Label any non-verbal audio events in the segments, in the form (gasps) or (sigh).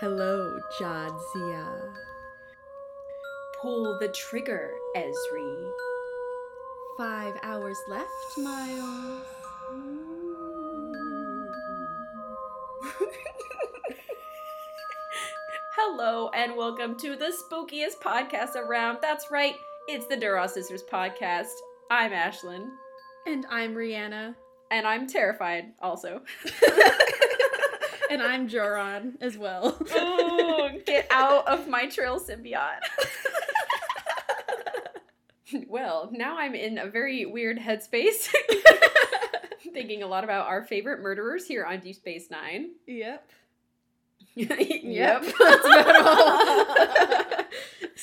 Hello, Jadzia. Pull the trigger, Ezri. Five hours left, Miles. (laughs) Hello, and welcome to the spookiest podcast around. That's right, it's the Duras Sisters podcast. I'm Ashlyn, And I'm Rhianna. and I'm terrified also. (laughs) And I'm Joran as well. oh, get out of my Trill symbiote. well, now I'm in a very weird headspace. (laughs) Thinking a lot about our favorite murderers here on Deep Space Nine. yep. (laughs) yep. That's about all. (laughs)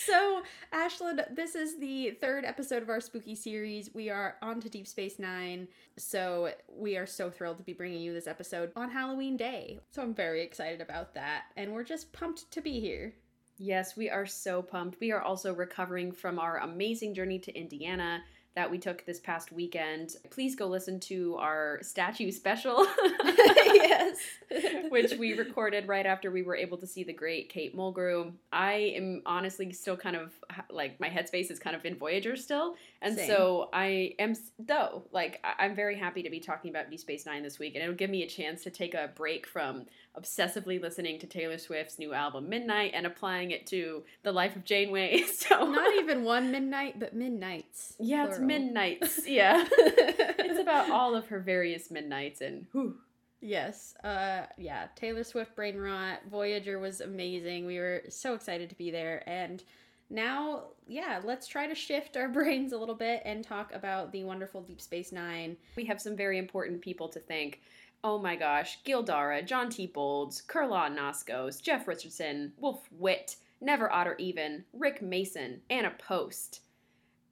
so, Ashlyn, this is the third episode of our spooky series. We are on to Deep Space Nine. So, we are so thrilled to be bringing you this episode on Halloween Day. So, I'm very excited about that. And we're just pumped to be here. Yes, we are so pumped. We are also recovering from our amazing journey to Indiana that we took this past weekend. Please go listen to our statue special. yes. (laughs) which we recorded right after we were able to see the great Kate Mulgrew. I am honestly still kind of like my headspace is kind of in Voyager still, and Same. so I am though like I'm very happy to be talking about Deep Space Nine this week, and it'll give me a chance to take a break from obsessively listening to Taylor Swift's new album Midnight and applying it to the life of Janeway. (laughs) So Not even one midnight, but midnights. yeah, it's plural. midnights. (laughs) Yeah, it's about (laughs) all of her various midnights and whew. Yes. Uh yeah, Taylor Swift Brain Rot, Voyager was amazing. We were so excited to be there and now, yeah, let's try to shift our brains a little bit and talk about the wonderful Deep Space 9. We have some very important people to thank. Oh my gosh, Gildara, John T. Bolds, Kurlaw Noskos, Jeff Richardson, Wolf Witt, Never Otter Even, Rick Mason, Anna Post,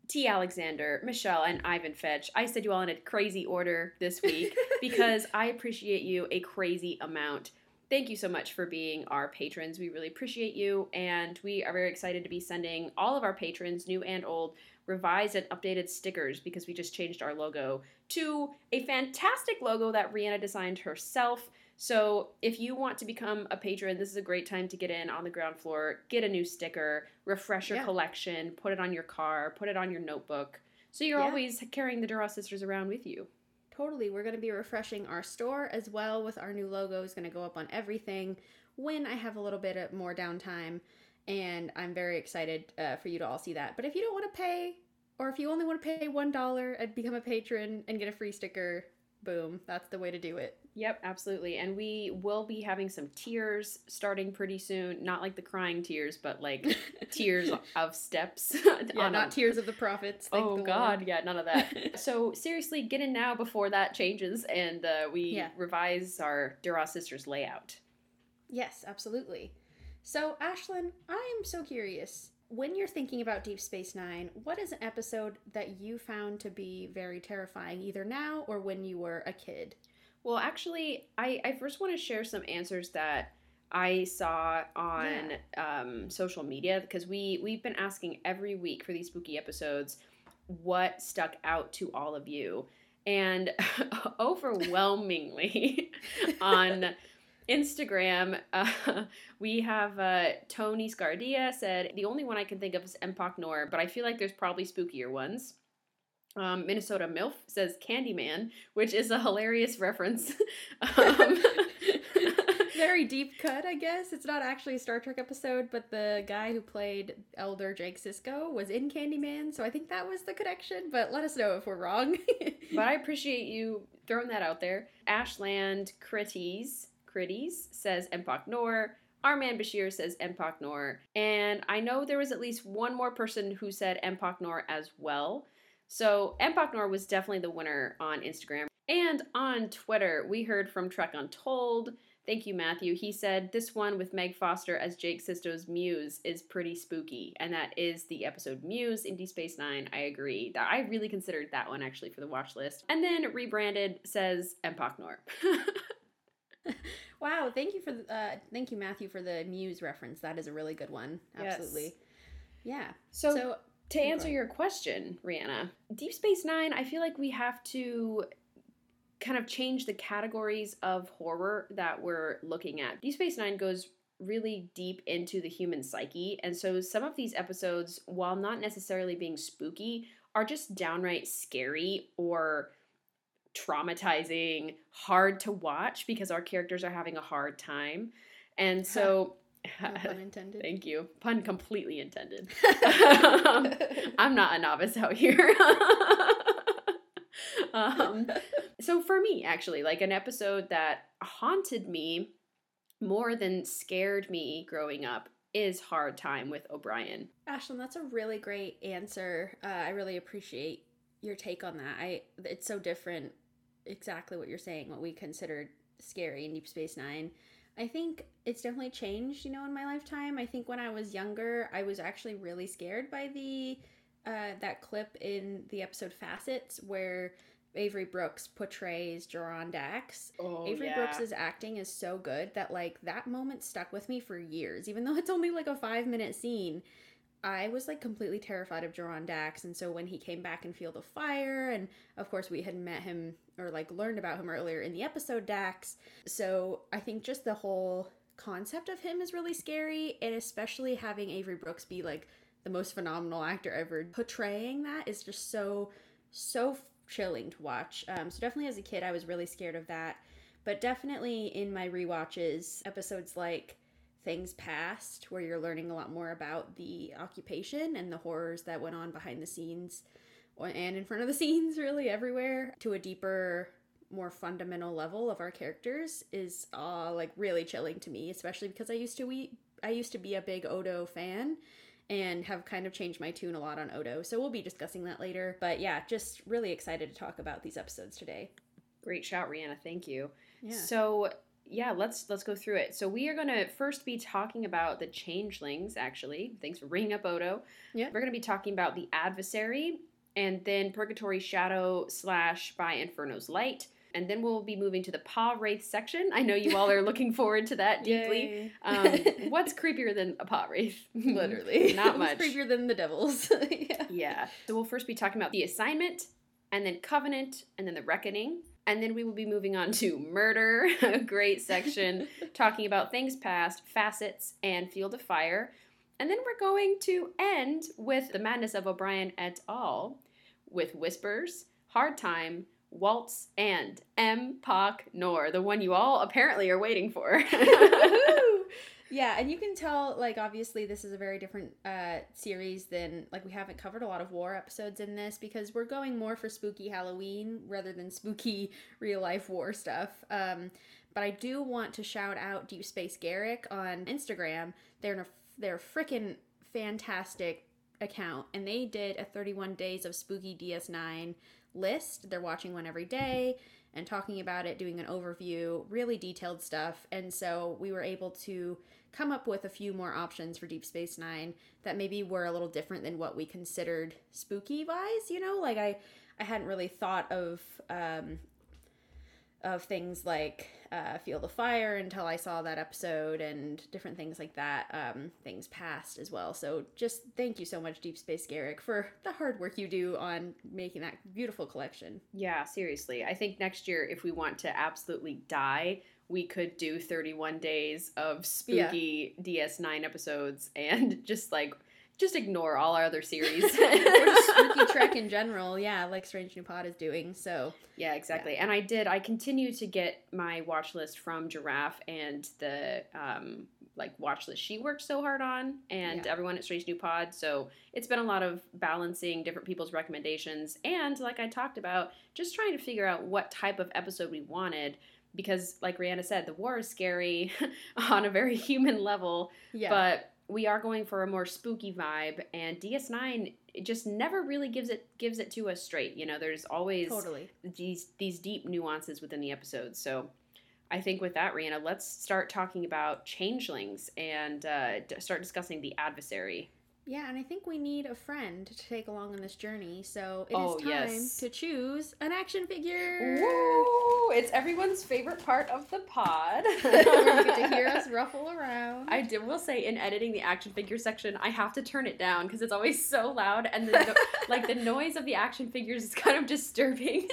T. Alexander, Michelle, and Ivan Fetch. I said you all in a crazy order this week (laughs) because I appreciate you a crazy amount. Thank you so much for being our patrons. We really appreciate you, and we are very excited to be sending all of our patrons, new and old, revised and updated stickers because we just changed our logo to a fantastic logo that Rhianna designed herself. So, if you want to become a patron, this is a great time to get in on the ground floor, get a new sticker, refresh your Yeah. collection, put it on your car, put it on your notebook. So, you're Yeah. always carrying the Duras sisters around with you. Totally. We're going to be refreshing our store as well with our new logo is going to go up on everything when I have a little bit of more downtime and I'm very excited uh, for you to all see that. But if you don't want to pay or if you only want to pay $1 and become a patron and get a free sticker, boom, that's the way to do it. Yep, absolutely. And we will be having some tears starting pretty soon. Not like the crying tears, but like (laughs) tears of steps. (laughs) Yeah, not a- tears of the prophets. Oh the God, Lord. yeah, none of that. (laughs) so seriously, get in now before that changes, and uh, we Yeah. revise our Duras sisters layout. Yes, absolutely. So, Ashlyn, I am so curious. When you're thinking about Deep Space Nine, what is an episode that you found to be very terrifying, either now or when you were a kid? Well, actually, I I first want to share some answers that I saw on um, social media because we we've been asking every week for these spooky episodes what stuck out to all of you, and (laughs) overwhelmingly (laughs) on Instagram, uh, (laughs) we have uh, Tony Scardia said the only one I can think of is Empok Nor, but I feel like there's probably spookier ones. Um, Minnesota MILF says Candyman, which is a hilarious reference. (laughs) um, (laughs) Very deep cut, I guess. It's not actually a Star Trek episode, but the guy who played Elder Jake Sisko was in Candyman, so I think that was the connection. But let us know if we're wrong. but I appreciate you throwing that out there. Ashland Crities, Crities says Empok. Arman Bashir says Empok Nor. And I know there was at least one more person who said Empok Nor as well. So Empok Nor was definitely the winner on Instagram. And on Twitter, we heard from Trek Untold. Thank you, Matthew. He said this one with Meg Foster as Jake Sisko's Muse is pretty spooky, and that is the episode Muse in Deep Space Nine. I agree. I really considered that one actually for the watch list. And then rebranded says Empok. (laughs) wow, thank you for the, uh, thank you Matthew for the Muse reference. That is a really good one. Yes. Absolutely. Yeah. so, so to answer your question, Rhianna, Deep Space Nine, I feel like we have to kind of change the categories of horror that we're looking at. Deep Space Nine goes really deep into the human psyche. And so some of these episodes, while not necessarily being spooky, are just downright scary or traumatizing, hard to watch because our characters are having a hard time. And so No pun (laughs) intended. Thank you. Pun completely intended. (laughs) I'm not a novice out here. (laughs) um, so for me, actually, like an episode that haunted me more than scared me growing up is Hard Time with O'Brien. Ashlyn, that's a really great answer. Uh, I really appreciate your take on that. I it's so different. Exactly what you're saying. What we considered scary in Deep Space Nine. I think it's definitely changed, you know, in my lifetime. I think when I was younger, I was actually really scared by the uh, that clip in the episode Facets where Avery Brooks portrays Joran Dax. Oh, Avery Brooks's acting is so good that like that moment stuck with me for years, even though it's only like a five minute scene. I was like completely terrified of Joran Dax, and so when he came back and Field the Fire, and of course we had met him or like learned about him earlier in the episode Dax, so I think just the whole concept of him is really scary, and especially having Avery Brooks be like the most phenomenal actor ever. Portraying that is just so so chilling to watch. Um, so definitely as a kid, I was really scared of that, but definitely in my rewatches, episodes like things past where you're learning a lot more about the occupation and the horrors that went on behind the scenes and in front of the (laughs) scenes really everywhere to a deeper more fundamental level of our characters is uh like really chilling to me especially because i used to we i used to be a big odo fan and have kind of changed my tune a lot on odo so we'll be discussing that later but yeah just really excited to talk about these episodes today Great shout, Rhianna. Thank you. yeah So yeah, let's let's go through it. So we are going to first be talking about the changelings. Actually, thanks for bringing up Odo. Yeah. we're going to be talking about the adversary, and then Purgatory Shadow slash by Inferno's Light, and then we'll be moving to the Pah-wraith section. I know you all are looking forward to that deeply. (laughs) Um, what's creepier than a Pah-wraith? (laughs) literally not much. creepier than the devils (laughs) yeah Yeah. So we'll first be talking about the assignment, and then covenant, and then the reckoning. And then we will be moving on to murder, (laughs) a great section, (laughs) talking about things past, facets, and field of fire. And then we're going to end with the madness of O'Brien et al. with whispers, hard time, waltz, and Empok Nor, the one you all apparently are waiting for. (laughs) Yeah, and you can tell, like, obviously, this is a very different uh, series than, like, we haven't covered a lot of war episodes in this because we're going more for spooky Halloween rather than spooky (laughs) real life war stuff. Um, but I do want to shout out Deep Space Garak on Instagram. They're a, they're freaking fantastic account, and they did a 31 days of spooky DS9 list. They're watching one every day and talking about it, doing an overview, really detailed stuff. And so we were able to come up with a few more options for Deep Space Nine that maybe were a little different than what we considered spooky wise. You know, like I, I hadn't really thought of um, of things like uh, Field of Fire until I saw that episode and different things like that, um, things past as well. So just thank you so much, Deep Space Garak, for the hard work you do on making that beautiful collection. Yeah, seriously. I think next year, if we want to absolutely die, we could do 31 days of spooky DS9 episodes and (laughs) just like, just ignore all our other series. (laughs) or just spooky (laughs) trek in general, yeah, like Strange New Pod is doing. So yeah, exactly. And I did, I continue to get my watch list from Giraffe and the, um, like watch list she worked so hard on and Yeah. everyone at Strange New Pod. So it's been a lot of balancing different people's recommendations and like I talked about, just trying to figure out what type of episode we wanted because like Rhianna said, the war is scary (laughs) on a very human level, yeah, but we are going for a more spooky vibe and DS9 it just never really gives it gives it to us straight. You know, there's always totally. these these deep nuances within the episodes. So I think with that, Rhianna, let's start talking about changelings and uh, d- start discussing the adversary. Yeah, and I think we need a friend to take along on this journey. So it is Oh, time yes. to choose an action figure. Woo! it's everyone's favorite part of the pod. (laughs) Where you get to hear us (laughs) ruffle around. I did, will say in editing the action figure section, I have to turn it down because it's always so loud, and the (laughs) like the noise of the action figures is kind of disturbing.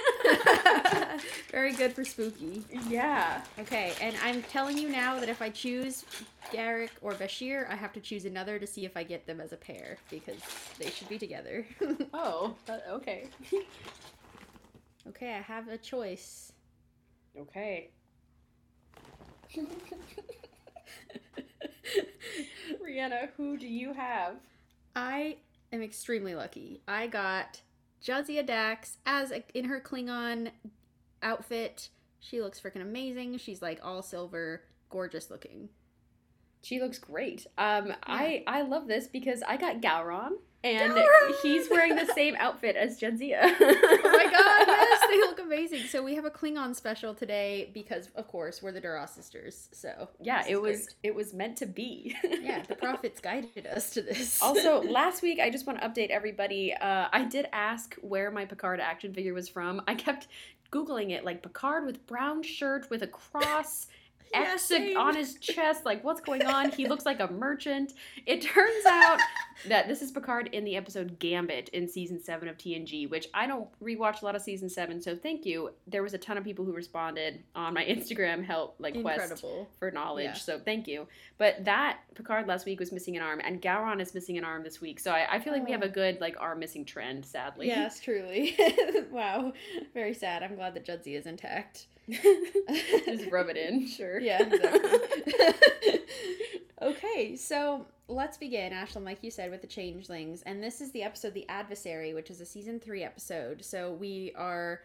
Very good for spooky. yeah. Okay, and I'm telling you now that if I choose Garak or Bashir, I have to choose another to see if I get them as a pair because they should be together. (laughs) Oh, that- okay. okay, I have a choice. Okay. (laughs) Rhianna, who do you have? I am extremely lucky. I got Jadzia Dax as a, in her Klingon outfit. She looks freaking amazing. She's like all silver, gorgeous looking. She looks great. Um, I I love this because I got Gowron, and Gowron! he's wearing the same outfit as Jadzia. (laughs) Oh my (laughs) god, yes, they look amazing. So we have a Klingon special today because, of course, we're the Duras sisters. So Yeah, it was great. it was meant to be. Yeah, the (laughs) prophets guided us to this. also, last week I just want to update everybody. Uh, I did ask where my Picard action figure was from. I kept googling it, like Picard with brown shirt with a cross. Yeah, X same. on his (laughs) chest, like what's going on? He looks like a merchant. It turns out (laughs) that this is Picard in the episode Gambit in season seven of TNG, which I don't rewatch a lot of season seven, so thank you. There was a ton of people who responded on my (laughs) Instagram help like quest for knowledge. Yeah. So thank you. But that Picard last week was missing an arm, and Gowron is missing an arm this week. So I, I feel like we have Oh. a good like arm missing trend. Sadly, Yes, truly. wow, very sad. I'm glad that Jadzia is intact. Just rub it in, (laughs) sure. Yeah, exactly. (laughs) okay, so let's begin, Ashlyn, like you said, with the changelings. And this is the episode The Adversary, which is a season three episode. So we are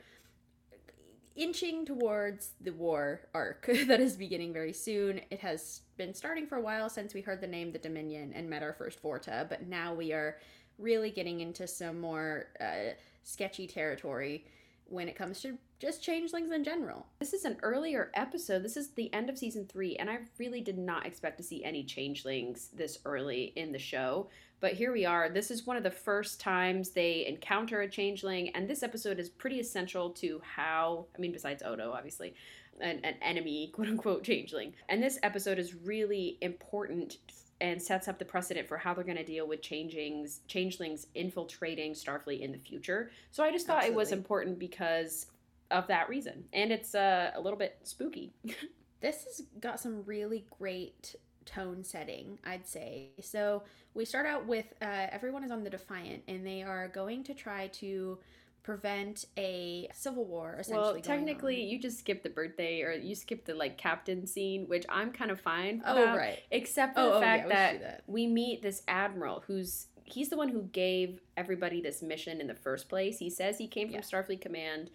inching towards the war arc (laughs) that is beginning very soon. It has been starting for a while since we heard the name The Dominion and met our first Vorta, but now we are really getting into some more uh, sketchy territory when it comes to just changelings in general. This is an earlier episode. This is the end of season three, and I really did not expect to see any changelings this early in the show. But here we are. This is one of the first times they encounter a changeling, and this episode is pretty essential to how, I mean, besides Odo, obviously, an, an enemy, (laughs) quote unquote, changeling. And this episode is really important and sets up the precedent for how they're going to deal with changings, changelings infiltrating Starfleet in the future. So I just thought it was important because of that reason. And it's uh, a little bit spooky. (laughs) this has got some really great tone setting, I'd say. So we start out with uh, everyone is on the Defiant, and they are going to try to prevent a civil war. Essentially, well, technically, you just skipped the birthday or you skipped the like captain scene, which I'm kind of fine Oh about, right. except for Oh, the oh, fact yeah, that, that. we meet this admiral who's he's the one who gave everybody this mission in the first place. He says he came from Yeah. Starfleet Command.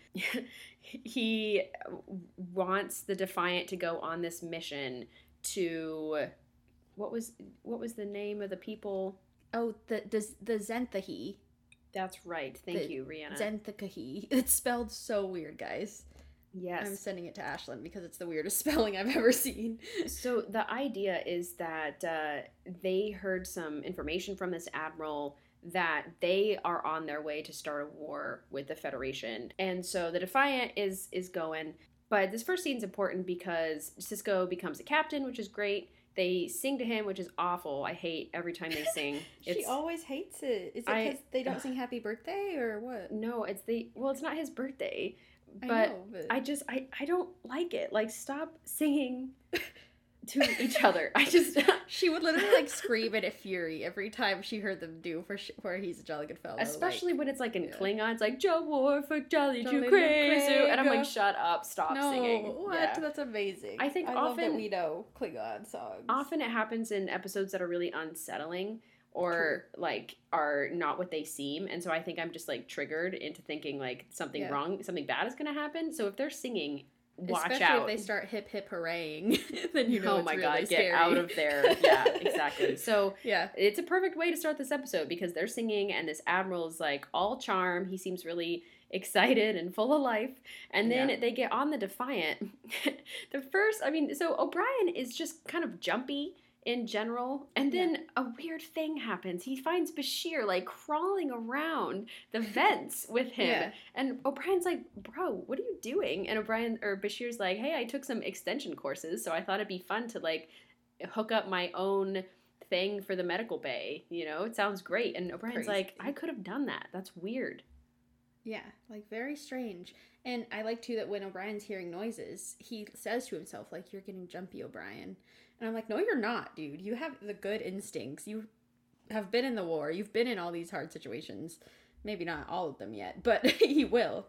(laughs) he wants the Defiant to go on this mission to what was what was the name of the people? Oh, the the the Tzenkethi, That's right. Thank The you, Rhianna. Tzenkethi. (laughs) It's spelled so weird, guys. Yes. I'm sending it to Ashlyn because it's the weirdest (laughs) spelling I've ever seen. So the idea is that uh, they heard some information from this admiral that they are on their way to start a war with the Federation, and so the Defiant is is going. But this first scene's important because Sisko becomes a captain, which is great. They sing to him, which is awful. I hate every time they sing. (laughs) she always hates it. Is it because they don't sing Happy Birthday or what? no, it's the well, it's not his birthday, I but know, but I just I I don't like it. Like stop singing to each other. I just (laughs) (laughs) She would literally like scream in a fury every time she heard them do for sh- for he's a jolly good fellow. Especially like, when it's like in yeah. Klingon, it's like Joe War for Jolly Too Crazy, and I'm like, shut up, stop no, singing. what? Yeah. That's amazing. I think that often- we know Klingon songs. Often it happens in episodes that are really unsettling or like are not what they seem, and so I think I'm just like triggered into thinking like something Yeah. wrong, something bad is gonna happen. So if they're singing, watch Especially out. if they start hip hip hurraying, (laughs) then you know oh it's my really god, scary. get out of there! (laughs) Yeah, exactly. (laughs) So yeah, it's a perfect way to start this episode because they're singing and this admiral is like all charm he seems really excited and full of life and then Yeah. they get on the defiant the first i mean so o'brien is just kind of jumpy in general. And then a weird thing happens. He finds Bashir like crawling around the (laughs) vents with him. Yeah. And O'Brien's like, bro, what are you doing? And O'Brien or Bashir's like, hey, I took some extension courses, so I thought it'd be fun to like hook up my own thing for the medical bay. You know, it sounds great. And O'Brien's like, I could have done that. That's weird. Yeah, like very strange. And I like too that when O'Brien's hearing noises, he says to himself, like, you're getting jumpy, O'Brien. And I'm like, no, you're not, dude. You have the good instincts. You have been in the war. You've been in all these hard situations. Maybe not all of them yet, but (laughs) you will.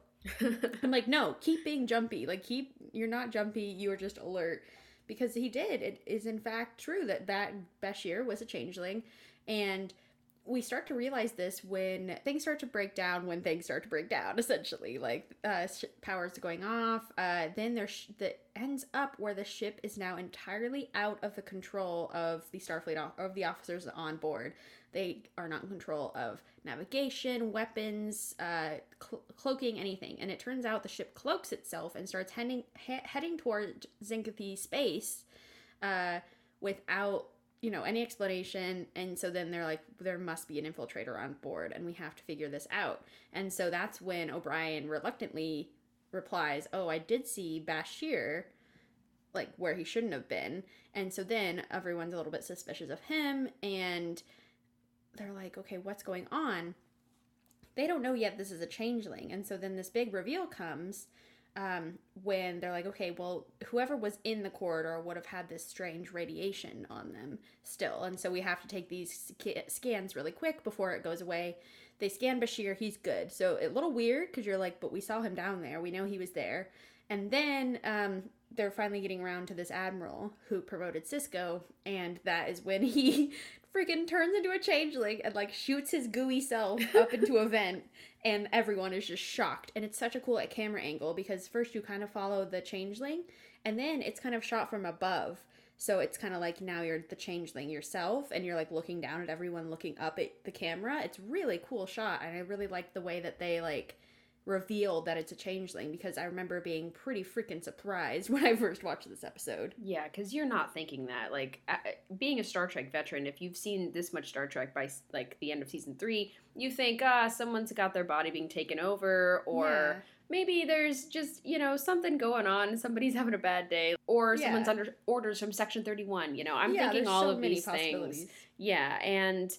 I'm like, no, keep being jumpy. Like, keep, you're not jumpy. You are just alert. Because he did. It is, in fact, true that that Bashir was a changeling. And we start to realize this when things start to break down when things start to break down (laughs) essentially like uh sh- powers going off uh then there sh- that ends up where the ship is now entirely out of the control of the starfleet o- of the officers on board. They are not in control of navigation weapons uh cl- cloaking anything. And it turns out the ship cloaks itself and starts heading he- heading toward Tzenkethi space uh without you know any explanation and so then they're like there must be an infiltrator on board and we have to figure this out. And so that's when o'brien reluctantly replies oh i did see bashir like where he shouldn't have been. And so then everyone's a little bit suspicious of him and they're like okay what's going on? They don't know yet this is a changeling. And so then this big reveal comes um, when they're like, okay, well, whoever was in the corridor would have had this strange radiation on them still. And so we have to take these sca- scans really quick before it goes away. They scan Bashir, he's good. So a little weird because you're like, but we saw him down there. We know he was there. And then um, they're finally getting around to this admiral who promoted Sisko. And that is when (laughs) he freaking turns into a changeling and like shoots his gooey self up into a vent (laughs) and everyone is just shocked and it's such a cool camera angle because first you kind of follow the changeling and then it's kind of shot from above so it's kind of like now you're the changeling yourself and you're like looking down at everyone looking up at the camera it's really cool shot and i really like the way that they like revealed that it's a changeling because i remember being pretty freaking surprised (laughs) when i first watched this episode Yeah, because you're not thinking that. Like, uh, being a Star Trek veteran, if you've seen this much Star Trek by like the end of season three, you think, ah, someone's got their body being taken over, or maybe there's just you know something going on. Somebody's (laughs) having a bad day, or Yeah. someone's under orders from Section Thirty One. You know, I'm yeah, thinking all so of these things. Yeah, and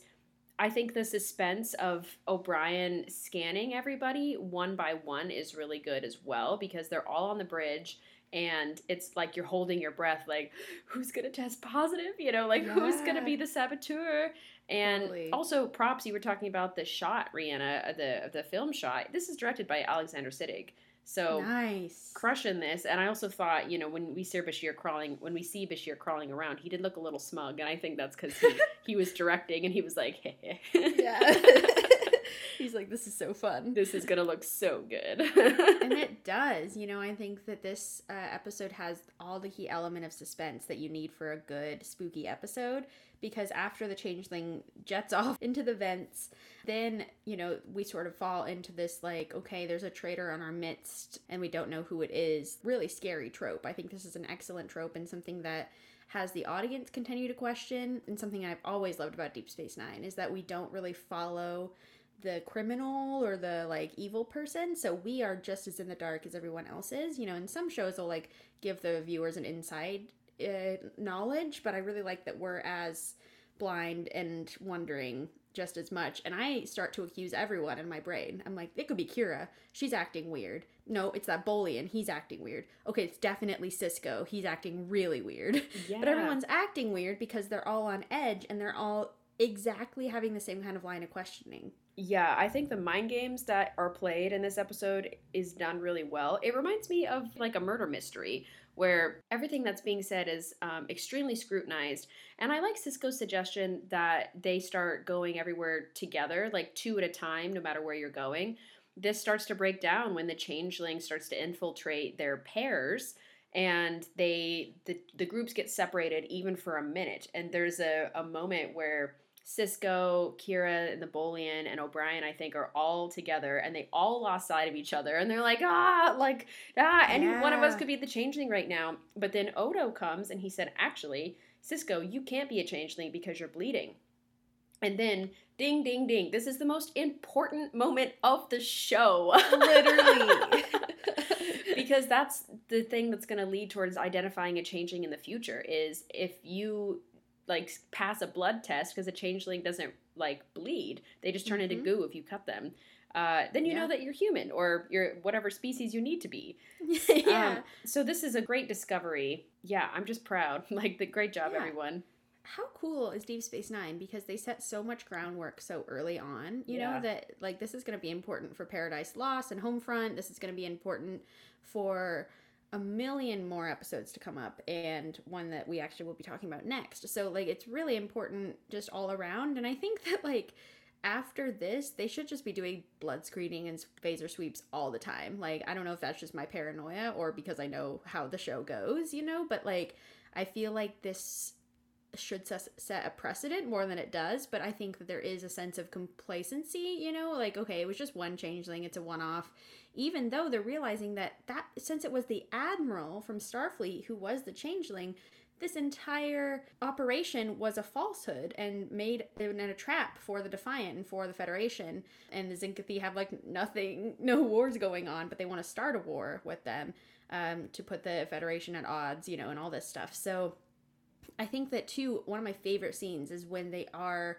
I think the suspense of O'Brien scanning everybody one by one is really good as well because they're all on the bridge and it's like you're holding your breath like who's going to test positive, you know, like who's going to be the saboteur? And Totally. also props you were talking about the shot, Rhianna, uh, the the film shot. This is directed by Alexander Siddig. So nice crushing this. And I also thought, you know, when we see Bashir crawling, when we see Bashir crawling around, he did look a little smug, and I think that's because he, (laughs) he was directing and he was like, hey, yeah (laughs) he's like this is so fun this is gonna look so good. and it (laughs) does you know i think that this uh, episode has all the key element of suspense that you need for a good spooky episode because after the changeling jets (laughs) off into the vents then you know we sort of fall into this like okay there's a traitor on our midst and we don't know who it is. Really scary trope. I think this is an excellent trope and something that has the audience continue to question. And something i've always loved about deep space nine is that we don't really follow the criminal or the like evil person. So we are just as in the dark as everyone else is you know in some shows they'll like give the viewers an inside Uh, knowledge but i really like that we're as blind and wondering just as much. And i start to accuse everyone in my brain. I'm like it could be kira. She's acting weird. No it's that bolian he's acting weird. Okay it's definitely Sisko. He's acting really weird. (laughs) Yeah. but everyone's acting weird because they're all on edge and they're all exactly having the same kind of line of questioning. Yeah, I think the mind games that are played in this episode is done really well. It reminds me of like a murder mystery where everything that's being said is um, extremely scrutinized. And I like Sisko's suggestion that they start going everywhere together, like two at a time, no matter where you're going. This starts to break down when the changeling starts to infiltrate their pairs and they the, the groups get separated even for a minute and there's a, a moment where Sisko, Kira, and the Bolian, and O'Brien, I think, are all together, and they all lost sight of each other, and they're like, ah, like, ah, any one of us could be the changeling right now. But then Odo comes, and he said, actually, Sisko, you can't be a changeling because you're bleeding. And then, ding, ding, ding. This is the most important moment of the show. Literally. (laughs) because that's the thing that's going to lead towards identifying a changeling in the future is if you like pass a blood test because a changeling doesn't like bleed they just turn into Mhm. goo if you cut them uh, then you Yeah. know that you're human or you're whatever species you need to be (laughs) yeah. um, so this is a great discovery yeah i'm just proud (laughs) like the great job Yeah. everyone how cool is Deep Space Nine? Because they set so much groundwork so early on. You Yeah. know that like this is going to be important for Paradise Lost and Homefront. This is going to be important for a million more episodes to come up, and one that we actually will be talking about next. So like it's really important just all around. And I think that like after this, they should just be doing blood screening and phaser sweeps all the time. Like I don't know if that's just my paranoia or because I know how the show goes, you know, but like I feel like this should set a precedent more than it does, but I think that there is a sense of complacency, you know, like okay, it was just one changeling, it's a one-off, even though they're realizing that that since it was the admiral from Starfleet who was the changeling, this entire operation was a falsehood and made in a trap for the Defiant and for the Federation. And the Tzenkethi have like nothing, (laughs) no wars going on, but they want to start a war with them um, to put the Federation at odds, you know, and all this stuff. So I think that too, one of my favorite scenes is when they are.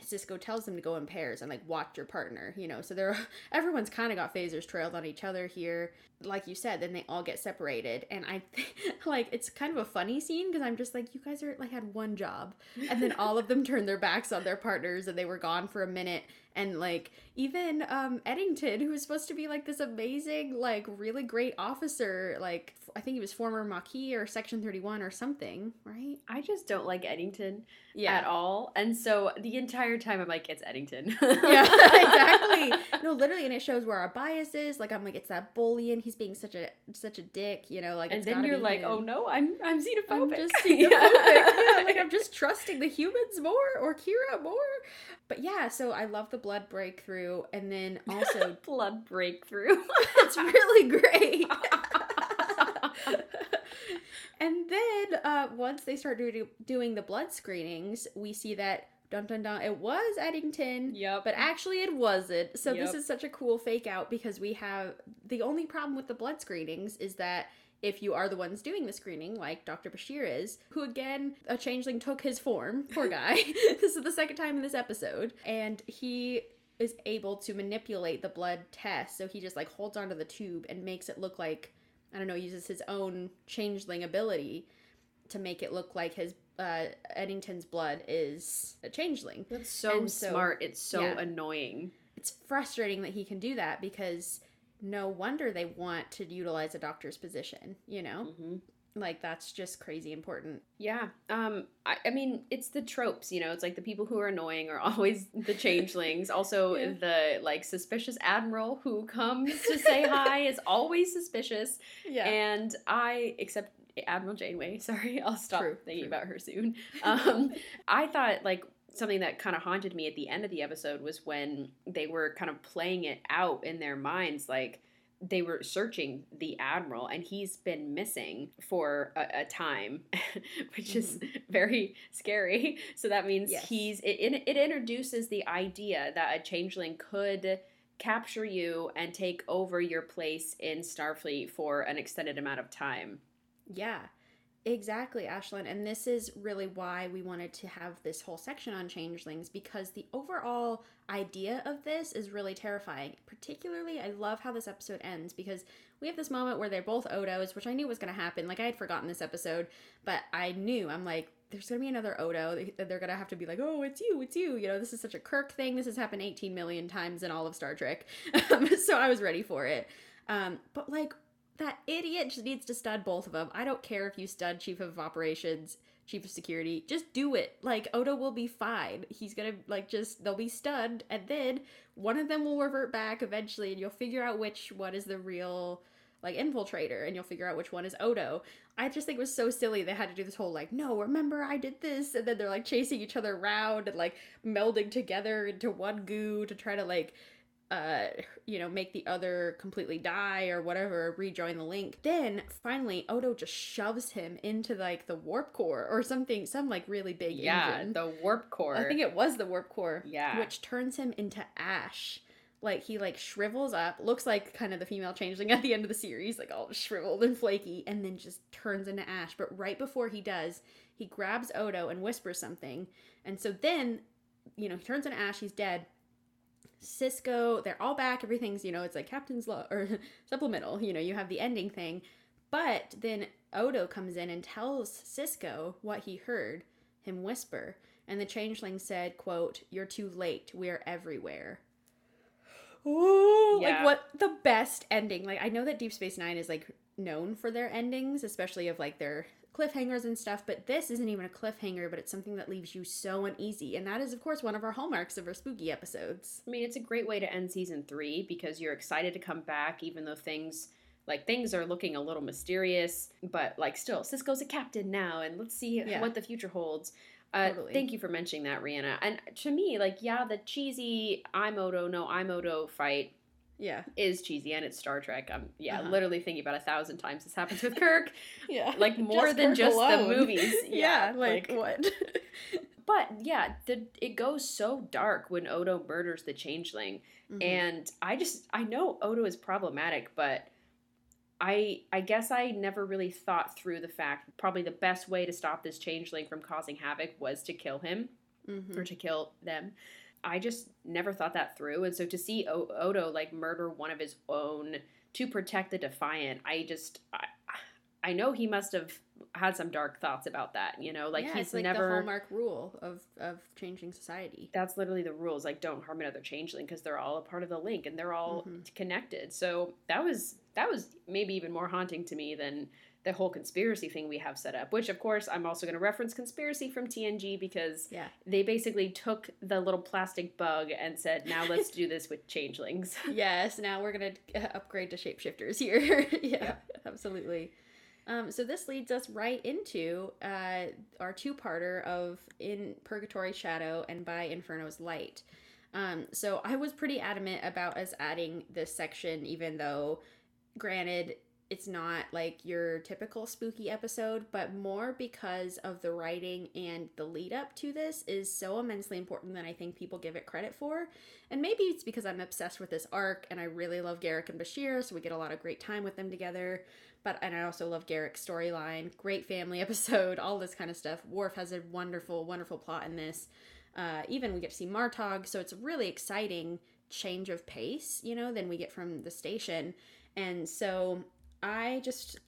Sisko tells them to go in pairs and like watch your partner, you know. So they're (laughs) everyone's kind of got phasers trailed on each other here. Like you said, then they all get separated, and I think (laughs) like it's kind of a funny scene because I'm just like, you guys are like had one job, and then all of them (laughs) turned their backs on their partners and they were gone for a minute. And like even um Eddington, who was supposed to be like this amazing, like really great officer, like I think he was former Maquis or Section Thirty One or something, right? i just don't like eddington Yeah. at all and so the entire time i'm like it's eddington yeah, (laughs) exactly. No, literally, and it shows where our bias is. Like, I'm like, it's that bully, and he's being such a such a dick, you know. Like, and then you're like him. oh no i'm i'm xenophobic I'm just xenophobic. (laughs) yeah, like I'm just trusting the humans more or Kira more. But yeah, so I love the blood breakthrough, and then (laughs) also blood breakthrough (laughs) it's really great. (laughs) and then uh, once they start do- doing the blood screenings, we see that dun dun dun, it was Eddington. yep But actually, it wasn't. So this is such a cool fake out because we have the only problem with the blood screenings is that if you are the ones doing the screening, like Dr. Bashir is, who again, a changeling took his form, poor (laughs) guy. (laughs) this is the second time in this episode, and he is able to manipulate the blood test. So he just like holds onto the tube and makes it look like I don't know, uses his own changeling ability to make it look like his uh, Eddington's blood is a changeling. That's so so- smart. It's so yeah. annoying. it's frustrating that he can do that because no wonder they want to utilize a doctor's position you know hmm like that's just crazy important Yeah. Um. I, I mean, it's the tropes. You know, it's like the people who are annoying are (laughs) always the changelings. Also, Yeah. the like suspicious admiral who comes to say hi is (laughs) always suspicious. yeah And I, except Admiral Janeway. (laughs) Sorry, I'll stop True, thinking true. about her soon. Um, I thought like something that kind of haunted me at the end of the episode was when they were kind of playing it out in their minds, like they were searching the admiral and he's been missing for a, a time (laughs) which is mm-hmm. very scary. So that means Yes. he's it, it, it introduces the idea that a changeling could capture you and take over your place in starfleet for an extended amount of time. Yeah exactly ashlyn and this is really why we wanted to have this whole section on changelings because the overall idea of this is really terrifying particularly i love how this episode ends because we have this moment where they're both odos which i knew was going to happen like i had forgotten this episode but i knew i'm like there's gonna be another Odo. They- They're gonna have to be like, oh, it's you, it's you. You know, this is such a Kirk thing. This has happened 18 million times in all of Star Trek. (laughs) So I was ready for it. Um, but like, that idiot just needs to stud both of them. I don't care if you stud Chief of Operations, Chief of Security. Just do it. Like, Odo will be fine. He's gonna, like, just, they'll be stunned. And then one of them will revert back eventually, and you'll figure out which one is the real like infiltrator and you'll figure out which one is Odo. I just think it was so silly they had to do this whole like, no, remember I did this and then they're like chasing each other around and like melding together into one goo to try to like uh, you know, make the other completely die or whatever, rejoin the link. Then finally, Odo just shoves him into like the warp core or something, some like really big yeah, engine. the warp core. I think it was the warp core. Yeah. Which turns him into ash. Like he like shrivels up, looks like kind of the female changeling at the end of the series, like all shriveled and flaky, and then just turns into ash. But right before he does, he grabs Odo and whispers something. And so then, you know, he turns into ash, he's dead. Sisko, they're all back. Everything's, you know, it's like Captain's Log or (laughs) supplemental. You know, you have the ending thing. But then Odo comes in and tells Sisko what he heard him whisper. And the changeling said, quote, You're too late. We are everywhere. Ooh, Yeah. like what the best ending. Like I know that Deep Space Nine is like known for their endings, especially of like their cliffhangers and stuff, but this isn't even a cliffhanger, but it's something that leaves you so uneasy. And that is of course one of our hallmarks of our spooky episodes. I mean, it's a great way to end season three because you're excited to come back, even though things like things are looking a little mysterious. But like, still, Sisko's a captain now, and let's see Yeah. what the future holds. Uh, Totally. Thank you for mentioning that, Rhianna. And to me, like, yeah, the cheesy I'm Odo, no I'm Odo fight Yeah. is cheesy, and it's Star Trek. I'm yeah, Uh-huh. literally thinking about a thousand times this happens with Kirk. (laughs) Yeah. Like, more than Kirk just the movies. (laughs) yeah, Yeah, like, like- what? (laughs) But yeah, the it goes so dark when Odo murders the changeling. Mhm. and i just i know odo is problematic but i i guess i never really thought through the fact probably the best way to stop this changeling from causing havoc was to kill him Mhm. or to kill them i just never thought that through and so to see o- odo like murder one of his own to protect the defiant i just i, I know he must have had some dark thoughts about that you know like yeah, he's it's like never the hallmark rule of of changing society. that's literally the rules like don't harm another changeling because they're all a part of the link and they're all Mhm. connected so that was that was maybe even more haunting to me than the whole conspiracy thing we have set up which of course i'm also going to reference conspiracy from tng because Yeah. they basically took the little plastic bug and said now let's do this with changelings (laughs) yes, now we're gonna uh, upgrade to shapeshifters here. (laughs) yeah, absolutely. Um, so this leads us right into uh, our two-parter of in Purgatory Shadow and by Inferno's Light. Um, so I was pretty adamant about us adding this section, even though, granted, it's not like your typical spooky episode, but more because of the writing and the lead up to this is so immensely important that I think people give it credit for. And maybe it's because I'm obsessed with this arc and I really love Garak and Bashir, so we get a lot of great time with them together. But and I also love Garak's storyline, great family (laughs) episode, all this kind of stuff. Worf has a wonderful, wonderful plot in this. Uh, even we get to see Martok, so it's a really exciting change of pace, you know, than we get from the station. And so I just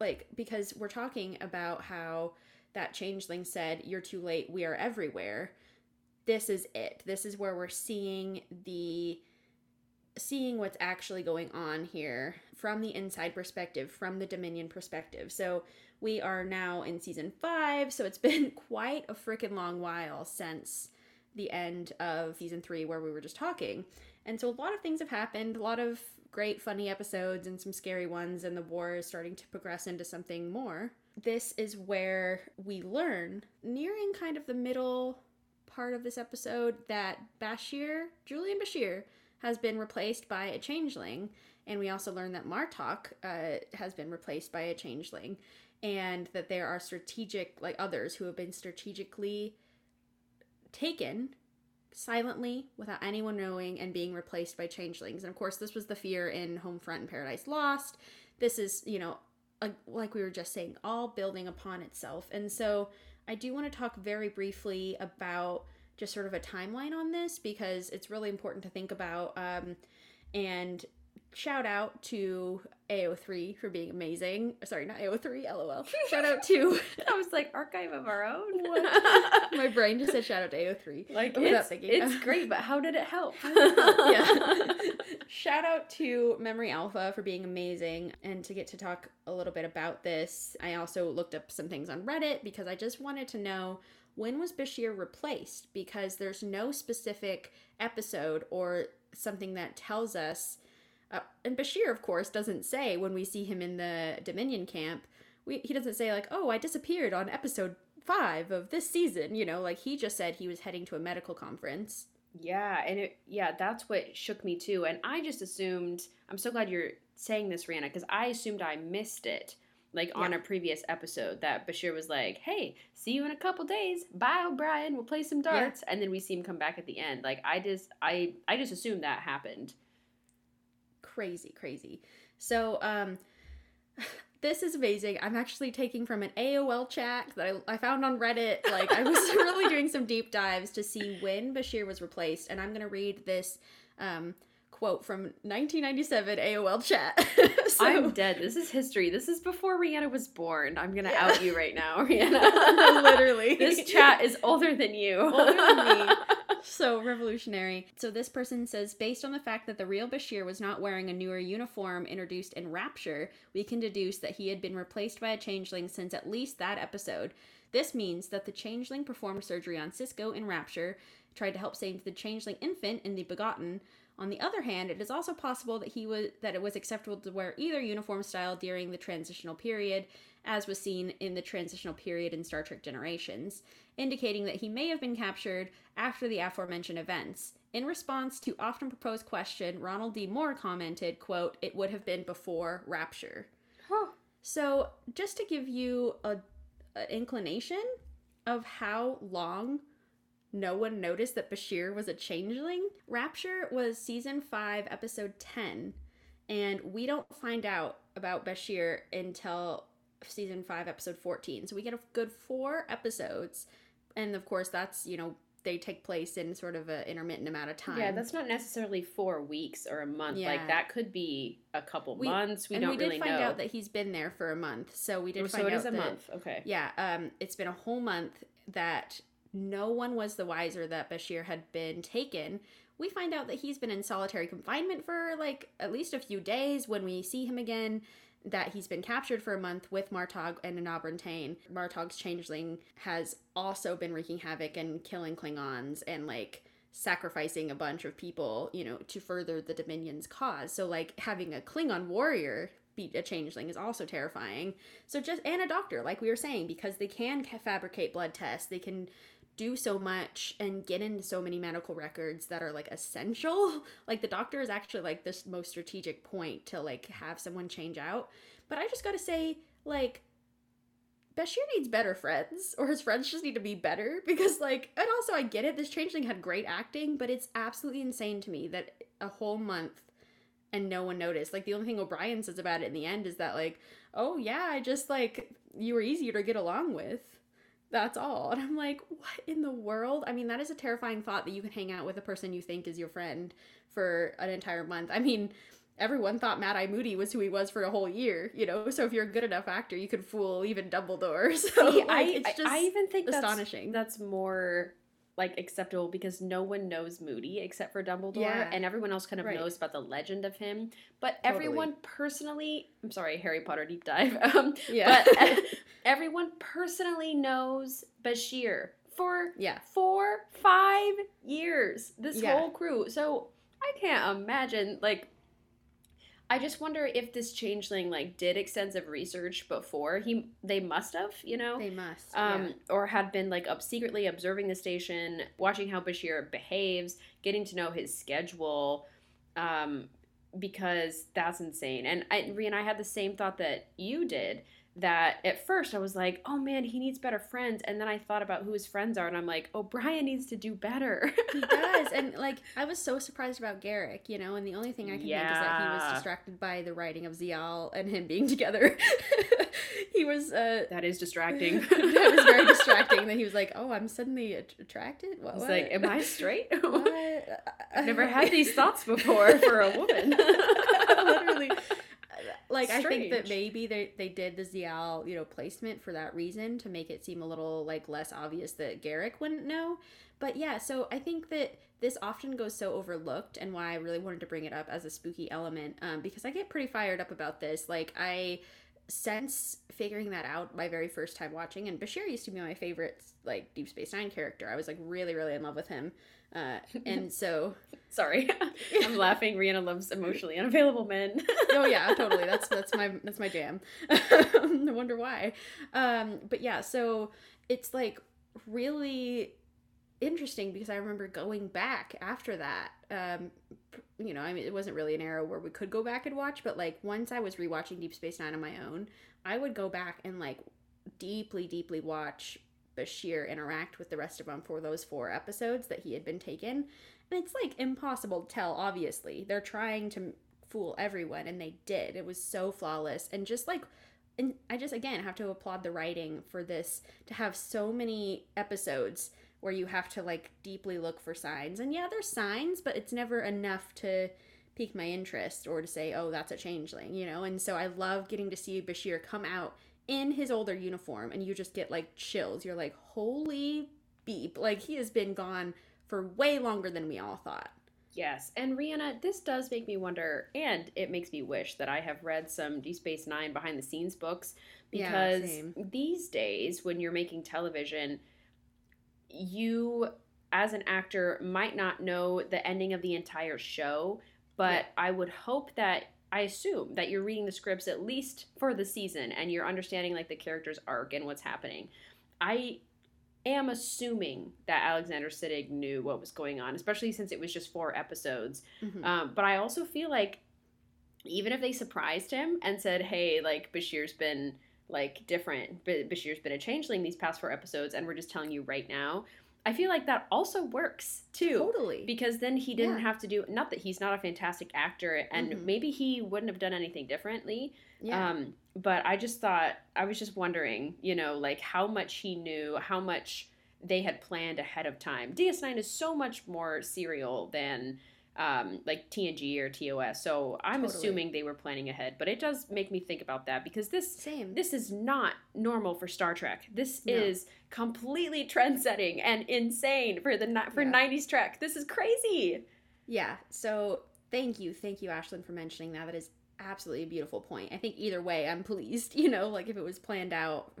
like because we're talking about how that changeling said, You're too late, we are everywhere. This is it. This is where we're seeing the seeing what's actually going on here from the inside perspective, from the Dominion perspective. So we are now in season five, so it's (laughs) been quite a freaking long while since the end of season three where we were just talking. And so a lot of things have happened, a lot of great funny episodes and some scary ones, and the war is starting to progress into something more. This is where we learn, nearing kind of the middle part of this episode, that Bashir, Julian Bashir, has been replaced by a changeling. And we also learn that Martok uh, has been replaced by a changeling. And that there are strategic, like others, who have been strategically taken silently without anyone knowing and being replaced by changelings. And of course, this was the fear in Homefront and Paradise Lost. This is, you know, like, like we were just saying, all building upon itself. And so I do want to talk very briefly about just sort of a timeline on this because it's really important to think about. Um, and shout out to AO3 for being amazing. Sorry, not AO3, lol. Shout out to (laughs) i was like archive of our own (laughs) (laughs) my brain just said shout out to AO3. like it's, it's great but how did it help yeah. Shout out to Memory Alpha for being amazing and to get to talk a little bit about this. I also looked up some things on Reddit because I just wanted to know when was Bashir replaced because there's no specific episode or something that tells us uh, and Bashir of course doesn't say when we see him in the Dominion camp we, he doesn't say like oh I disappeared on episode 5 of this season you know like he just said he was heading to a medical conference Yeah, and it yeah, that's what shook me too. And I just assumed I'm so glad you're saying this, Rhianna, because I assumed I missed it. Like on a previous episode, that Bashir was like, "Hey, see you in a couple days. Bye, O'Brien. We'll play some darts." And then we see him come back at the end. Like I just, I, I just assumed that happened. Crazy crazy so um (sighs) this is amazing i'm actually taking from an aol chat that I, I found on reddit like i was (laughs) really doing some deep dives to see when bashir was replaced and i'm going to read this um quote from 1997 aol chat (laughs) so, I'm dead. This is history. This is before Rhianna was born. I'm gonna Yeah. out you right now, (laughs) Rhianna. Literally. this chat is older than you. Older than me. (laughs) so revolutionary. So this person says based on the fact that the real Bashir was not wearing a newer uniform introduced in Rapture, we can deduce that he had been replaced by a changeling since at least that episode. This means that the changeling performed surgery on Sisko in Rapture, tried to help save the changeling infant in the Begotten. On the other hand, it is also possible that he was that it was acceptable to wear either uniform style during the transitional period, as was seen in the transitional period in Star Trek Generations indicating that he may have been captured after the aforementioned events. In response to often proposed question, Ronald D. Moore commented, quote, it would have been before Rapture. Huh. So just to give you a, an inclination of how long no one noticed that Bashir was a changeling, Rapture was season 5, episode 10, and we don't find out about Bashir until season 5, episode 14. So we get a good four episodes, and of course, that's, you know, they take place in sort of an intermittent amount of time. Yeah, that's not necessarily four weeks or a month. Yeah. Like that could be a couple We- months. We don't we did really find know. out that he's been there for a month. So we did Oh, find so it out is a that, month. Okay. Yeah, um, it's been a whole month that no one was the wiser that Bashir had been taken. We find out that he's been in solitary confinement for like at least a few days when we see him again. That he's been captured for a month with Martok and Enabran Tain. Martok's changeling has also been wreaking havoc and killing Klingons and like sacrificing a bunch of people, you know, to further the Dominion's cause. So like having a Klingon warrior be a changeling is also terrifying. So just and a doctor, like we were saying, because they can fabricate blood tests, they can do so much and get into so many medical records that are like essential. (laughs) Like the doctor is actually like this most strategic point to like have someone change out. But I just got to say like Bashir needs better friends, or his friends just need to be better (laughs) because, like, and also I get it. This changeling had great acting, but it's absolutely insane to me that a whole month and no one noticed. Like, the only thing O'Brien says about it in the end is that, like, oh yeah, I just like you were easier to get along with. That's all. (laughs) And I'm like, what in the world? I mean, that is a terrifying thought that you can hang out with a person you think is your friend for an entire month. I mean, everyone thought Mad Eye Moody was who he was for a whole year, you know? So if you're a good enough actor, you could fool even Dumbledore. (laughs) So See, like, I, it's just I even think that's, astonishing. that's more like acceptable because no one knows Moody except for Dumbledore, Yeah. and everyone else kind of Right. knows about the legend of him. But Totally. everyone personally, I'm sorry, Harry Potter deep dive. (laughs) Um, yeah. but (laughs) everyone personally knows Bashir for yeah. four, five years. This Yeah. whole crew. So I can't imagine like I just wonder if this changeling like did extensive research before he they must have, you know? They must. um, yeah. or had been like up secretly observing the station, watching how Bashir behaves, getting to know his schedule, um, because that's insane. And I, and I had the same thought that you did. That at first I was like, oh man, he needs better friends, and then I thought about who his friends are, and I'm like, oh, Brian needs to do better. He does. And (laughs) like I was so surprised about Garak, you know, and the only thing I can think is that he was distracted by the writing of Ziyal and him being together. (laughs) he was uh that is distracting. (laughs) that was very distracting that he was like, "Oh, I'm suddenly att- attracted." What? What? like, am I straight? What? I've never had these thoughts before for a woman. Literally. Like I think that maybe they they did the Ziyal, you know, placement for that reason to make it seem a little like less obvious that Garak wouldn't know. But yeah, so I think that this often goes so overlooked and why I really wanted to bring it up as a spooky element um, because I get pretty fired up about this. Like I since figuring that out my very first time watching and Bashir used to be my favorite like Deep Space 9 character. I was like really really in love with him. Uh, (laughs) and so Sorry, (laughs) I'm laughing. Rhianna loves emotionally unavailable men. (laughs) oh yeah, totally. That's that's my that's my jam. no wonder why. Um, but yeah, so it's like really interesting because I remember going back after that. Um, you know, I mean, it wasn't really an era where we could go back and watch, but like once I was rewatching Deep Space Nine on my own, I would go back and like deeply, deeply watch Bashir interact with the rest of them for those four episodes that he had been taken. And it's like impossible to tell, obviously. They're trying to fool everyone, and they did. It was so flawless. And just like, and I just, again, have to applaud the writing for this to have so many episodes where you have to like deeply look for signs. And yeah, there's signs, but it's never enough to pique my interest or to say, oh, that's a changeling, you know? And so I love getting to see Bashir come out in his older uniform and you just get like chills. You're like, holy beep. Like he has been gone for way longer than we all thought. Yes, and Rhianna, this does make me wonder, and it makes me wish that I have read some Deep Space Nine behind the scenes books because Yeah, these days, when you're making television, you as an actor might not know the ending of the entire show, but Yeah. I would hope that I assume that you're reading the scripts at least for the season and you're understanding like the character's arc and what's happening. I am assuming that Alexander Siddig knew what was going on, especially since it was just four episodes. Mhm. Um, but I also feel like even if they surprised him and said, "Hey, like Bashir's been like different, B- Bashir's been a changeling these past four episodes, and we're just telling you right now," I feel like that also works too. Totally. Because then he didn't Yeah. have to do not that he's not a fantastic actor, and Mhm. maybe he wouldn't have done anything differently. yeah. Um, but I just thought I was just wondering, you know, like how much he knew, how much they had planned ahead of time. DS9 is so much more serial than um, like TNG or TOS, so I'm Totally. assuming they were planning ahead. But it does make me think about that because this Same. this is not normal for Star Trek. This No. is completely (laughs) trend-setting and insane for the for Yeah. 90s Trek. This is crazy. Yeah. So thank you, thank you, Ashlyn, for mentioning that. That is absolutely a beautiful point. I think either way, I'm pleased. (laughs) You know, like if it was planned out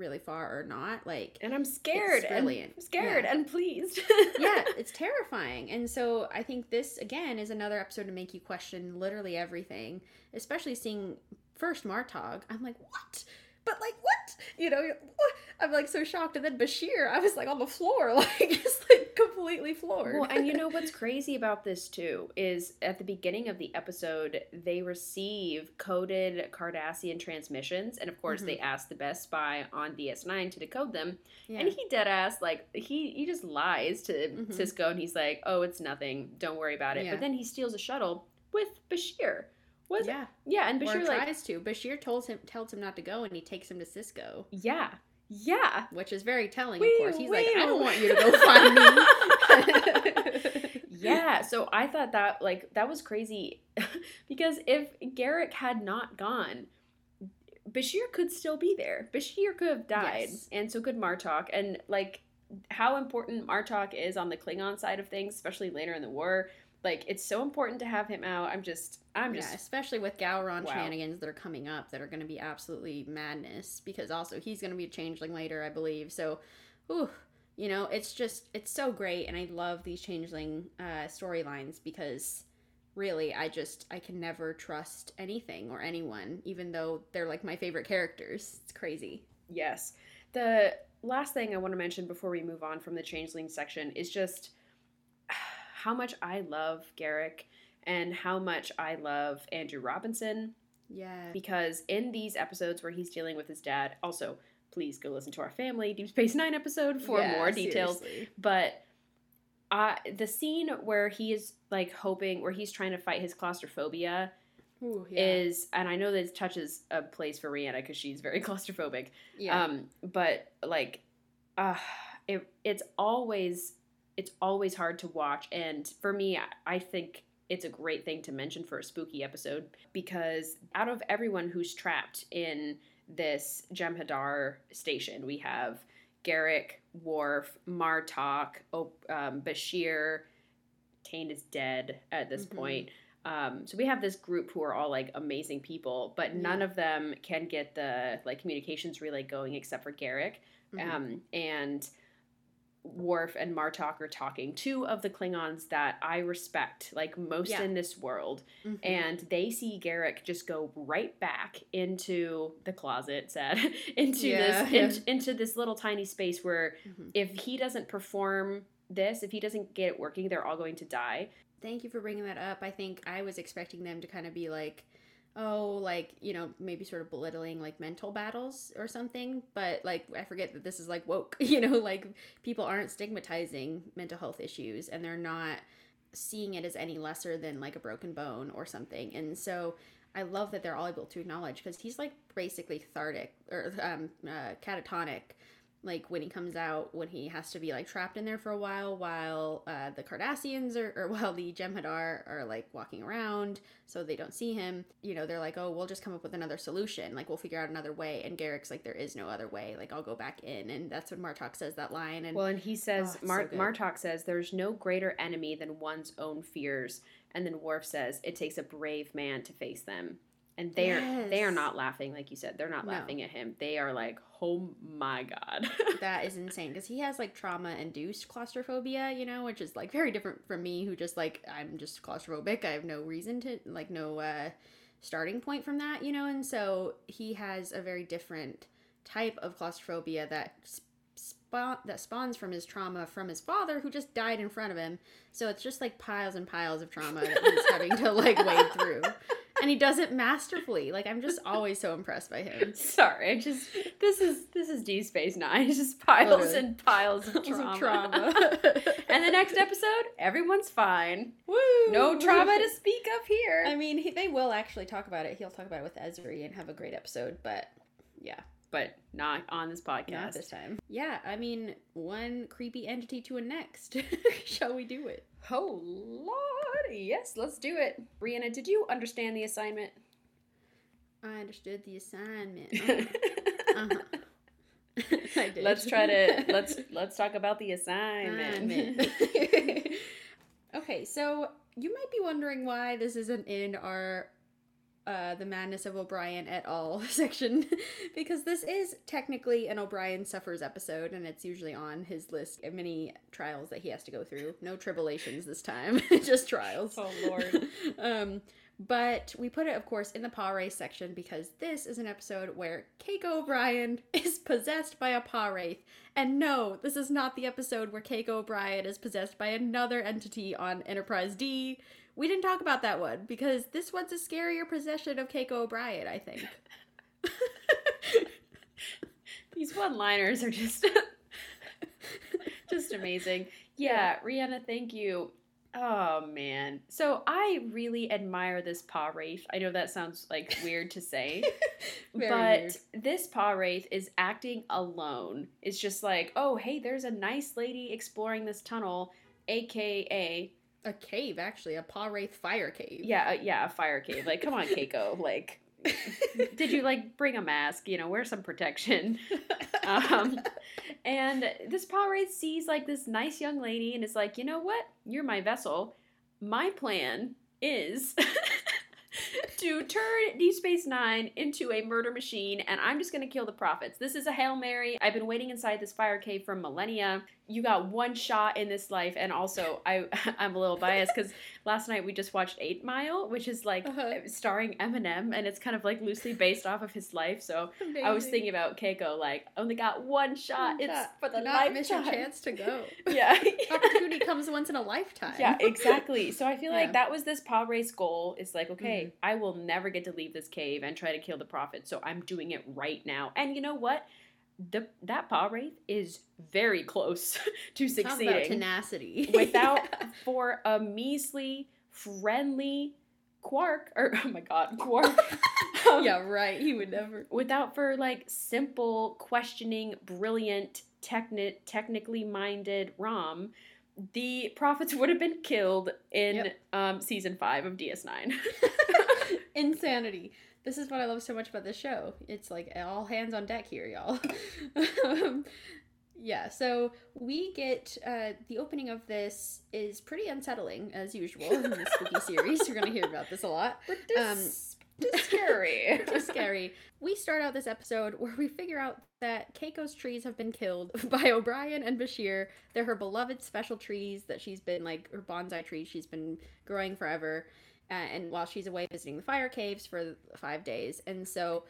really far or not, like And I'm scared. and- brilliant. I'm scared Yeah. and pleased. (laughs) yeah, (laughs) it's terrifying. And so I think this again is another episode to make you question literally everything, especially seeing first Martok. I'm like, what? But like, what? You know, what? I'm like so shocked. And then Bashir, I was like on the floor, (laughs) like just like completely floored. Well, and you know (laughs) what's crazy about this too is at the beginning of the episode, they receive coded Cardassian transmissions, and of course, Mhm. they ask the best spy on DS9 to decode them. yeah. And he dead ass like he he just lies to Mhm. Sisko, and he's like, "Oh, it's nothing. Don't worry about it." Yeah. But then he steals a shuttle with Bashir. Was yeah, yeah, and or Bashir like, tries to. Bashir tells him tells him not to go, and he takes him to Sisko, yeah, yeah. which is very telling. Wee, of course, he's like, I don't want you to go find me. (laughs) yeah so i thought that like that was crazy (laughs) because if garak had not gone bashir could still be there bashir could have died Yes. and so could martok and like how important martok is on the klingon side of things especially later in the war like it's so important to have him out i'm just i'm just yeah, especially with Gowron Wow. shenanigans that are coming up that are going to be absolutely madness because also he's going to be a changeling later, I believe. So, ooh, you know, it's just it's so great, and I love these changeling uh, storylines because really, I just I can never trust anything or anyone, even though they're like my favorite characters. It's crazy. Yes. The last thing I want to mention before we move on from the changeling section is just how much I love Garak and how much I love Andrew Robinson Yeah. because in these episodes where he's dealing with his dad, also please go listen to our family Deep Space Nine episode for Yeah, more details. seriously. But uh, the scene where he is like hoping, where he's trying to fight his claustrophobia, Ooh, yeah. is, and I know this touches a place for Rhianna because she's very (laughs) claustrophobic. yeah. Um, but like, uh, it it's always it's always hard to watch, and for me, I, think it's a great thing to mention for a spooky episode because out of everyone who's trapped in this Jem'Hadar station, we have Garak, Worf, Martok, um, Bashir. Tain is dead at this Mhm. point. Um, so we have this group who are all like amazing people, but none of them can get the like communications relay going except for Garak. Mhm. Um, and Worf and Martok are talking, two of the Klingons that I respect like most Yeah. in this world, Mhm. and they see Garak just go right back into the closet, (laughs) said into Yeah, this (laughs) in- into this little tiny space where Mhm. if he doesn't perform this, if he doesn't get it working, they're all going to die. Thank you for bringing that up. I think I was expecting them to kind of be like, oh, like, you know, maybe sort of belittling like mental battles or something. But like, I forget that this is like woke, (laughs) you know, like people aren't stigmatizing mental health issues and they're not seeing it as any lesser than like a broken bone or something. And so I love that they're all able to acknowledge because he's like basically cathartic or um, uh, catatonic like when he comes out when he has to be like trapped in there for a while while uh, the cardassians are, or (laughs) while the jem'hadar are like walking around so they don't see him you know they're like oh we'll just come up with another solution like we'll figure out another way and garak's like there is no other way like i'll go back in and that's when martok says that line and Well, and he says, Oh, Mar- so. Martok says, there's no greater enemy than one's own fears. And then Worf says, it takes a brave man to face them. And they are they are not laughing like you said. They're not No. laughing at him. They are like, "Oh my god." (laughs) that is insane because he has like trauma induced claustrophobia you know which is like very different from me who just like i'm just claustrophobic i have no reason to like no uh starting point from that you know and so he has a very different type of claustrophobia that spawn that spawns from his trauma from his father who just died in front of him so it's just like piles and piles of trauma that he's having to like wade through (laughs) and he does it masterfully like i'm just always so impressed by him (laughs) Sorry, I just this is this is D Space Nine. (laughs) It's just piles Literally. and piles of (laughs) trauma. of trauma. and the next episode, everyone's fine. Woo! No trauma to speak of here. I mean, he, they will actually talk about it. He'll talk about it with Ezri and have a great episode, but yeah, but not on this podcast. not this time. Yeah, I mean, one creepy entity to a next. Shall we do it? Oh lord, yes, let's do it. Brianna, did you understand the assignment? I understood the assignment. (laughs) Uh-huh. uh-huh. (laughs) I did. let's try to (laughs) let's let's talk about the assignment. Assignment. okay, so you might be wondering why this isn't in our uh, the madness of O'Brien et al. (laughs) section because this is technically an O'Brien suffers episode and it's usually on his list of many trials that he has to go through. No tribulations this time, (laughs) just trials. Oh, Lord. (laughs) um, but we put it, of course, in the Pah-wraiths section because this is an episode where Keiko O'Brien is possessed by a Pah-wraith. And no, this is not the episode where Keiko O'Brien is possessed by another entity on Enterprise D. We didn't talk about that one because this one's a scarier possession of Keiko O'Brien, I think. (laughs) These one-liners are just (laughs) just amazing. Yeah, Rhianna, thank you. Oh man. So I really admire this Pah-wraith. I know that sounds like weird to say. (laughs) But weird. this Pah-wraith is acting alone. It's just like, oh hey, there's a nice lady exploring this tunnel, aka A cave, actually, a Pah-wraith fire cave. yeah, yeah, a fire cave. Like, come on, Keiko. (laughs) Like, (laughs) did you like bring a mask? You know, wear some protection. (laughs) Um, and this Pah-wraith sees like this nice young lady and is like, you know what? You're my vessel. My plan is to turn Deep Space Nine into a murder machine, and I'm just gonna kill the prophets. This is a hail mary. I've been waiting inside this fire cave for millennia. You got one shot in this life, and also I (laughs) I'm a little biased because last night we just watched Eight Mile, which is like Uh-huh. starring Eminem, and it's kind of like loosely based off of his life. So I was thinking about Keiko, like only got one shot. One it's shot. for the not miss your chance to go. (laughs) Yeah. (laughs) Opportunity comes once in a lifetime. Yeah, exactly. So I feel like that was this Pah-wraith's goal. It's like, okay, Mhm. I will never get to leave this cave and try to kill the prophet, so I'm doing it right now. And you know what? The that Pah-wraith is very close (laughs) to succeeding. tenacity. (laughs) Without for a measly, friendly quark or (laughs) oh my god, quark. Um, yeah, right. He would never. without for like simple questioning brilliant techni- technically minded rom the prophets would have been killed in Yep. um, season 5 of ds9 Insanity. This is what I love so much about this show. It's like all hands on deck here, y'all. um, (laughs) yeah, so we get uh, the opening of this is pretty unsettling as usual in the spooky (laughs) series. You're gonna hear about this a lot. Um, It's scary (laughs) Pretty scary. We start out this episode where we figure out that Keiko's trees have been killed by O'Brien and Bashir. They're her beloved special trees that she's been like her bonsai trees she's been growing forever. Uh, and while she's away visiting the fire caves for five days, and so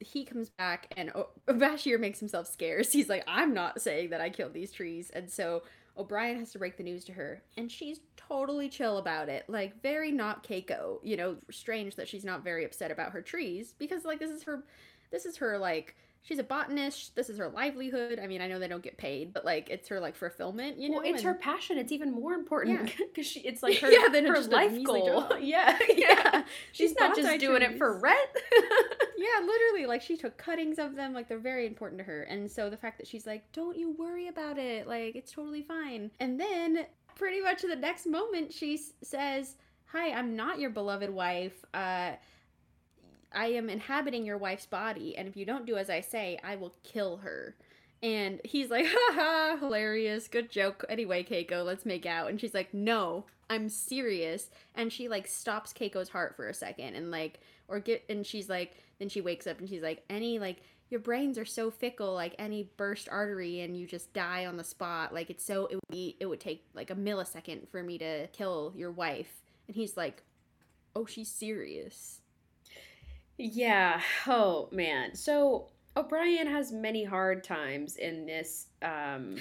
he comes back and o- (laughs) Bashir makes himself scarce. He's like, "I'm not saying that I killed these trees," and so O'Brien has to break the news to her, and she's totally chill about it. Like, very not Keiko. You know, strange that she's not very upset about her trees because, like, this is her, this is her, like, she's a botanist. This is her livelihood. I mean, I know they don't get paid, but, like, it's her, like, fulfillment, you know? Well, it's and- her passion. It's even more important Yeah. (laughs) because she it's like (laughs) her, Yeah, than her life goal. (laughs) yeah, yeah. Yeah. She's not just doing it for rent. Yeah, literally. Like she took cuttings of them. Like they're very important to her. And so the fact that she's like, "Don't you worry about it. Like it's totally fine." And then pretty much the next moment she s- says, "Hi, I'm not your beloved wife. Uh I am inhabiting your wife's body, and if you don't do as I say, I will kill her." And he's like, (laughs) haha, hilarious, good joke. Anyway, Keiko, let's make out. And she's like, no, I'm serious. And she like stops Keiko's heart for a second and like, or get, and she's like, then she wakes up and she's like, any like, your brains are so fickle, like any burst artery and you just die on the spot. Like it's so, it would be, it would take like a millisecond for me to kill your wife. And he's like, oh, she's serious. Yeah. (sighs) Oh man. So O'Brien has many hard times in this um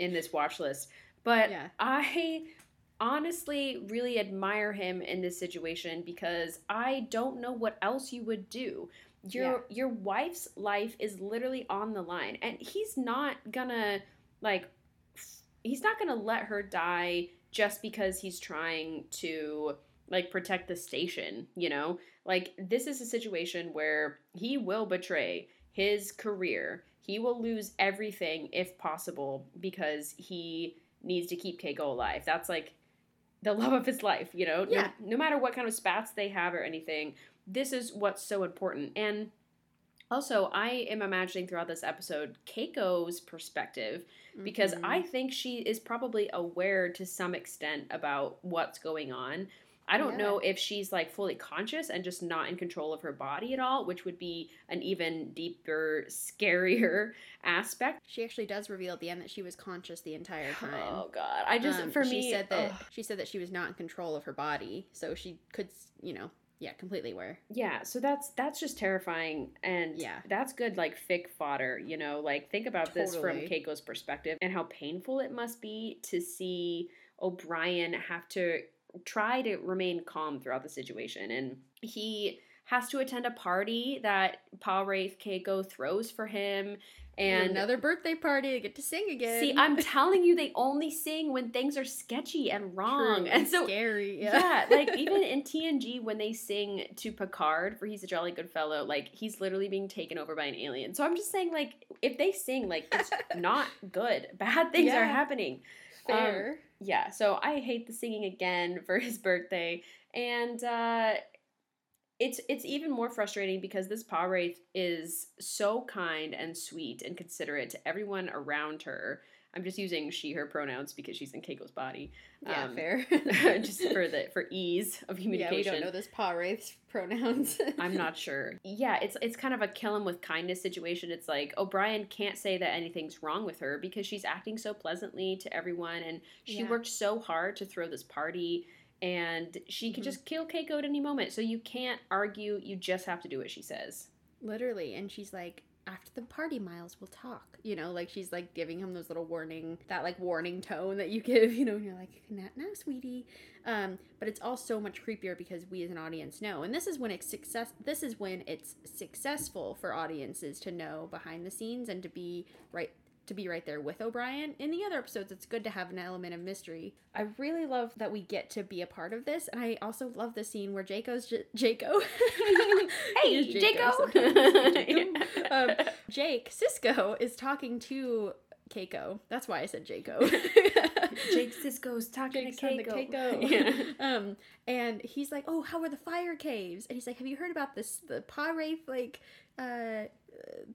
in this (laughs) watch list, but Yeah. I honestly really admire him in this situation because I don't know what else you would do. Your your wife's life is literally on the line and he's not gonna like he's not gonna let her die just because he's trying to like protect the station, you know? Like this is a situation where he will betray his career. He will lose everything if possible because he needs to keep Keiko alive. That's like the (laughs) love of his life, you know? No- Yeah. No, matter what kind of spats they have or anything, this is what's so important. And also, I am imagining throughout this episode Keiko's perspective because Mhm. I think she is probably aware to some extent about what's going on. I don't Yeah. know if she's like fully conscious and just not in control of her body at all, which would be an even deeper, scarier (laughs) aspect. she actually does reveal at the end that she was conscious the entire time. Oh god. I just Um, for she me said that ugh. she said that she was not in control of her body, so she could, you know, yeah, completely aware. Yeah, so that's that's just terrifying and Yeah. that's good like fic fodder, you know, like think about this from Totally. Keiko's perspective and how painful it must be to see O'Brien have to try to remain calm throughout the situation and he has to attend a party that Pah-wraith Keiko throws for him And another birthday party, I get to sing again. See, I'm telling you, they only sing when things are sketchy and (laughs) wrong. True, and so scary. yeah. like (laughs) even in TNG when they sing to Picard for He's a Jolly Good Fellow, like he's literally being taken over by an alien. So I'm just saying, like, if they sing, like it's (laughs) not good. Bad things are Yeah. happening. Um, fair. Yeah, so I hate the singing again for (laughs) his birthday. And uh it's it's even more frustrating because this Pah-wraith is so kind and sweet and considerate to everyone around her. I'm just using she her pronouns because she's in Keiko's body. yeah, um, fair. (laughs) just (laughs) for the for ease of communication. yeah, we don't know this Pah-wraith's pronouns. (laughs) I'm not sure. Yeah, it's it's kind of a kill him with kindness situation. It's like O'Brien can't say that anything's wrong with her because she's acting so pleasantly to everyone and she Yeah. worked so hard to throw this party and she could Mhm. just kill Keiko at any moment. So you can't argue, you just have to do what she says. Literally, and she's like, after the party, Miles will talk. You know, like she's like giving him those little warning, that like warning tone that you give. (laughs) You know, and you're like, not now, sweetie. Um, but it's all so much creepier because we as an audience know, and this is when it's success. This is when it's successful for audiences to know behind the scenes and to be right to be right there with O'Brien. In the other episodes, it's good to have an element of mystery. I really love that we get to be a part of this, and I also love the scene where Jaco's J- Jaco. (laughs) Hey, Jaco! Jaco. (laughs) (laughs) um, Jake Sisko is talking to Keiko. That's why I said Jaco. Jake Sisko's talking Jake's to Keiko. to Yeah. um, and he's like, "Oh, how are the fire caves?" And he's like, "Have you heard about this? The Pah-wraith, like, uh,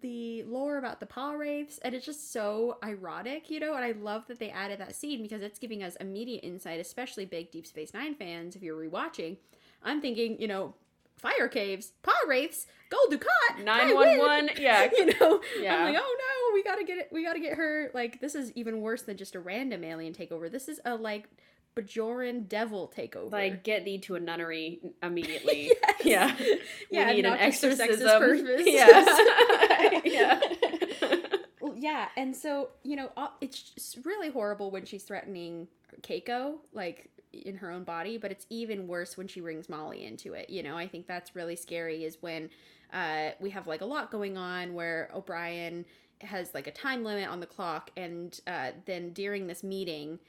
the lore about the Pah-wraiths?" And it's just so ironic, you know. And I love that they added that scene because it's giving us immediate insight, especially big Deep Space Nine fans. If you're rewatching, I'm thinking, you know, fire caves, Pa Wraiths, Gul Dukat, Nine one one. (laughs) Yeah. you know Yeah. i'm like oh no we gotta get it we gotta get her like this is even worse than just a random alien takeover this is a like bajoran devil takeover Like get thee to a nunnery immediately. (laughs) Yes. Yeah. (laughs) yeah we need an not just for sexist exorcism. purpose. (laughs) Yeah. yeah. Well, yeah Yeah, and so you know, uh, it's really horrible when she's threatening Keiko, like in her own body, but it's even worse when she brings Molly into it. You know, I think that's really scary. Is when uh, we have like a lot going on where O'Brien has like a time limit on the clock, and uh, then during this meeting,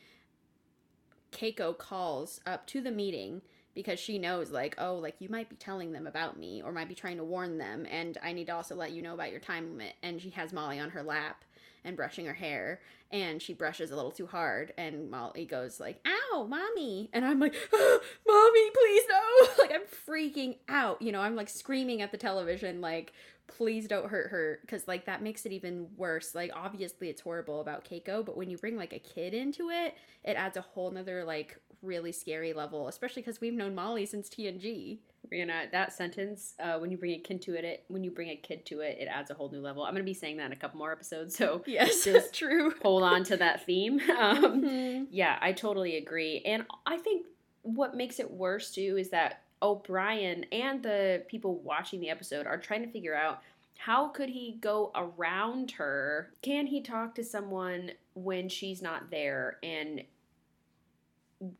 Keiko calls up to the meeting because she knows like oh like you might be telling them about me or might be trying to warn them and i need to also let you know about your time limit. And she has molly on her lap and brushing her hair and she brushes a little too hard and molly goes like ow mommy. And i'm like oh, (gasps) mommy please no. (laughs) Like i'm freaking out you know i'm like screaming at the television like please don't hurt her because like that makes it even worse like obviously it's horrible about keiko but when you bring like a kid into it it adds a whole nother like really scary level, especially because we've known Molly since TNG. Rhianna, that sentence, uh, when you bring a kid to it, it, when you bring a kid to it, it adds a whole new level. I'm going to be saying that in a couple more episodes, so (laughs) yes, just (laughs) true. Hold on to that theme. (laughs) Um, mm-hmm. Yeah, I totally agree, and I think what makes it worse too is that O'Brien and the people watching the episode are trying to figure out how could he go around her? Can he talk to someone when she's not there and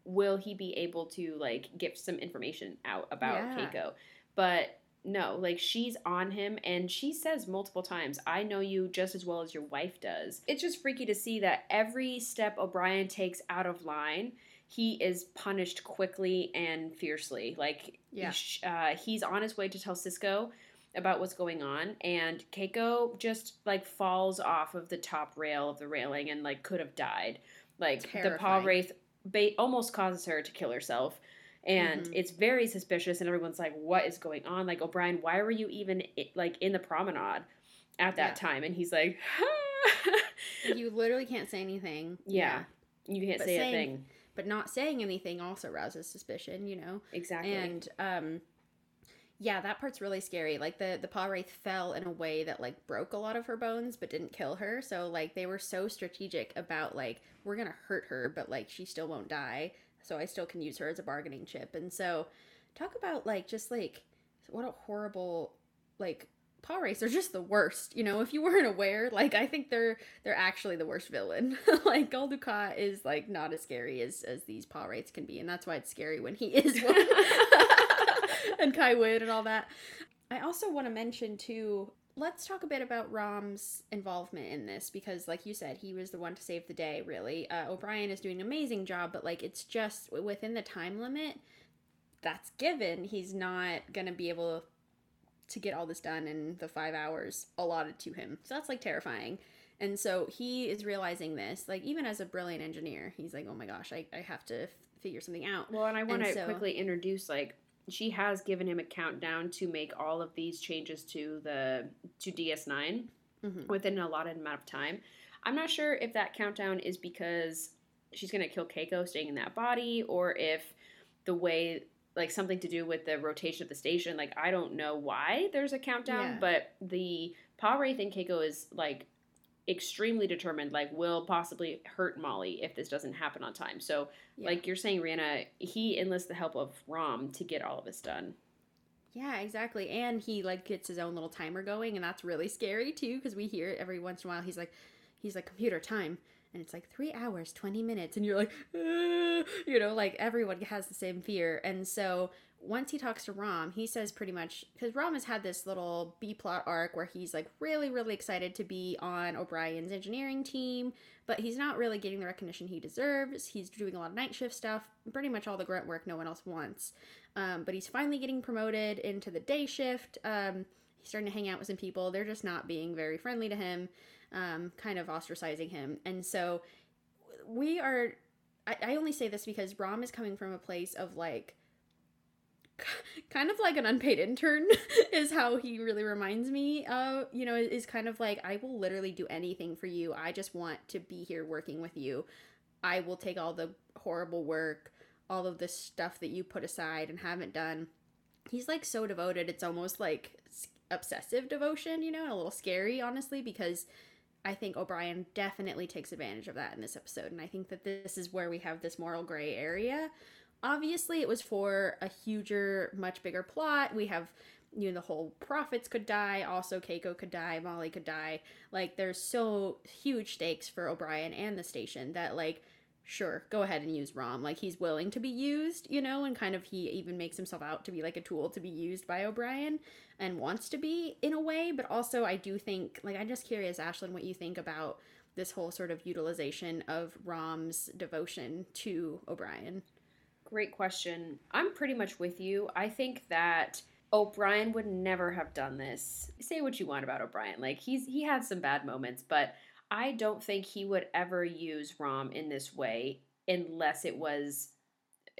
will he be able to like get some information out about yeah. Keiko? But no, like she's on him and she says multiple times, I know you just as well as your wife does. It's just freaky to see that every step O'Brien takes out of line, he is punished quickly and fiercely. Like, yeah. uh, he's on his way to tell Sisko about what's going on, and Keiko just like falls off of the top rail of the railing and like could have died. Like Terrifying. the Pah-wraith ba- almost causes her to kill herself and mm-hmm. it's very suspicious and everyone's like what is going on like o'brien why were you even like in the promenade at that yeah. time and he's like (laughs) you literally can't say anything yeah, yeah. you can't but say saying, a thing but not saying anything also rouses suspicion you know exactly and um yeah, that part's really scary. Like the the Pah-wraith fell in a way that like broke a lot of her bones but didn't kill her. So like they were so strategic about like we're going to hurt her but like she still won't die. So I still can use her as a bargaining chip. And so talk about like just like what a horrible like Pah-wraiths are just the worst. You know, if you weren't aware, like I think they're they're actually the worst villain. (laughs) like Gul Dukat is like not as scary as as these Pah-wraiths can be, and that's why it's scary when he (laughs) is one. (laughs) and Kai Wood and all that. I also want to mention too. Let's talk a bit about Rom's involvement in this because, like you said, he was the one to save the day. Really, uh, O'Brien is doing an amazing job, but like it's just within the time limit that's given. He's not gonna be able to get all this done in the five hours allotted to him. So that's like terrifying. And so he is realizing this, like even as a brilliant engineer, he's like, oh my gosh, I, I have to f- figure something out. Well, and I want to so, quickly introduce like she has given him a countdown to make all of these changes to the to DS9 mm-hmm. within an allotted amount of time. I'm not sure if that countdown is because she's gonna kill Keiko staying in that body, or if the way like something to do with the rotation of the station. Like I don't know why there's a countdown, yeah. but the Pah-wraith and Keiko is like extremely determined, like will possibly hurt Molly if this doesn't happen on time. So, yeah. like you're saying, Rhianna, he enlists the help of Rom to get all of this done. Yeah, exactly. And he like gets his own little timer going, and that's really scary too, because we hear it every once in a while. He's like, he's like computer time, and it's like three hours, twenty minutes, and you're like, you know, like everyone has the same fear, and so once he talks to Rom, he says pretty much because Rom has had this little B plot arc where he's like really, really excited to be on O'Brien's engineering team, but he's not really getting the recognition he deserves. He's doing a lot of night shift stuff, pretty much all the grunt work no one else wants. Um, but he's finally getting promoted into the day shift. Um, he's starting to hang out with some people. They're just not being very friendly to him, um, kind of ostracizing him. And so we are. I, I only say this because Rom is coming from a place of like (laughs) kind of like an unpaid intern (laughs) is how he really reminds me of you know is kind of like i will literally do anything for you i just want to be here working with you i will take all the horrible work all of the stuff that you put aside and haven't done he's like so devoted it's almost like obsessive devotion you know and a little scary honestly because I think O'Brien definitely takes advantage of that in this episode. And I think that this is where we have this moral gray area Obviously, it was for a huger, much bigger plot. We have you know the whole prophets could die also keiko could die molly could die like there's so huge stakes for o'brien and the station that like sure go ahead and use rom like he's willing to be used you know and kind of he even makes himself out to be like a tool to be used by o'brien and wants to be in a way but also i do think like i'm just curious ashlyn what you think about this whole sort of utilization of rom's devotion to o'brien Great question. I'm pretty much with you. I think that O'Brien would never have done this. Say what you want about O'Brien. Like he's he had some bad moments, but I don't think he would ever use Rom in this way unless it was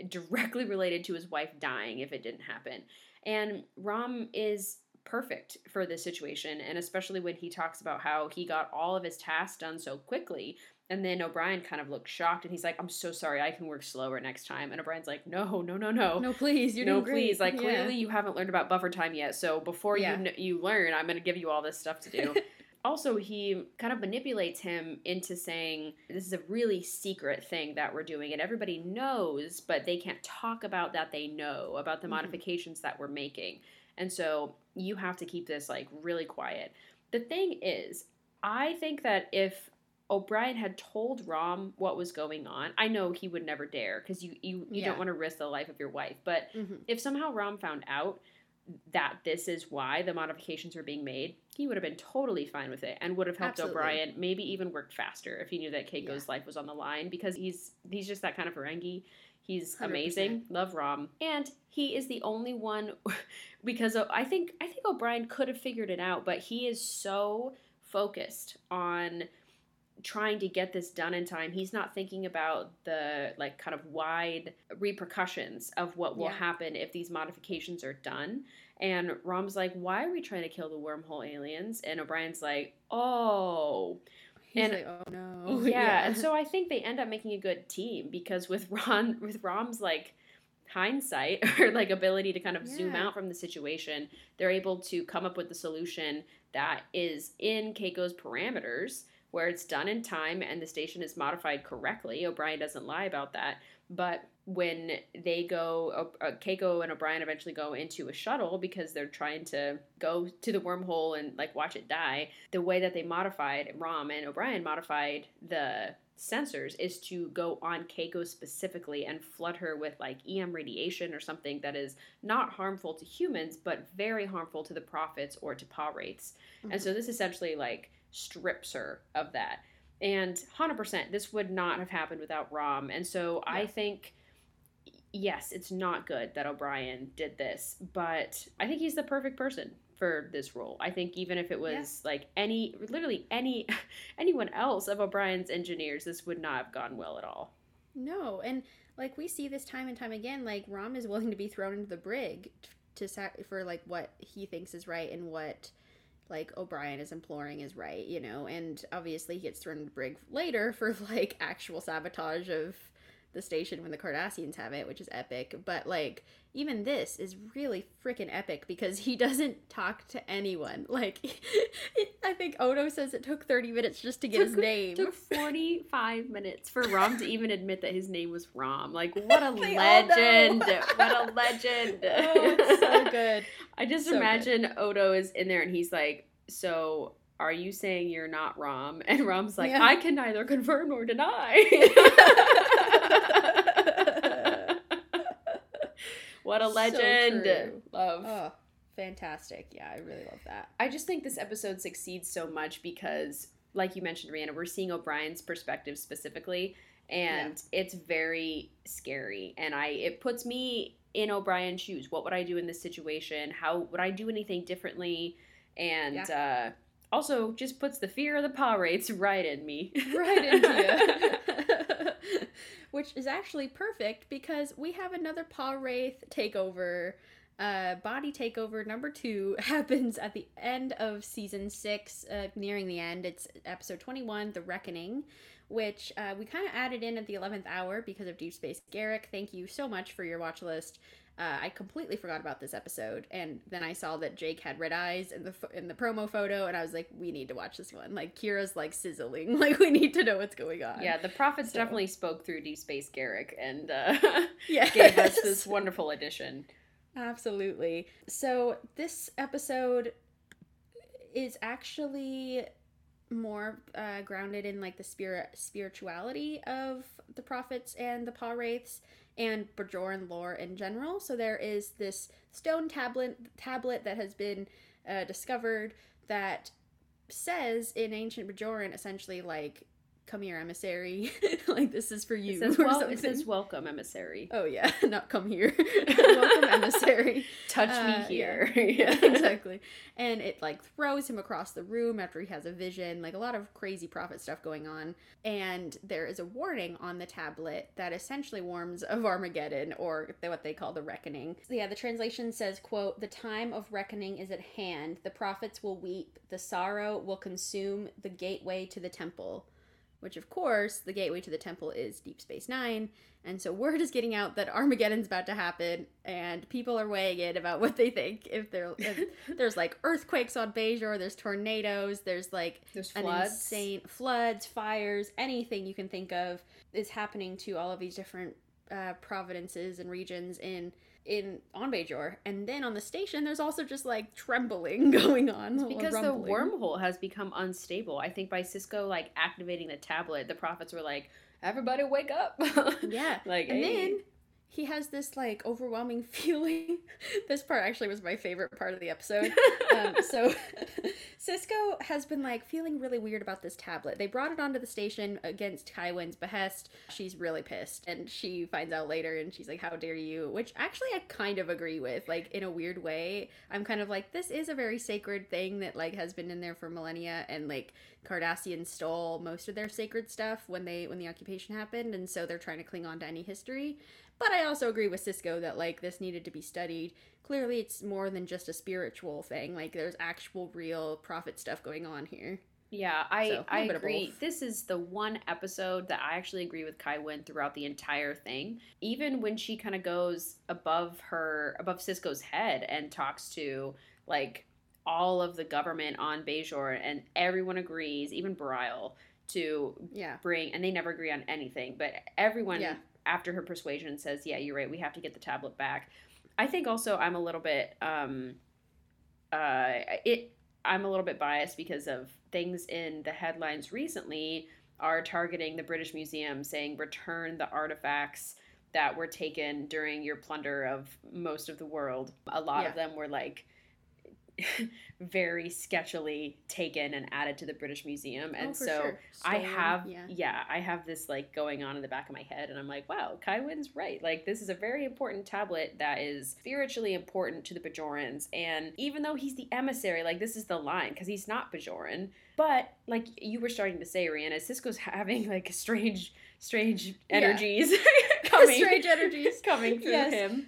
directly related to his wife dying if it didn't happen. And Rom is perfect for this situation and especially when he talks about how he got all of his tasks done so quickly and then O'Brien kind of looks shocked and he's like, I'm so sorry, I can work slower next time. And O'Brien's like, No, no, no, no. No, please, you're no, please. great. Like, Yeah. clearly you haven't learned about buffer time yet. So before Yeah. you you learn, I'm going to give you all this stuff to do. (laughs) also, he kind of manipulates him into saying, This is a really secret thing that we're doing. And everybody knows, but they can't talk about that they know, about the Mhm. modifications that we're making. And so you have to keep this like really quiet. The thing is, I think that if O'Brien had told Rom what was going on, I know he would never dare because you you, you Yeah. don't want to risk the life of your wife. But Mhm. if somehow Rom found out that this is why the modifications were being made, he would have been totally fine with it and would have helped Absolutely. O'Brien maybe even worked faster if he knew that Keiko's life was on the line because he's he's just that kind of Ferengi. He's 100%. amazing. Love Rom. And he is the only one (laughs) because I think I think O'Brien could have figured it out, but he is so focused on trying to get this done in time. He's not thinking about the like kind of wide repercussions of what will Yeah. happen if these modifications are done. And Rom's like, "Why are we trying to kill the wormhole aliens?" And O'Brien's like, "Oh, He's And- like, oh no. (laughs) yeah, and so I think they end up making a good team because with (laughs) Ron with Rom's like hindsight (laughs) or like ability to kind of zoom out from the situation, they're able to come up with the solution that is in Keiko's parameters where it's done in time and the station is modified correctly. O'Brien doesn't lie about that. But when they go, uh, Keiko and O'Brien eventually go into a shuttle because they're trying to go to the wormhole and like watch it die. The way that they modified Rom and O'Brien modified the sensors is to go on Keiko specifically and flood her with like EM radiation or something that is not harmful to humans but very harmful to the prophets or to Pah-wraiths. And Mhm. so this essentially like strips her of that. And 100% this would not have happened without Rom. And so I think yes, it's not good that O'Brien did this, but I think he's the perfect person for this role. I think even if it was like any literally any (laughs) anyone else of O'Brien's engineers, this would not have gone well at all. No, and like we see this time and time again, like Rom is willing to be thrown into the brig to sac- for like what he thinks is right and what like O'Brien is imploring is right, you know. And obviously he gets thrown into the brig later for like actual sabotage of the station when the Cardassians have it, which is epic. But like even this is really freaking epic because he (laughs) doesn't talk to anyone. (laughs) Like (laughs) I think Odo says it took 30 minutes just to get his Took- name. took 45 minutes for Rom to even admit that his name was Rom. Like, what a They all know. legend! what a legend! oh, it's so good. I just So good. imagine Odo is in there and he's like, So, are you saying you're not Rom? And Rom's like, Yeah. I can neither confirm nor deny. What a legend! true. Love. Oh, fantastic. Yeah, I really love that. I just think this episode succeeds so much because, like you mentioned, Rhianna, we're seeing O'Brien's perspective specifically, and it's very scary. And I it puts me in O'Brien's shoes. What would I do in this situation? How would I do anything differently? And uh, also just puts the fear of the Pah-wraiths (laughs) right in me. Right into you. (laughs) Which is actually perfect because we have another Pah-wraith takeover. Uh, body takeover number two (laughs) happens at the end of season six, uh, nearing the end. It's episode 21, The Reckoning, which uh, we kind of added in at the 11th hour because of Deep Space Garak. Thank you so much for your watch list. Uh, I completely forgot about this episode, and then I saw that Jake had red eyes in the pho- in the promo photo, and I was like, "We need to watch this one." Like Kira's like sizzling, (laughs) like we need to know what's going on. yeah, the prophets So- definitely spoke through Deep Space Garak and uh, yeah, (laughs) gave us this wonderful addition. Absolutely. So this episode is actually more uh, grounded in like the spirit spirituality of the prophets and the Pah-wraiths and Bajoran lore in general. So there is this stone tablet tablet that has been uh, discovered that says in ancient Bajoran essentially like come here emissary (laughs) like this is for you It says, or wel- it says welcome, emissary. oh yeah (laughs) not come here (laughs) welcome emissary Touch Uh, me yeah. here. yeah, exactly. And it like throws him across the room after he has a vision, like a lot of crazy prophet stuff going on. And there is a warning on the tablet that essentially warns of Armageddon or what they call the reckoning. Yeah, the translation says, quote, "The time of reckoning is at hand. The prophets will weep. The sorrow will consume the gateway to the temple." Which, of course, the gateway to the temple is Deep Space Nine. And so word is getting out that Armageddon's about to happen, and people are weighing in about what they think. If if (laughs) there's like earthquakes on Bajor, there's tornadoes, there's like There's an floods. insane floods, fires, anything you can think of is happening to all of these different uh, providences and regions in in on Bajor. And then on the station, there's also just like trembling (laughs) going on because the wormhole has become unstable. I think by Sisko like activating the tablet, the prophets were like, "Everybody wake up!" (laughs) Yeah, like and hey. then he has this like overwhelming (laughs) feeling. this part actually was my favorite part of the episode. (laughs) um, so (laughs) Sisko has been like feeling really weird about this tablet. They brought it onto the station against Kai Winn's behest. She's really pissed, and she finds out later, and she's like, "How dare you?" Which actually I kind of agree with. Like in a weird way, I'm kind of like, this is a very sacred thing that like has been in there for millennia, and like Cardassians stole most of their sacred stuff when they when the occupation happened, and so they're trying to cling on to any history. But I also agree with Sisko that like this needed to be studied. Clearly, it's more than just a spiritual thing. Like there's actual, real prophet stuff going on here. Yeah, I So, I little bit of agree. This is the one episode that I actually agree with Kai Winn throughout the entire thing. Even when she kind of goes above her above Sisko's head and talks to like all of the government on Bajor and everyone agrees, even Brile, to Yeah. bring and they never agree on anything, but everyone Yeah. After her persuasion says, "Yeah, you're right. We have to get the tablet back." I think also I'm a little bit um uh it I'm a little bit biased because of things in the headlines recently are targeting the British Museum saying return the artifacts that were taken during your plunder of most of the world. A lot Yeah. of them were like (laughs) very sketchily taken and added to the British Museum. And Oh, so sure. I have yeah. Yeah. I have this like going on in the back of my head and I'm like, wow, Kai Winn's right. Like this is a very important tablet that is spiritually important to the Bajorans. And even though he's the emissary, like this is the line, because he's not Bajoran. But like you were starting to say, Rhianna, Sisko's (laughs) having like strange, strange energies (laughs) coming Strange energies. coming through Yes. him.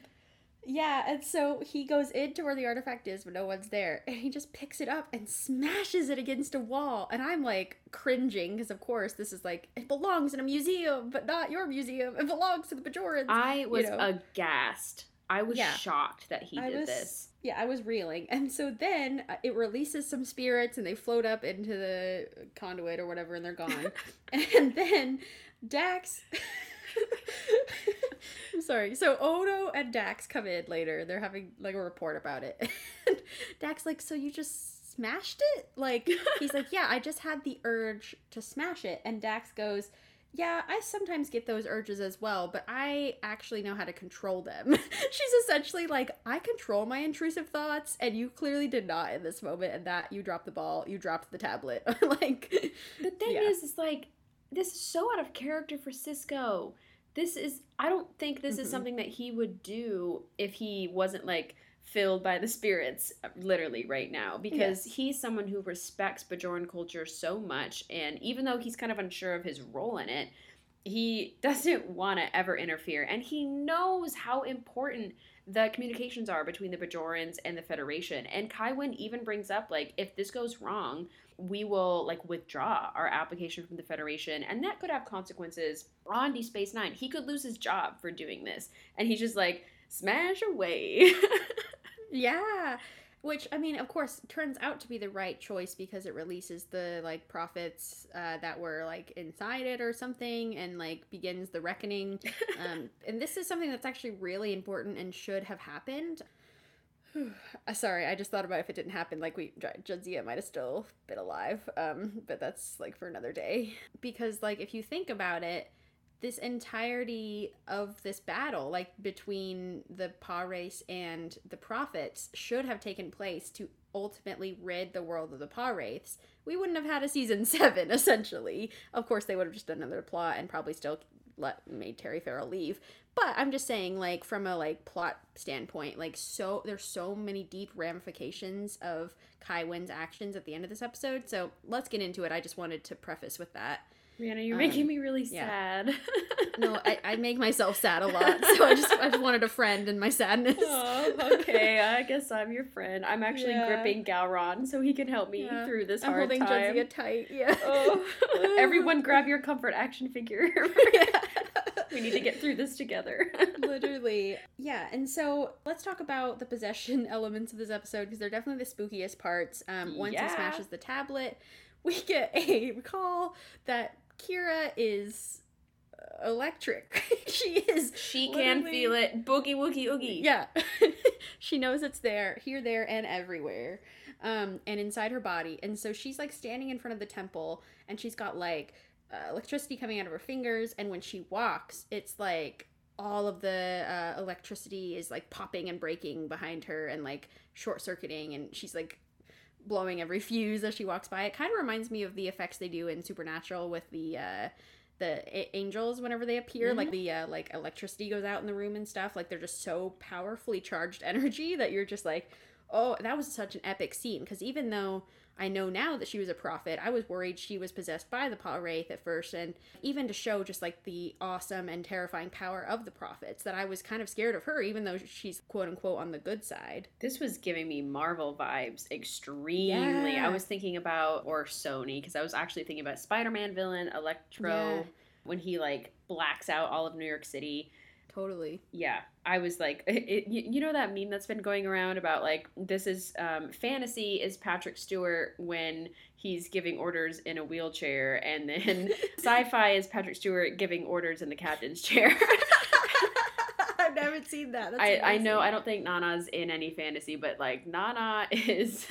Yeah, and so he goes into where the artifact is, but no one's there, and he just picks it up and smashes it against a wall. And I'm like cringing because, of course, this is like it belongs in a museum, but not your museum. It belongs to the Bajorans. I was know. aghast. I was Yeah. shocked that he I did was- this. Yeah, I was reeling. And so then uh, it releases some spirits and they float up into the conduit or whatever and they're gone. (laughs) and then Dax. (laughs) (laughs) I'm sorry. So Odo and Dax come in later. They're having like a report about it. (laughs) And Dax like, "So you just smashed it?" Like (laughs) he's like, "Yeah, I just had the urge to smash it." And Dax goes, yeah, I sometimes get those urges as well, but I actually know how to control them. She's essentially like, I control my intrusive thoughts, and you clearly did not in this moment, and that you dropped the ball, you dropped the tablet. like, The thing Yeah. is, is like this is so out of character for Sisko. This is I don't think this is Mhm. something that he would do if he wasn't like filled by the spirits uh, literally right now because Yes. he's someone who respects Bajoran culture so much and even though he's kind of unsure of his role in it he (laughs) doesn't want to ever interfere and he knows how important the communications are between the Bajorans and the Federation and Kai Winn even brings up like if this goes wrong we will like withdraw our application from the Federation, and that could have consequences on Deep Space Nine. He could lose his job for doing this, and he's just like smash away. (laughs) yeah. Which, I mean, of course, turns out to be the right choice because it releases the, like, prophets uh, that were, like, inside it or something and, like, begins the reckoning. (laughs) um, and this is something that's actually really important and should have happened. (sighs) Uh, Sorry, I just thought about if it didn't happen, like we Jadzia might have still been alive. Um, but that's like for another day. Because like if you think about it, this entirety of this battle, like between the Pah-wraiths and the prophets, should have taken place to ultimately rid the world of the Pah-wraiths. We wouldn't have had a season (laughs) seven, essentially. Of course, they would have just done another plot and probably still let made Terry Farrell leave. But I'm just saying, like from a like plot standpoint, like so there's so many deep ramifications of Kai Winn's actions at the end of this episode. So let's get into it. I just wanted to preface with that. Rhianna, you're Um, making me really yeah. sad. No, I, I make myself sad a lot, (laughs) so I just I just wanted a friend in my sadness. Oh, okay. I guess I'm your friend. I'm actually Yeah. gripping Gowron so he can help me Yeah. through this I'm hard holding time. Jadzia tight. Yeah. Oh, (laughs) everyone grab your comfort action figure. (laughs) we need to get through this together. (laughs) Literally. Yeah, and so let's talk about the possession (laughs) elements of this episode because they're definitely the spookiest parts. Um, once Yeah. he smashes the tablet, we (laughs) get a call that Kira is electric. she is. she can feel it. Boogie woogie oogie. Yeah. she knows it's there, here, there, and everywhere. Um, and inside her body. And so she's like standing in front of the temple and she's got like uh, electricity coming out of her fingers. And when she walks, it's like all of the uh, electricity is like popping and breaking behind her and like short circuiting. And she's like blowing every (laughs) fuse as she walks by. It kind of reminds me of the effects they do in Supernatural with the. Uh, the a- angels whenever they appear like the uh, like electricity goes out in the room and stuff like they're just so powerfully charged (laughs) energy that you're just like oh that was such an epic scene because even though i know now that she was a prophet i was worried she was possessed by the wraith at first and even to show just like the awesome and terrifying power of the prophets that i was kind of scared of her even though she's quote unquote on the good side This was giving me Marvel vibes extremely. Yeah. I was thinking about, or Sony, because I was actually thinking about Spider Man villain, Electro, Yeah. when he like blacks out all of New York City. Totally Yeah, I was like, (laughs) it, you you know that meme that's been going around about like this is um, fantasy is Patrick Stewart when he's giving orders in a wheelchair, and then (laughs) sci-fi is Patrick Stewart giving orders in the captain's chair. (laughs) never seen that That's I, I know. I don't think Nana's in any fantasy, but like Nana (laughs) is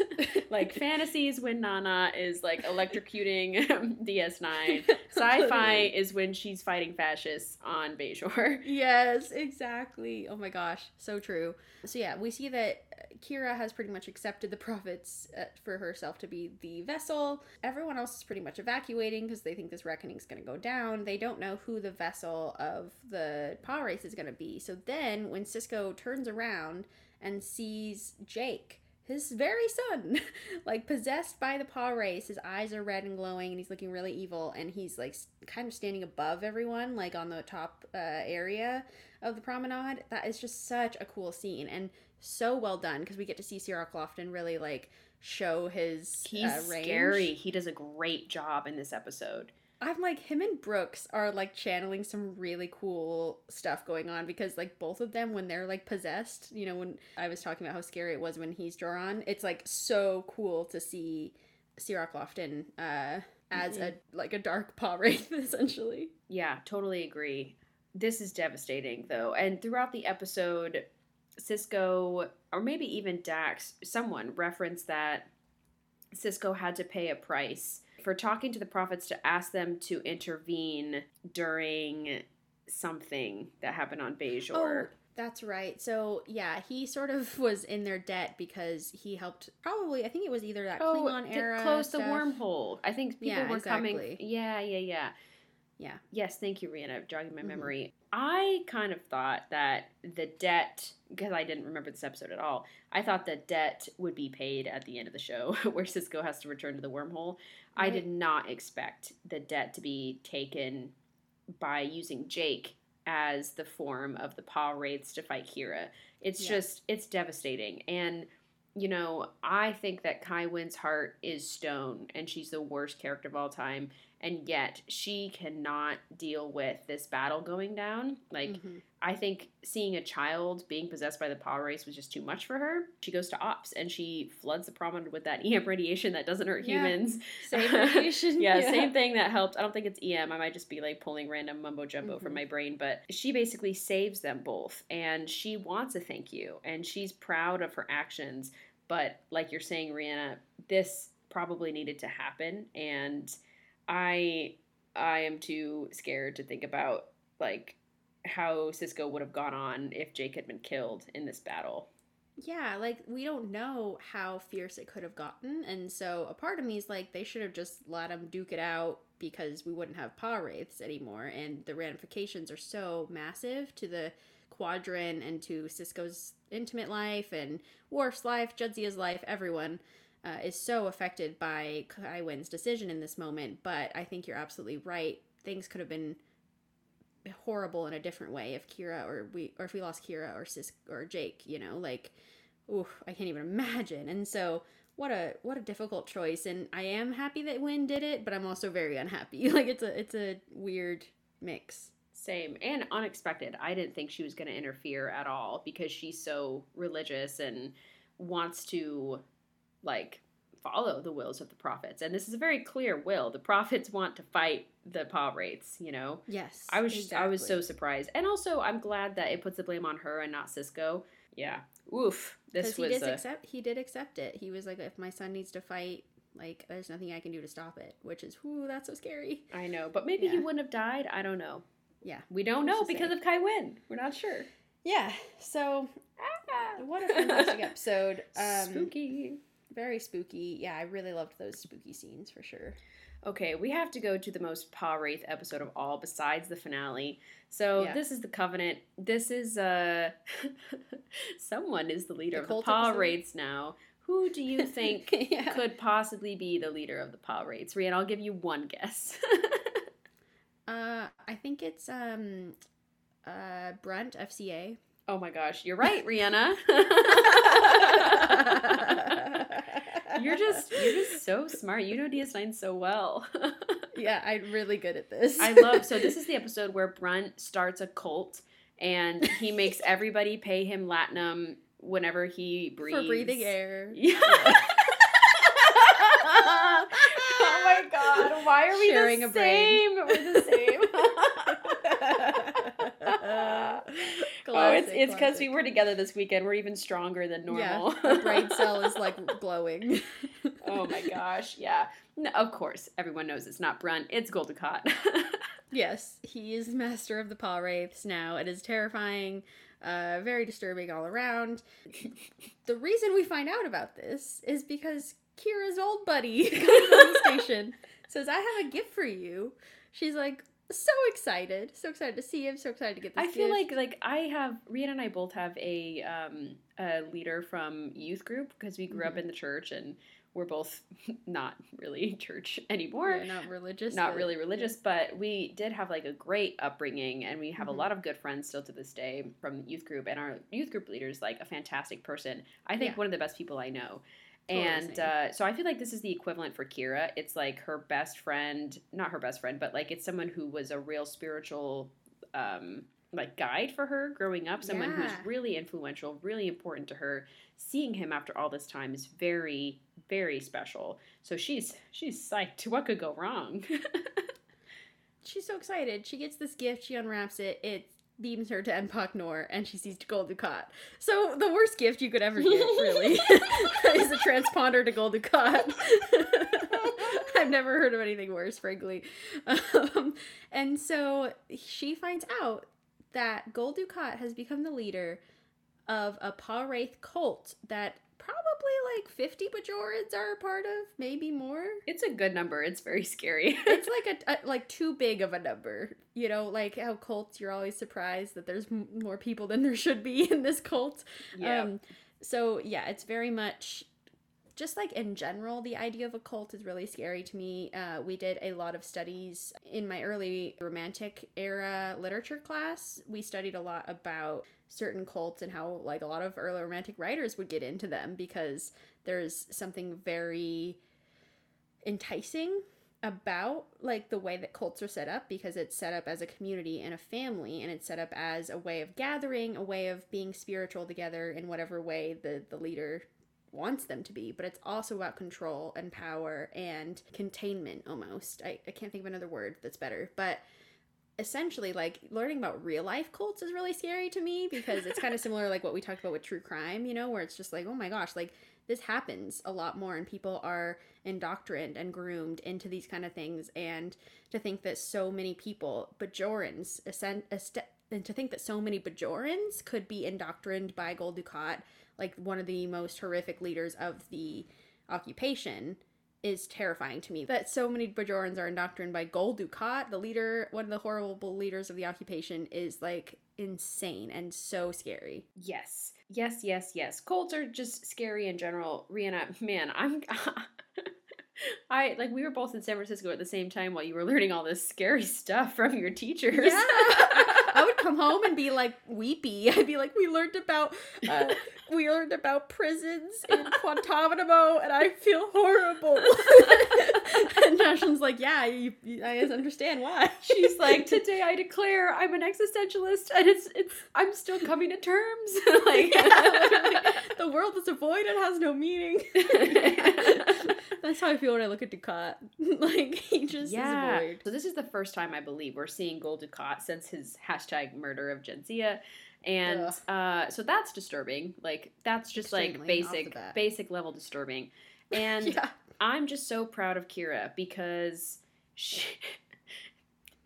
like (laughs) fantasies when Nana is like electrocuting (laughs) DS9. Sci-fi is when she's fighting fascists on Bajor. Yes, exactly. Oh my gosh, so true. So yeah, we see that Kira has pretty much accepted the (laughs) prophets uh, for herself to be the vessel. Everyone else is pretty much evacuating because they think this reckoning's going to go down. They don't know who the vessel of the Pah-wraiths is going to be. So then, when Sisko turns around and sees Jake, his very son, (laughs) like possessed by the Pah-wraiths, his eyes are red and glowing, and he's looking really evil. And he's like kind of standing above everyone, like on the top uh, area of the promenade. That is just such a cool scene and so well done because we get to see Cirroc Lofton really like show his He's uh, scary. He does a great job in this episode. I'm like him and Brooks are like channeling some really cool stuff going on because like both of them when they're like possessed, you know, when I was talking about how scary it was when he's Joran, it's like so cool to see Cirroc Lofton uh as a like a dark paw (laughs) wraith essentially. Yeah, totally agree. This is devastating though. And throughout the episode, Sisko or maybe even Dax, someone referenced that Sisko had to pay a price for talking to the prophets to ask them to intervene during something that happened on Bajor. Oh, that's right. So yeah, he sort of (laughs) was in their debt because he helped. Probably, I think it was either that oh, Klingon to era Oh, close the wormhole. I think people Yeah, were coming. exactly. Yeah, yeah, yeah. Yeah. Yes, thank you, Rhianna, jogging my Mhm. memory. I kind of thought that the debt, because I didn't remember this episode at all, I thought the debt would be paid at the end of the show (laughs) where Sisko has to return to the wormhole. I did not expect the debt to be taken by using Jake as the form of the Pah-wraiths to fight Kira. It's Yeah. just, it's devastating. And you know, I think that Kai Winn's heart is stone and she's the worst character of all time. And yet she cannot deal with this battle going down. Like, Mhm. I think seeing a child being possessed by the Pah-wraiths was just too much for her. She goes to ops and she floods the promenade with that (laughs) EM radiation that doesn't hurt Yeah. humans. Same (laughs) radiation. yeah, same thing that helped. I don't think it's EM. I might just be like pulling random mumbo jumbo from Mhm. my brain, but she basically saves them both and she wants a thank you and she's proud of her actions. But like you're saying, Rhianna, this probably needed to happen and I I am too scared to think about like how Sisko would have gone on if Jake had been killed in this battle. Yeah, like we don't know how fierce it could have gotten, and so a part of me is like they should have just let him duke it out because we wouldn't have Pah-wraiths anymore, and the ramifications are so massive to the quadrant and to Sisko's intimate life and Worf's life, Jadzia's life, everyone. Uh, is so affected by Kai Winn's decision in this moment, but I think you're absolutely right. Things could have been horrible in a different way if Kira or we or if we lost Kira or Sis or Jake, you know, like ooh, I can't even (laughs) imagine. And so what a what a difficult choice and I am happy that Winn did it, but I'm also very unhappy. (laughs) Like it's a it's a weird mix. Same and unexpected. I didn't think she was going to interfere at all because she's so religious and wants to like follow the wills of the prophets. And this is a very clear will. The prophets want to fight the Pah-wraiths, you know. Yes. I was just, I was so surprised. And also I'm glad that it puts the blame on her and not Sisko. Yeah. Oof. This 'Cause he was did a, accept he did accept it. He was like if my son needs to fight, like there's nothing I can do to stop it, which is whoo, that's so scary. I know, but maybe he wouldn't have died. I don't know. Yeah. We don't know because say? of Kai Winn. We're not sure. Yeah. So what a fantastic (laughs) episode. Um Spooky. Very spooky. Yeah, I really loved those spooky scenes for sure. Okay, we have to go to the most Pah-wraith episode of all besides the finale. So Yeah. this is the Covenant. This is uh (laughs) someone is the leader The of the Paw episode? Wraiths now. Who do you (laughs) think yeah. could possibly be the leader of the Pah-wraiths? Rian, I'll give you one guess. (laughs) Uh, I think it's um, uh, Brunt FCA. oh my gosh, you're right, Rhianna. You're just you're just so smart. You know DS9 so well. (laughs) yeah, I'm really good at this. I love so this is the (laughs) episode where Brunt starts a cult and he makes everybody pay him latinum whenever he breathes. for breathing air. (laughs) Yeah. oh my god, why are we Sharing the a brain. same? We're the same. It's it's because we were together this weekend. We're even stronger than normal. Yeah, the brain (laughs) cell is like glowing. oh my gosh, yeah. No, of course, everyone knows it's not Brunt. It's Gul Dukat. (laughs) Yes, he is master of the Pah-wraiths now. It is terrifying, uh, very disturbing all around. the reason we find out about this is because Kira's old buddy (laughs) comes on the station, says, "I have a gift for you." She's like so excited, so excited to see him, so excited to get this. I feel gift. like like I have Rhianna and I both have a um a leader from youth group because we grew up Mhm. in the church and we're both (laughs) not really (laughs) church anymore. We're not religious, not but- really religious, but we did have like a great upbringing, and we have Mhm. a lot of good friends still to this day from youth group. And our youth group leader is like a fantastic person. I think Yeah. one of the best people I know. Totally and uh, so I feel like this is the equivalent for Kira. It's like her best friend, not her best friend, but like it's someone who was a real spiritual um, like guide for her growing up. Someone who's Yeah. really influential, really important to her. Seeing him after all this time is very, very special. So she's she's psyched. What could go wrong? (laughs) She's so excited. She gets this gift. She unwraps it. It beams her to Empok Nor, and she sees Gul Dukat. So the worst gift you could ever get, (laughs) really, (laughs) is a transponder to Gul Dukat. (laughs) I've never heard of anything worse, frankly. Um, and so she finds out that Gul Dukat has become the leader of a Pah-wraith cult that probably like 50 Bajorans are a part of, maybe more it's a good number. It's very scary. (laughs) it's like a, a like too big of a number you know like how cults you're always surprised that there's m- more people than there should be (laughs) in this cult yeah. um so yeah it's very much just like in general the idea of a cult is really scary to me. Uh, we did a lot of studies in my early romantic era literature class. We studied a lot about certain cults and how like a lot of early romantic writers would get into them because there's something very enticing about like the way that cults are set up because it's set up as a community and a family and it's set up as a way of gathering a way of being spiritual together in whatever way the the leader wants them to be but it's also about control and power and containment almost. I, I can't think of another word that's better but essentially like learning about real life cults is really scary to me because it's kind of (laughs) similar like what we talked about with true crime you know where it's just like oh my gosh like this happens a lot more and people are indoctrined and groomed into these kind of things and to think that so many people bajorans ascend, and to think that so many bajorans could be indoctrined by Gul Dukat like one of the most horrific leaders of the occupation is terrifying to me. That so many Bajorans are indoctrinated by Gul Dukat, the leader, one of the horrible leaders of the occupation, is like insane and so scary. Yes. Yes, yes, yes. Cults are just scary in general. Rhianna, man, I'm (laughs) I like we were both in San Francisco at the same time while you were learning all this scary (laughs) stuff from your teachers. Yeah. (laughs) I would come home and be like weepy. (laughs) I'd be like, we learned about uh, we learned about prisons in (laughs) Guantanamo, and I feel horrible. (laughs) and Ashlyn's like, yeah, you, you, I understand why. She's like, today I declare I'm an existentialist, and it's it's I'm still coming to terms. like, yeah, the world is a void; it has no meaning. (laughs) That's how I feel when I look at Dukat. (laughs) like he just yeah. So this is the first time I believe we're seeing Gul Dukat since his hashtag murder of Jadzia. And uh, so that's disturbing. Like that's just Extremely, like basic basic level disturbing. (laughs) And yeah. I'm just so proud of Kira because she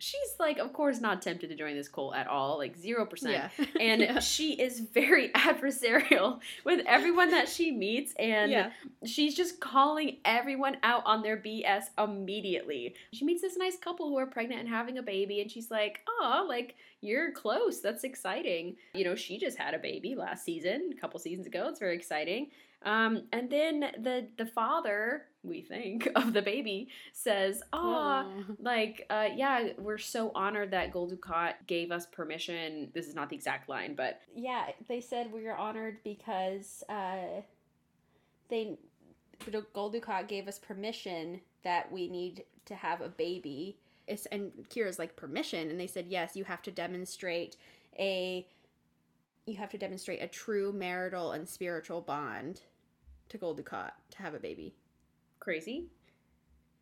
she's like, of course, not tempted to join this cult at all, like zero percent. Yeah. (laughs) And yeah. she is very (laughs) adversarial with everyone that she meets, and yeah. she's just calling everyone out on their BS immediately. She meets this nice couple who are pregnant and having a baby, and she's like, "Oh, like you're close. That's exciting." You know, she just had a baby last season, a couple seasons ago. It's very exciting. Um, and then the the father, we think, (laughs) of the baby says, "Ah, (laughs) oh. like, uh, yeah, we're so honored that Gul Dukat gave us permission." This is not the exact line, but yeah, they said we are honored because uh, they Gul Dukat gave us permission that we need to have a baby. And Kira's like permission, and they said yes, you have to demonstrate a you have to demonstrate a true marital and spiritual bond to Gul Dukat to have a baby. Crazy.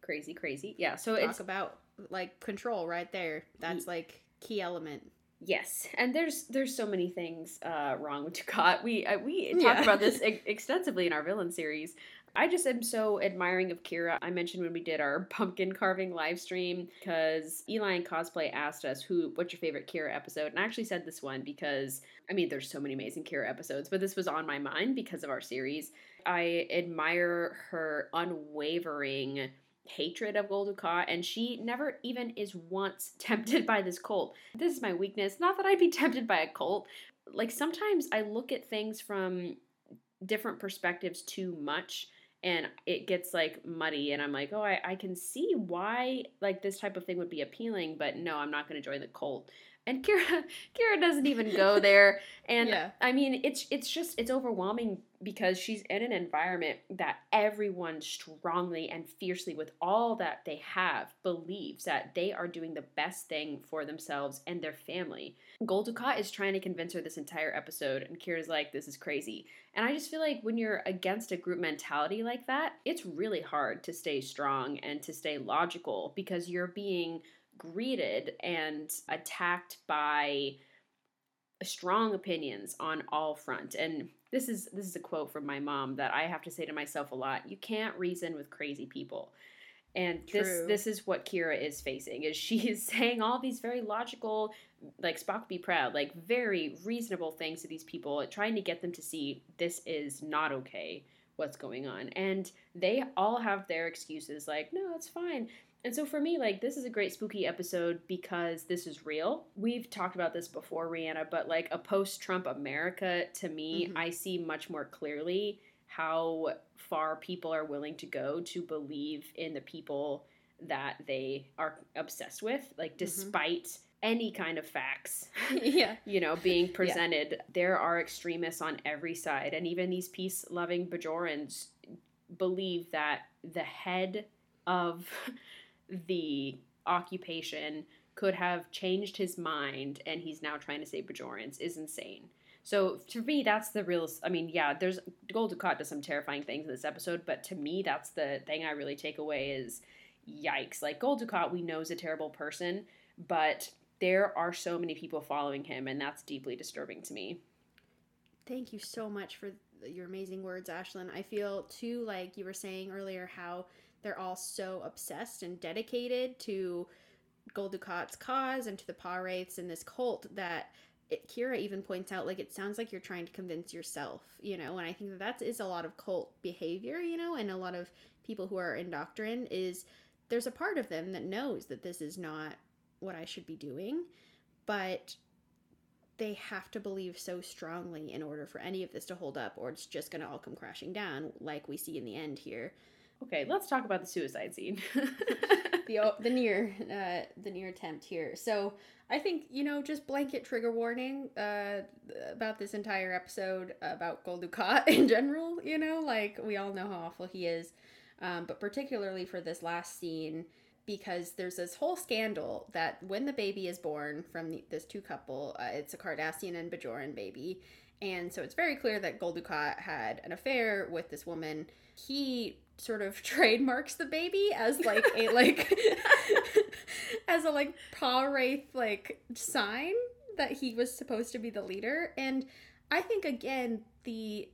Crazy, crazy. Yeah. So Talk it's about like control right there. That's like key element. Yes, and there's there's so many things uh, wrong with Dukat. We uh, we talked yeah. about this (laughs) e- extensively in our villain series. I just am so admiring of Kira. I mentioned when we did our (laughs) pumpkin carving live stream because Eli and Cosplay asked us who what's your favorite Kira episode, and I actually said this one because I mean there's so many amazing Kira episodes, but this was on my mind because of our series. I admire her unwavering hatred of Dukat, and she never even is once (laughs) tempted by this cult. This is my weakness. Not that I'd be (laughs) tempted by a cult. Like sometimes I look at things from different perspectives too much and it gets like muddy and i'm like oh I, I can see why like this type of thing would be appealing but no i'm not going to join the cult and Kira (laughs) Kira doesn't even go there and yeah. I mean it's it's just it's overwhelming because she's in an environment that everyone strongly and fiercely with all that they have believes that they are doing the best thing for themselves and their family. Dukat is trying to convince her this entire episode and Kira's like this is crazy. And I just feel like when you're against a group mentality like that, it's really hard to stay strong and to stay logical because you're being greeted and attacked by strong opinions on all front and this is this is a quote from my mom that I have to say to myself a lot. You can't reason with crazy people. And True. this this is what Kira is facing is she (laughs) is saying all these very logical like Spock be proud, like very reasonable things to these people, trying to get them to see this is not okay what's going on. And they all have their excuses like, no, it's fine. And so for me, like, this is a great spooky episode because this is real. We've talked about this before, Rhianna, but like a post Trump America, to me, mm-hmm. I see much more clearly how far people are willing to go to believe in the people that they are obsessed with, like, mm-hmm. despite. Mm-hmm. Any kind of facts, (laughs) yeah, (laughs) you know, being presented, yeah. there are extremists on every side, and even these peace-loving Bajorans believe that the head of (laughs) the occupation could have changed his mind and he's now trying to save Bajorans is insane. So to me, that's the real. I mean, yeah, there's Dukat does some terrifying things in this episode, but to me, that's the thing I really take away is, yikes! Like Dukat, we know is a terrible person, but there are so many people following him, and that's deeply disturbing to me. Thank you so much for your amazing words, Ashlyn. I feel too like you were saying earlier how they're all so obsessed and dedicated to Gul Dukat's cause and to the Pah-wraiths and this cult that it, Kira even points out like it sounds like you're trying to convince yourself, you know, and I think that that is a lot of cult behavior, you know, and a lot of people who are in doctrine is there's a part of them that knows that this is not what I should be doing, but they have to believe so strongly in order for any of this to hold up or it's just going to all come crashing down like we see in the end here. Okay, let's talk about the suicide scene. (laughs) the the (laughs) near uh, the near attempt here. So I think you know just blanket trigger warning uh, about this entire episode about Dukat (laughs) in general. You know, like we all know how awful he is, um, but particularly for this last scene because there's this whole scandal that when the baby is born from the, this two couple, uh, it's a Cardassian and Bajoran baby. And so it's very clear that Gul had an affair with this woman. He sort of (laughs) trademarks the baby as like a like (laughs) as a like Pah-wraith like sign that he was supposed to be the leader. And i think again the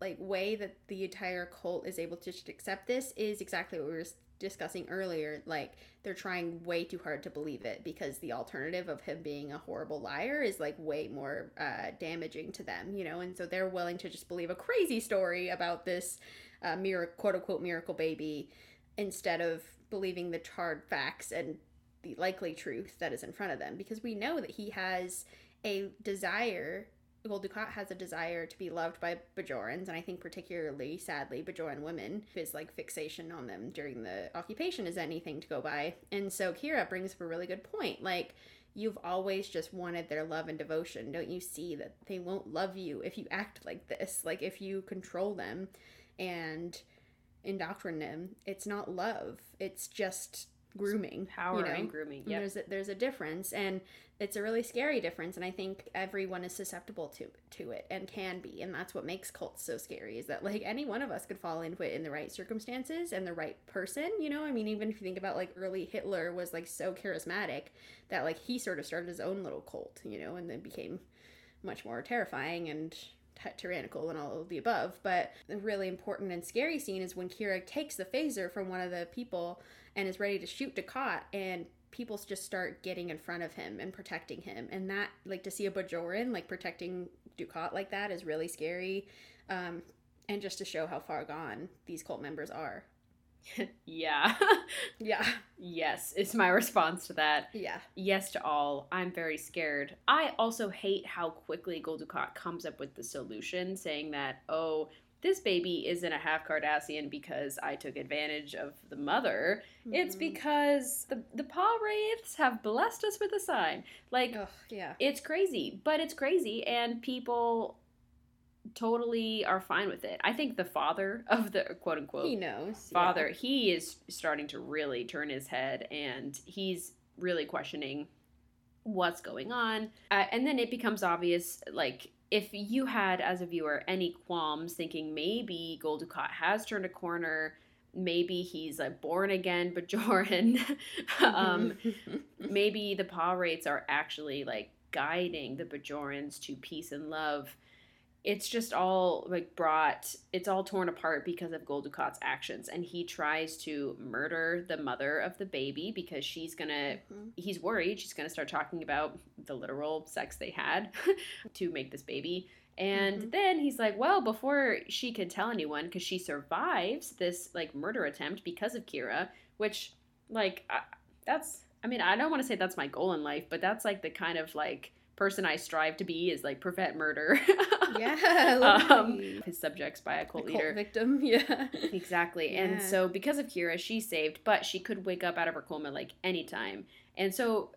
like way that the entire cult is able to accept this is exactly what we were discussing earlier. Like they're trying way too hard to believe it because the alternative of him being a horrible liar is like way more uh, damaging to them you know? And so they're willing to just believe a crazy story about this uh, miracle, quote unquote miracle baby instead of believing the hard facts and the likely truth that is in front of them because we know that he has a desire well, Dukat has a desire to be loved by Bajorans, and I think particularly, sadly, Bajoran women. His like fixation on them during the occupation is anything to go by, and so Kira brings up a really good point. Like, you've always just wanted their love and devotion. Don't you see that they won't love you if you act like this? Like, if you control them, and indoctrinate them. It's not love. It's just grooming, power you know? and grooming. Yeah, there's a, there's a difference, and it's a really scary difference. And I think everyone is susceptible to to it and can be, and that's what makes cults so scary. Is that like any one of us could fall into it in the right circumstances and the right person. You know, I mean, even if you think about like early Hitler was like so charismatic that like he sort of started his own little cult, you know, and then became much more terrifying and tyrannical and all of the above. But the really important and scary scene is when Kira takes the phaser from one of the people and is ready to shoot Dukat, and people just start getting in front of him and protecting him. And that, like, to see a Bajoran like protecting Dukat like that is really scary. Um, and just to show how far gone these cult members are. (laughs) yeah. (laughs) yeah. Yes, is my response to that. Yeah. Yes to all. I'm very scared. I also hate how quickly Gul Dukat comes up with the solution, saying that, oh, this baby isn't a half Cardassian because I took advantage of the mother. Mm-hmm. It's because the the Pah-wraiths have blessed us with a sign. Like, Ugh, yeah, it's crazy, but it's crazy, and people totally are fine with it. I think the father (laughs) of the quote unquote he knows father, yeah. he is starting to really turn his head and he's really questioning what's going on. Uh, and then it becomes obvious like if you had as a viewer any qualms thinking maybe Gul Dukat has turned a corner, maybe he's a born again Bajoran, (laughs) um, (laughs) maybe the Pah-wraiths are actually like guiding the Bajorans to peace and love it's just all like brought it's all torn apart because of Dukat's actions and he tries to murder the mother of the baby because she's gonna mm-hmm. he's worried she's gonna start talking about the literal sex they had (laughs) to make this baby and mm-hmm. then he's like well before she can tell anyone because she survives this like murder attempt because of kira which like I, that's i mean i don't want to say that's my goal in life but that's like the kind of like person I strive to be is like prevent murder. (laughs) yeah. (laughs) um, his subjects by a cult a leader. victim. (laughs) Yeah. Exactly. Yeah. And so because of Kira, she's saved, but she could wake up out of her coma like anytime. And so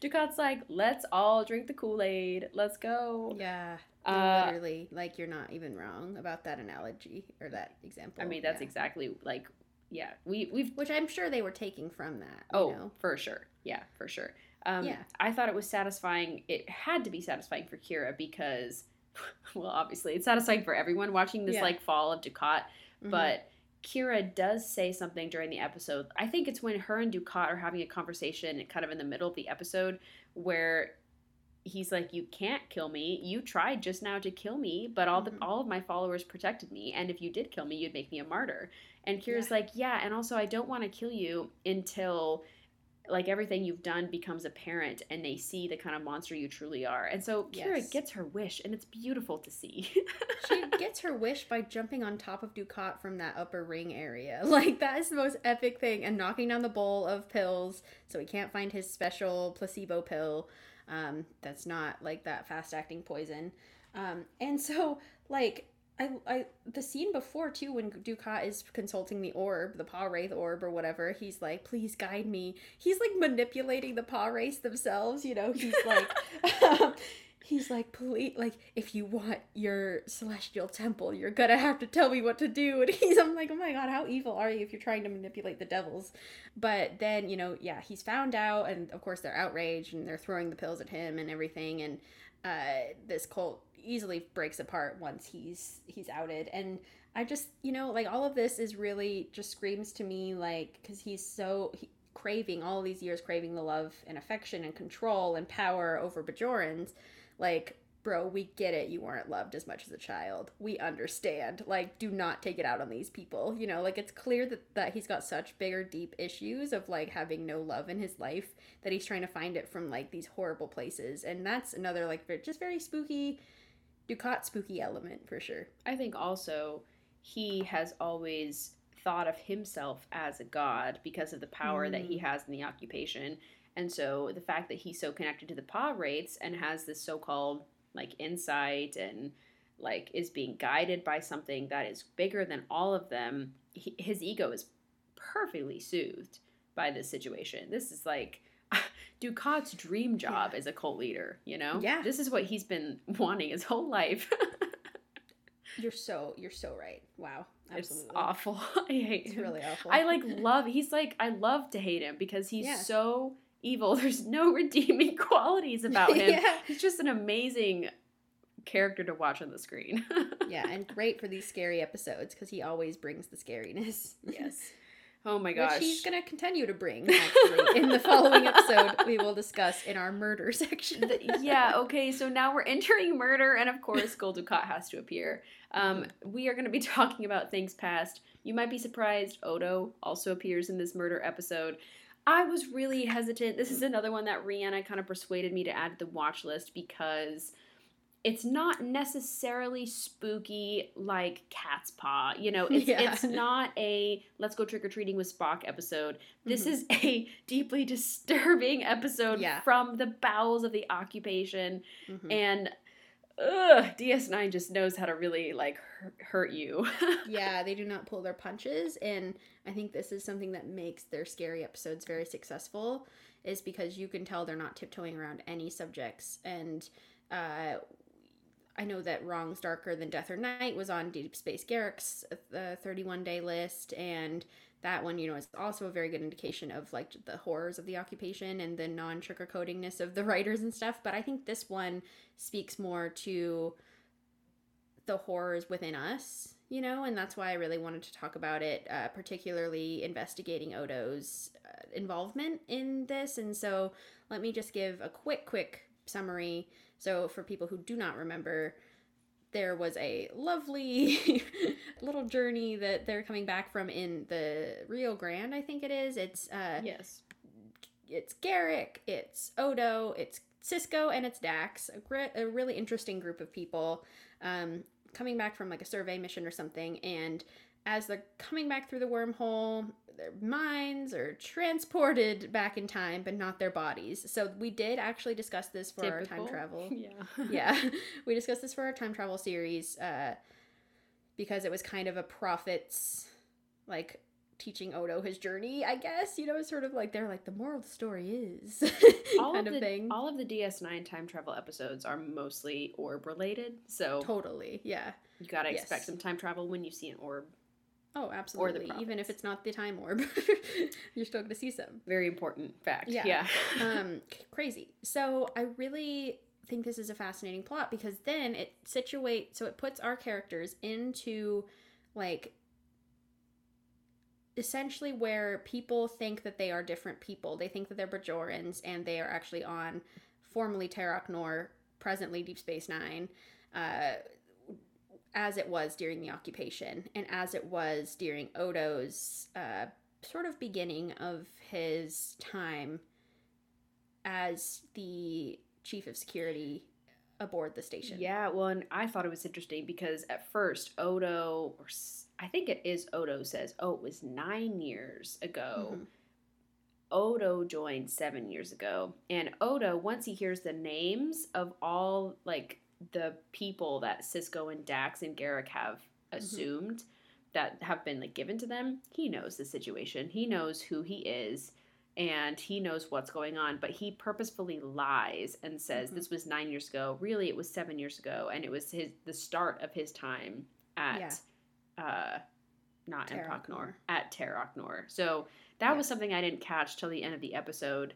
Dukat's like, let's all drink the Kool Aid. Let's go. Yeah. Uh, literally, like you're not even wrong about that analogy or that example. I mean, that's yeah. exactly like yeah, we we've which I'm sure they were taking from that. oh you know? for sure, yeah, for sure. Um, Yeah. I thought it was satisfying. It had to be satisfying for Kira because, (laughs) well, obviously it's satisfying for everyone watching this Yeah. like fall of Dukat. Mhm. But Kira does say something during the episode. I think it's when her and Dukat are having a conversation, kind of in the middle of the episode, where he's like, "You can't kill me. You tried just now to kill me, but all Mhm. the all of my followers protected me, and if you did kill me, you'd make me a martyr." And Kira's Yeah. like, "Yeah, and also I don't want to kill you until." Like everything you've done becomes apparent, and they see the kind of monster you truly are. And so Kira Yes. gets her wish, and it's beautiful to see. she (laughs) gets her wish by jumping on top of Dukat from that upper ring area. (laughs) Like that is the most epic thing, and knocking down the bowl of pills so he can't find his special placebo pill. Um, that's not like that fast acting poison. Um, and so like I, I the scene before too when Dukat is consulting the orb, the Pah-wraith orb or whatever, he's like, please guide me. He's like manipulating the Pah-wraiths themselves, you know, he's (laughs) like (laughs) he's like, please like if you want your celestial temple, you're gonna have to tell me what to do. (laughs) And he's I'm like, oh my god, how evil are you if you're trying to manipulate the devils? But then, you know, yeah, he's found out and of course they're outraged and they're throwing the pills at him and everything and uh, this cult easily breaks apart once he's he's outed. And i just you know like all of this is really just screams to me like because he's so he, craving all these years craving the love and affection and control and power over bajorans. Like bro we get it. You weren't loved as much as a child. We understand. Like do not take it out on these people. You know like it's clear that that he's got such bigger deep issues of like having no love in his life that he's trying to find it from like these horrible places. And that's another like just very spooky Dukat spooky element for sure I think also he has always thought of himself as a god because of the power that he Mm. has in the occupation. And so the fact that he's so connected to the Pah-wraiths and has this so called like insight and like is being guided by something that is bigger than all of them, he, his ego is perfectly soothed by this situation. This is like Dukat's dream job Yeah. as a cult leader, you know? Yeah. This is what he's been (laughs) wanting his whole life. (laughs) you're so you're so right wow absolutely It's awful. (laughs) I hate it's him. really awful I like love. He's like I love to hate him because he's Yeah. so evil. There's no redeeming qualities about him. yeah He's just an amazing character to watch on the screen. yeah and great for these scary episodes because he always brings the scariness yes. Oh my gosh. which he's gonna continue to bring actually in the following episode we will discuss in our murder (laughs) section The- yeah, okay, so now we're entering murder, and of course, Dukat has to appear. Um, we are going to be (laughs) talking about things past. You might be surprised, Odo also appears in this murder episode. I was really hesitant. This is another one that Rhianna kind of persuaded me to add to the watch list because it's not necessarily spooky like Cat's Paw. You know, (laughs) it's, Yeah. it's not a let's go trick or treating with Spock episode. This Mhm. is (laughs) a deeply disturbing episode Yeah. from the bowels of the occupation. Mhm. And ugh, DS9 just knows how to really like hurt, hurt you. (laughs) yeah, they do not pull their punches, and I think this is something that makes their scary episodes very successful, is because you can tell they're not tiptoeing around any subjects. And uh, I know that Wrongs Darker Than Death or Night was on Deep Space Garak's uh, 31 day list, and that one, you know, is also a very good indication of like the horrors of the occupation and the non sugarcoatingness of the (laughs) writers and stuff. But I think this one speaks more to the horrors within us, you know, and that's why I really wanted to talk about it, uh, particularly investigating Odo's uh, involvement in this. And so let me just give a quick, quick summary. So, for people who do not remember, there was a lovely (laughs) little journey that they're coming back from in the Rio Grande, I think it is. It's uh, yes. it's Garak, it's Odo, it's Sisko, and it's Dax. A, a really interesting group of people um, coming back from like a survey mission or something. And as they're coming back through the wormhole, their minds are transported back in time, but not their bodies. So we did actually discuss this for our time travel (laughs) Yeah. (laughs) yeah we discussed this for our time travel series uh because it was kind of a prophet's like teaching odo his journey i guess you know it's sort of like they're like the moral of the story is (laughs) all kind of the, thing All of the DS9 time travel episodes are mostly orb related, so totally yeah you gotta expect yes. some time travel when you see an orb. Oh, absolutely. Even if it's not the time orb, (laughs) you're still going to see some. Very important fact. Yeah. Yeah. (laughs) um (laughs) crazy so i really think this is a fascinating plot because then it situates so it puts our characters into like essentially where people think that they are different people they think that they're bajorans and they are actually on formerly Terok Nor, presently Deep Space Nine, uh, as it was during the occupation and as it was during Odo's uh, sort of beginning of his time as the chief of security aboard the station. Yeah, well, and I thought it was interesting because at first Odo, or I think it is Odo, says, "Oh, it was nine years ago." Mhm. Odo joined seven years ago, and Odo, once he hears the names of all like the people that Sisko and Dax and Garak have assumed that have been like given to them, he knows the situation. He knows who he is. And he knows what's going on, but he purposefully lies and says Mhm. this was nine years ago. Really, it was seven years ago, and it was his the start of his time at uh, not Terok Empok Nor, Nor. at Terok So that was something I didn't catch till the end of the episode,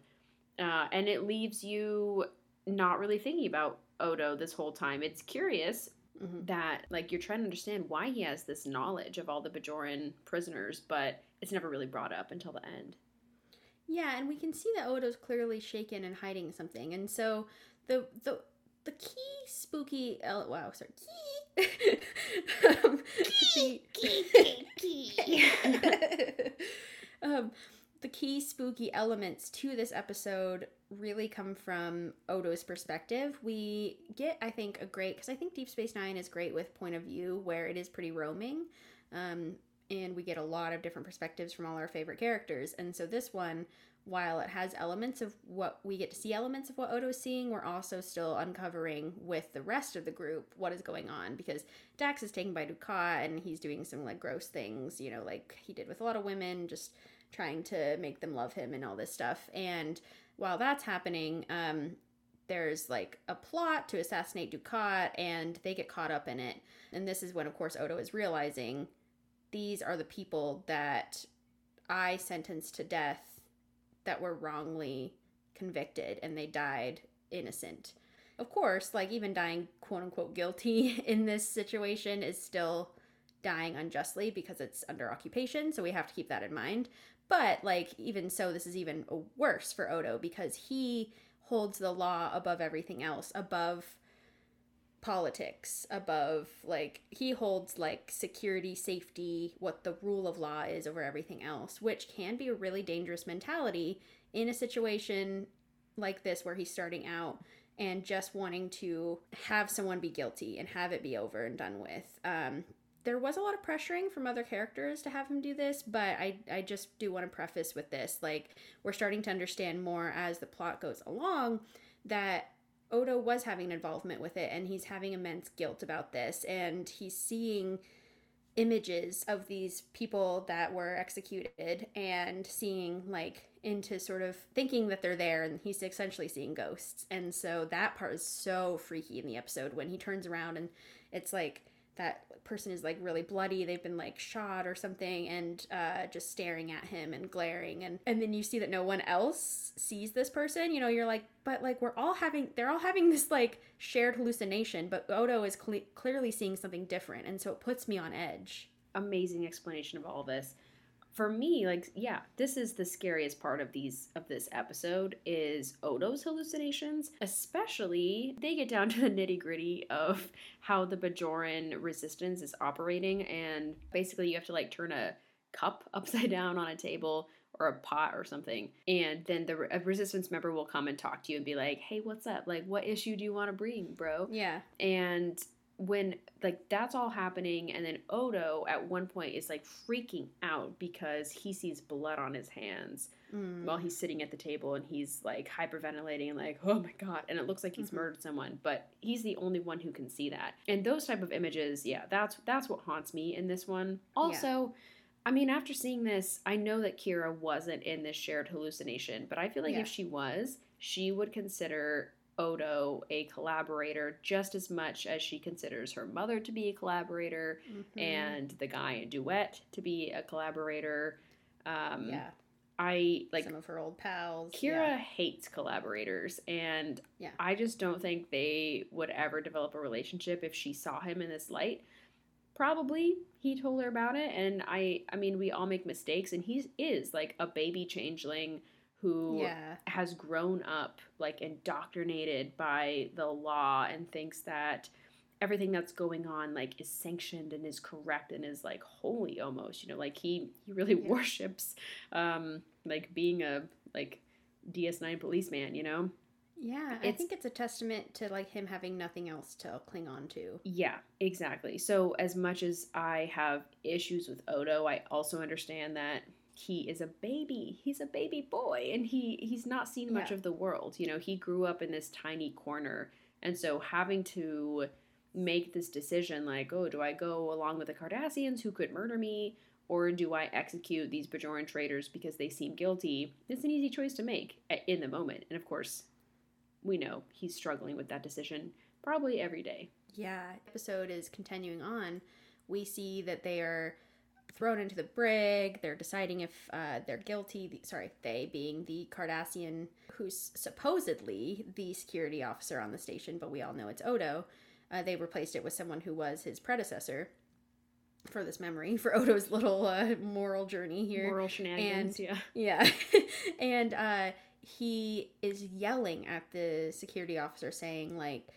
uh, and it leaves you not really thinking about Odo this whole time. It's curious Mhm. that like you're trying to understand why he has this knowledge of all the Bajoran prisoners, but it's never really brought up until the end. Yeah, and we can see that Odo's clearly shaken and hiding something, and so the the the key spooky el- wow sorry key (laughs) um, the, (laughs) um, the key spooky elements to this episode really come from Odo's perspective. We get, I think, a great because I think Deep Space Nine is great with point of view where it is pretty roaming. Um, and we get a lot of different perspectives from all our favorite characters. And so this one, while it has elements of what we get to see elements of what Odo's seeing, we're also still uncovering with the rest of the group what is going on because Dax is taken by Dukat and he's doing some like gross things, you know, like he did with a lot of women, just trying to make them love him and all this stuff. And while that's happening, um, there's like a plot to assassinate Dukat, and they get caught up in it. And this is when, of course, Odo is realizing these are the people that I sentenced to death that were wrongly convicted and they died innocent. Of course, like even dying quote unquote guilty (laughs) in this situation is still dying unjustly because it's under occupation, so we have to keep that in mind. But like even so this is even worse for Odo because he holds the law above everything else, above politics above like he holds like security safety what the rule of law is over everything else which can be a really dangerous mentality in a situation like this where he's starting out and just wanting to have someone be guilty and have it be over and done with. Um there was a lot of pressuring from other characters to have him do this but i i just do want to preface with this like we're starting to understand more as the plot goes along that Odo was having involvement with it and he's having immense guilt about this and he's seeing images of these people that were executed and seeing like into sort of thinking that they're there and he's essentially seeing ghosts. And so that part is so freaky in the episode when he turns around and it's like that person is like really bloody they've been like shot or something and uh, just staring at him and glaring and and then you see that no one else sees this person you know you're like but like we're all having they're all having this like shared hallucination but odo is cle clearly seeing something different and so it puts me on edge Amazing explanation of all this. For me, like, yeah, this is the scariest part of these of this episode is Odo's hallucinations. Especially, they get down (laughs) to the nitty gritty of how the Bajoran resistance is operating, and basically, you have to like turn a cup (laughs) upside down on a table or a pot or something, and then the a resistance member will come and talk to you and be like, "Hey, what's up? Like, what issue do you want to bring, bro?" yeah and when like that's all happening and then odo at one point is like freaking out because he sees blood on his hands Mm. while he's sitting at the table and he's like hyperventilating and like oh my god and it looks like he's Mhm. murdered someone but he's the only one who can see that and those type of images yeah that's that's what haunts me in this one also I mean, after seeing this, I know that Kira wasn't in this shared hallucination, but I feel like Yeah. if she was, she would consider Odo a collaborator just as much as she considers her mother to be a collaborator Mhm. and the guy in Duet to be a collaborator. Um, yeah, I like some of her old pals. Kira yeah. hates collaborators, and Yeah. I just don't think they would ever develop a relationship if she saw him in this light. Probably he told her about it, and I, I mean, we all make mistakes, and he is like a baby changeling who Yeah, has grown up like indoctrinated by the law and thinks that everything that's going on like is sanctioned and is correct and is like holy almost you know like he he really Yeah. worships um like being a like ds9 policeman you know yeah. I think it's a testament to like him having nothing else to cling on to. Yeah, exactly. So as much as I have issues with Odo, I also understand that he is a baby. He's a baby boy and he he's not seen much Yeah. of the world. You know, he grew up in this tiny corner. And so having to make this decision like, "Oh, do I go along with the Cardassians who could murder me?" Or do I execute these Bajoran traitors because they seem guilty? It's an easy choice to make in the moment. And of course, we know he's struggling with that decision probably every day. Yeah, episode is continuing on. We see that they are thrown into the brig. They're deciding if uh, they're guilty. The, sorry, they being the Cardassian, who's supposedly the security officer on the station, but we all know it's Odo. Uh, they replaced it with someone who was his predecessor for this memory, for Odo's little uh, moral journey here. Moral shenanigans, yeah. (laughs) Yeah. (laughs) and uh he is yelling at the security officer saying like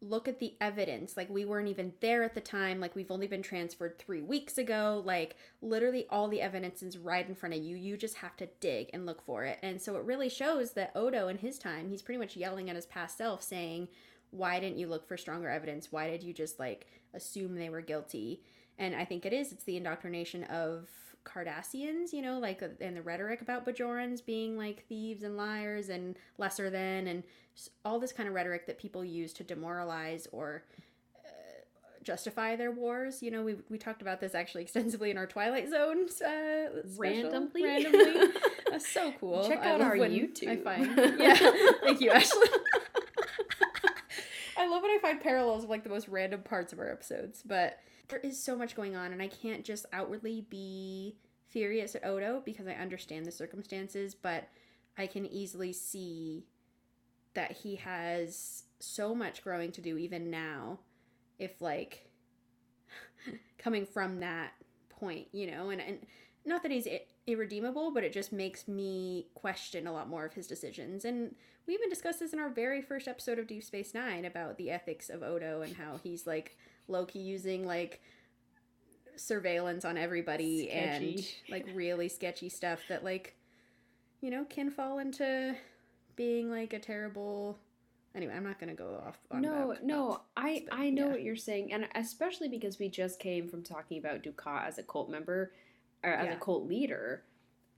look at the evidence. Like we weren't even there at the time. Like we've only been transferred 3 weeks ago. Like literally all the evidence is right in front of you. You just have to dig and look for it. And so it really shows that Odo in his time, he's pretty much yelling at his past self saying, "Why didn't you look for stronger evidence? Why did you just like assume they were guilty?" And I think it is. It's the indoctrination of Cardassians, you know, like, uh, and the rhetoric about Bajorans being like thieves and liars and lesser than, and all this kind of rhetoric that people use to demoralize or uh, justify their wars. You know, we, we talked about this actually (laughs) extensively in our Twilight Zone uh. Randomly? Randomly. (laughs) That's so cool. Check out our YouTube. I find, (laughs) yeah. Thank you, Ashley. I love when I find parallels of like the most random parts of our episodes, but there is so much going on, and I can't just outwardly be furious at Odo because I understand the circumstances, but I can easily see that he has so much growing to do even now if like (laughs) coming from that point you know and, and not that he's i- irredeemable but it just makes me question a lot more of his decisions and we even discussed this in our very first episode of deep space nine about the ethics of odo and how he's like low-key using like surveillance on everybody Sketchy. and like really sketchy stuff that like you know can fall into being like a terrible anyway i'm not gonna go off on No, about- no, about I but I know yeah. what you're saying, and especially because we just came from talking about Dukat as a cult member or as Yeah. a cult leader.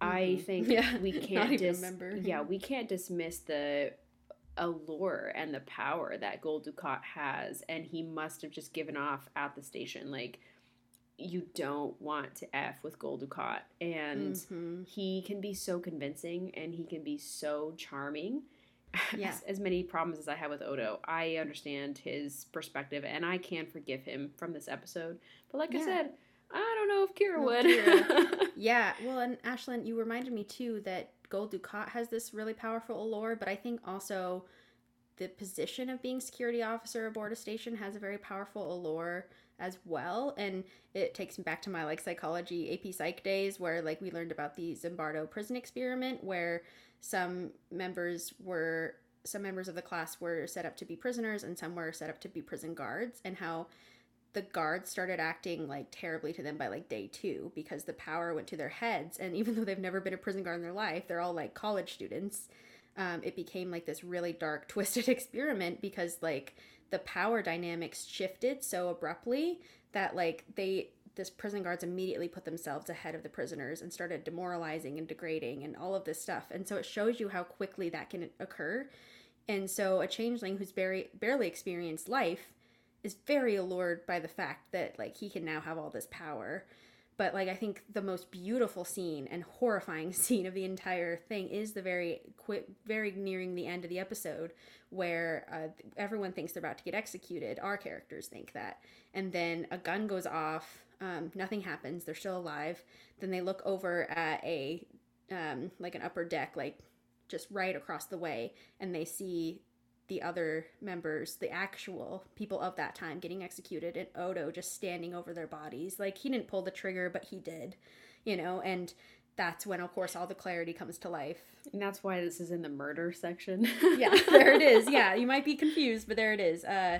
I Mhm. think Yeah, we (laughs) can't dis- yeah we can't dismiss the allure and the power that Gul Dukat has, and he must have just given off at the station. Like you don't want to f with Gul Dukat, and Mhm. he can be so convincing and he can be so charming. (laughs) Yeah. As, as many problems as I have with Odo, I understand his perspective and I can forgive him from this episode. But like I said, I don't know if Kira would. Kira. (laughs) Yeah, well, and Ashlyn, you reminded me too that Gul Dukat has this really powerful allure, but I think also the position of being security officer aboard a station has a very powerful allure as well. And it takes me back to my like psychology AP Psych days where like we learned about the Zimbardo prison experiment where some members were some members of the class were set up to be prisoners and some were set up to be prison guards and how the guards started acting like terribly to them by like day two because the power went to their heads and even though they've never been a prison guard in their life they're all like college students um, it became like this really dark (laughs) twisted experiment because like the power dynamics shifted so abruptly that like they this prison guards immediately put themselves ahead of the prisoners and started demoralizing and degrading and all of this stuff. And so it shows you how quickly that can occur. And so a changeling who's very barely experienced life is very allured by the fact that like he can now have all this power but like I think the most beautiful scene and horrifying (laughs) scene of the entire thing is the very quick, very nearing the end of the episode where uh, everyone thinks they're about to get executed. Our characters think that, and then a gun goes off. Um, nothing happens. They're still alive. Then they look over at a um, like an upper deck, like just right across the way, and they see the other members, the actual people of that time getting executed, and Odo just standing over their bodies. Like he didn't pull the trigger, but he did, you know, and that's when, of course, all the clarity comes to life. And that's why this is in the murder section. yeah, there it is. Yeah, you might be confused, but there it is. Uh,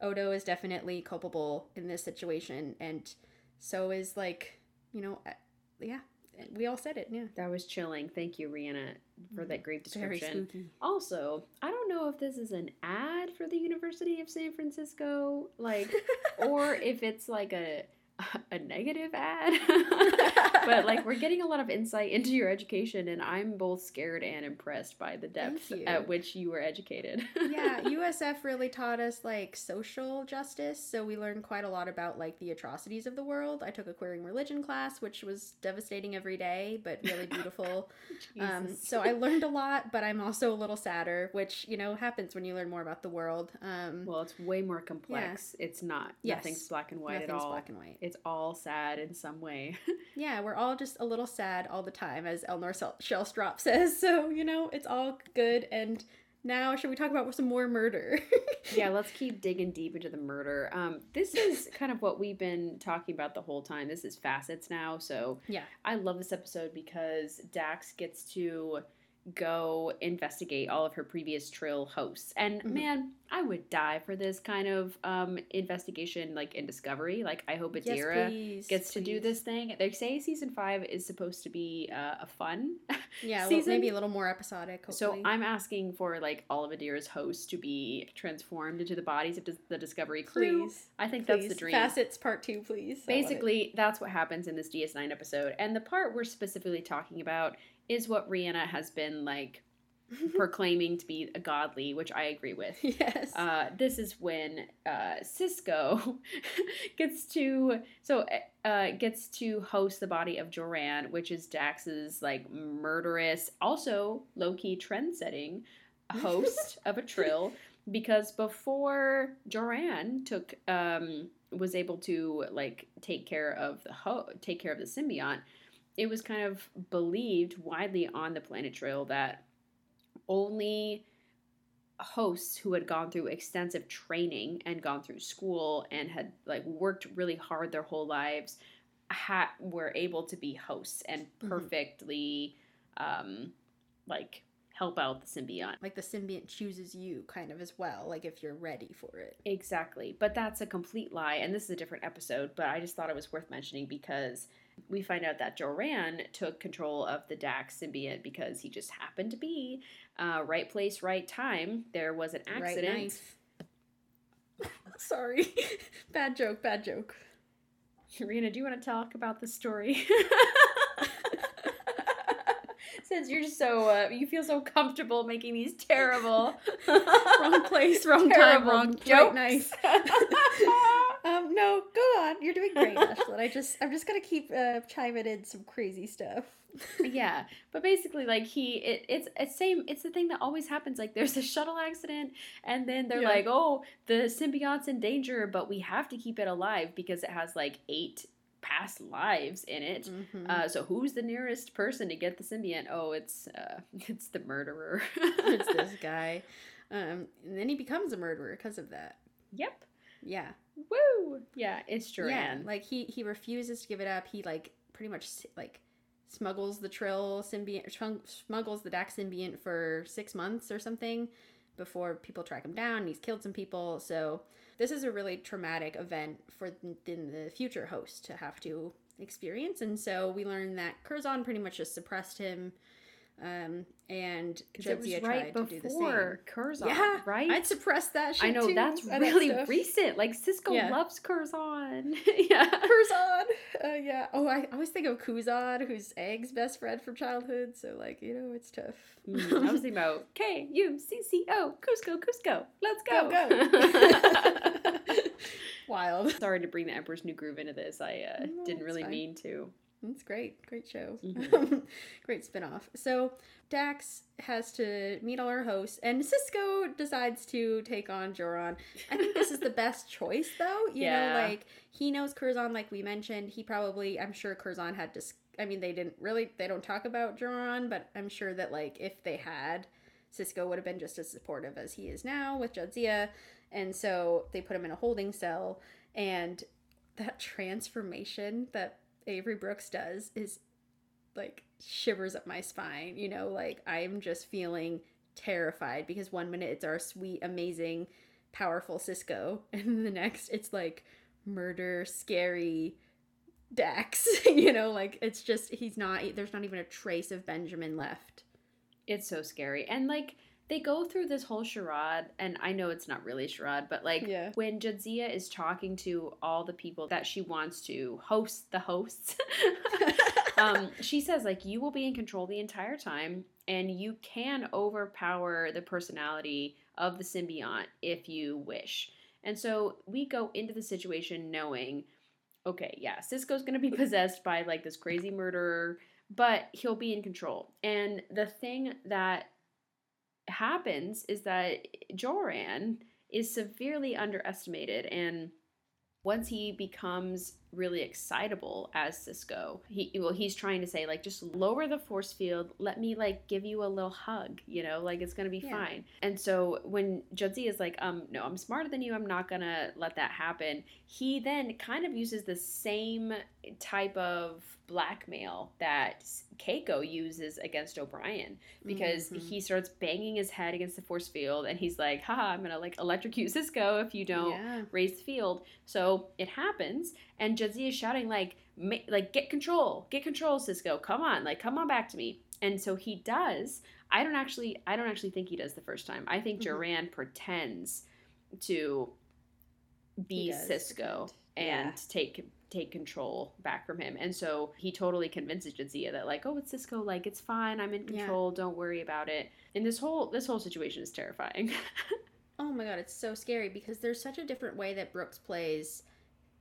Odo is definitely culpable in this situation, and so is like, you know, uh, yeah, we all said it. Yeah, That was chilling. Thank you, Rhianna, for that mm-hmm. great description. Also, I don't know if this is an ad for the University of San Francisco, like, or (laughs) if it's like a a negative ad. (laughs) but like, we're getting a lot of insight into your education, and I'm both scared and impressed by the depth at which you were educated. yeah, (laughs) USF really taught us like social justice, so we learned quite a lot about like the atrocities of the world. I took a queering religion class, which was devastating every day, but really beautiful. (laughs) um, so I learned a lot, but I'm also a little sadder, which you know happens when you learn more about the world. Um, well, it's way more complex. It's not. Yes. Nothing's black and white nothing's at all. black and white. It's all sad in some way. (laughs) Yeah, we're all just a little sad all the time, as Eleanor Shell- Shellstrop says. (laughs) So you know, it's all good. And now, should we talk about some more murder? (laughs) yeah, let's keep digging deep into the murder. Um, this is kind of what we've been talking about the whole time. This is facets now. So Yeah. I love this episode because Dax gets to go investigate all of her previous Trill hosts. And Mhm. man, I would die for this kind of um, investigation, like in Discovery. Like, I hope Yes, Adira please, gets to do this thing. They say season five is supposed to be uh, a fun (laughs) Yeah, well, season. maybe a little more episodic. So I'm asking for like all of Adira's hosts to be transformed into the bodies of the Discovery crew. please, I think please. that's the dream. Facets part two, please. I love it. Basically, that's what happens in this DS9 episode. And the part we're specifically talking about is what Rhianna has been like (laughs) proclaiming to be a godly, which I agree with. yes. Uh, this is when uh, Sisko (laughs) gets to so uh, gets to host the body of Joran, which is Dax's like murderous, also low key trend setting (laughs) host of a trill. Because before Joran took um, was able to like take care of the ho- take care of the symbiont, it was kind of believed widely on the planet Trill that only hosts who had gone through extensive training and gone through school and had like worked really hard their whole lives ha- were able to be hosts and Mhm. perfectly um like help out the symbiont like the symbiont chooses you kind of as well, like if you're ready for it. Exactly. But that's a complete lie. And this is a different episode, but I just thought it was worth mentioning because we find out that Joran took control of the Dax symbiont because he just happened to be uh, right place, right time. There was an accident. knife. (laughs) Sorry. (laughs) bad joke, bad joke. Rena, do you want to talk about the story? (laughs) Since you're just so, uh, you feel so comfortable making these terrible, (laughs) wrong place, wrong time, wrong jokes. knife. (laughs) Um, no, go on. You're doing great, Ashlyn. I just, I'm just gonna keep uh, chiming in some crazy stuff. yeah but basically like he it, it's it's same it's the thing that always happens like there's a shuttle accident and then they're Yeah. like oh the symbiote's in danger but we have to keep it alive because it has like eight past lives in it Mhm. uh, so who's the nearest person to get the symbiont oh it's uh, (laughs) it's the murderer it's this (laughs) guy, um, and then he becomes a murderer because of that. yep Yeah, woo yeah it's yeah. Joran Like he he refuses to give it up. He like pretty much like smuggles the Trill symbiont, smug- smuggles the Dax symbiont for six months or something before people track him down. He's killed some people, so this is a really traumatic event for the, future host to have to experience. And so we learn that Curzon pretty much just suppressed him. Um, and 'Cause it was Jadzia right tried to do the same. before Curzon, Yeah, right? I'd suppress that shit I know too, that's that really recent. Like Sisko Yeah. loves Curzon. (laughs) (laughs) yeah. Curzon. Uh, yeah. Oh, I always think of Kuzan, who's Egg's best friend from childhood. So, like, you know, it's tough. Mm, I was thinking about (laughs) K U C C O Cusco Cusco. Let's go. Go, go. Wild. Sorry to bring the Emperor's New Groove into this. I uh, No, didn't really mean to. It's great. Great show. Mhm. (laughs) great spinoff. So Dax has to meet all her hosts, and Sisko decides to take on Joran. I think this is the best (laughs) choice, though. You Yeah. know, like he knows Curzon, like we mentioned. He probably, I'm sure Curzon had dis- I mean, they didn't really, they don't talk about Joran, but I'm sure that like if they had, Sisko would have been just as supportive as he is now with Jadzia. And so they put him in a holding cell, and that (laughs) transformation that Avery Brooks does is like shivers up my spine. You know, like I'm just feeling terrified because one minute it's our sweet, amazing, powerful Sisko, (laughs) and the next it's like murder, scary Dax. (laughs) you know, like it's just he's not. There's not even a trace of Benjamin left. It's so scary. And like they go through this whole charade, and I know it's not really a charade, but like Yeah. when Jadzia is talking to all the people that she wants to host the hosts, (laughs) um, (laughs) she says like you will be in control the entire time, and you can overpower the personality of the symbiont if you wish. And so we go into the situation knowing, okay, yeah, Sisko's gonna be (laughs) possessed by like this crazy murderer, but he'll be in control. And the thing that happens is that Joran is severely underestimated and once he becomes really excitable as Sisko, he well he's trying to say like just lower the force field, let me like give you a little hug, you know, like it's gonna be Yeah. fine. And so when Jadzia is like, um, no, I'm smarter than you, I'm not gonna let that happen. He then kind of uses the same type of blackmail that Keiko uses against O'Brien because Mhm. he starts banging his head against the force field and he's like, haha, I'm gonna like electrocute Sisko if you don't Yeah. raise the field. So it happens, and Jadzia is shouting like, like get control, get control, Sisko, come on, like come on back to me. And so he does. I don't actually, I don't actually think he does the first time. I think Mhm. Joran pretends to be Sisko and Yeah. take take control back from him. And so he totally convinces Jadzia that like, oh, it's Sisko, like it's fine, I'm in Yeah. control, don't worry about it. And this whole this whole situation is terrifying. (laughs) Oh my god, it's so scary because there's such a different way that Brooks plays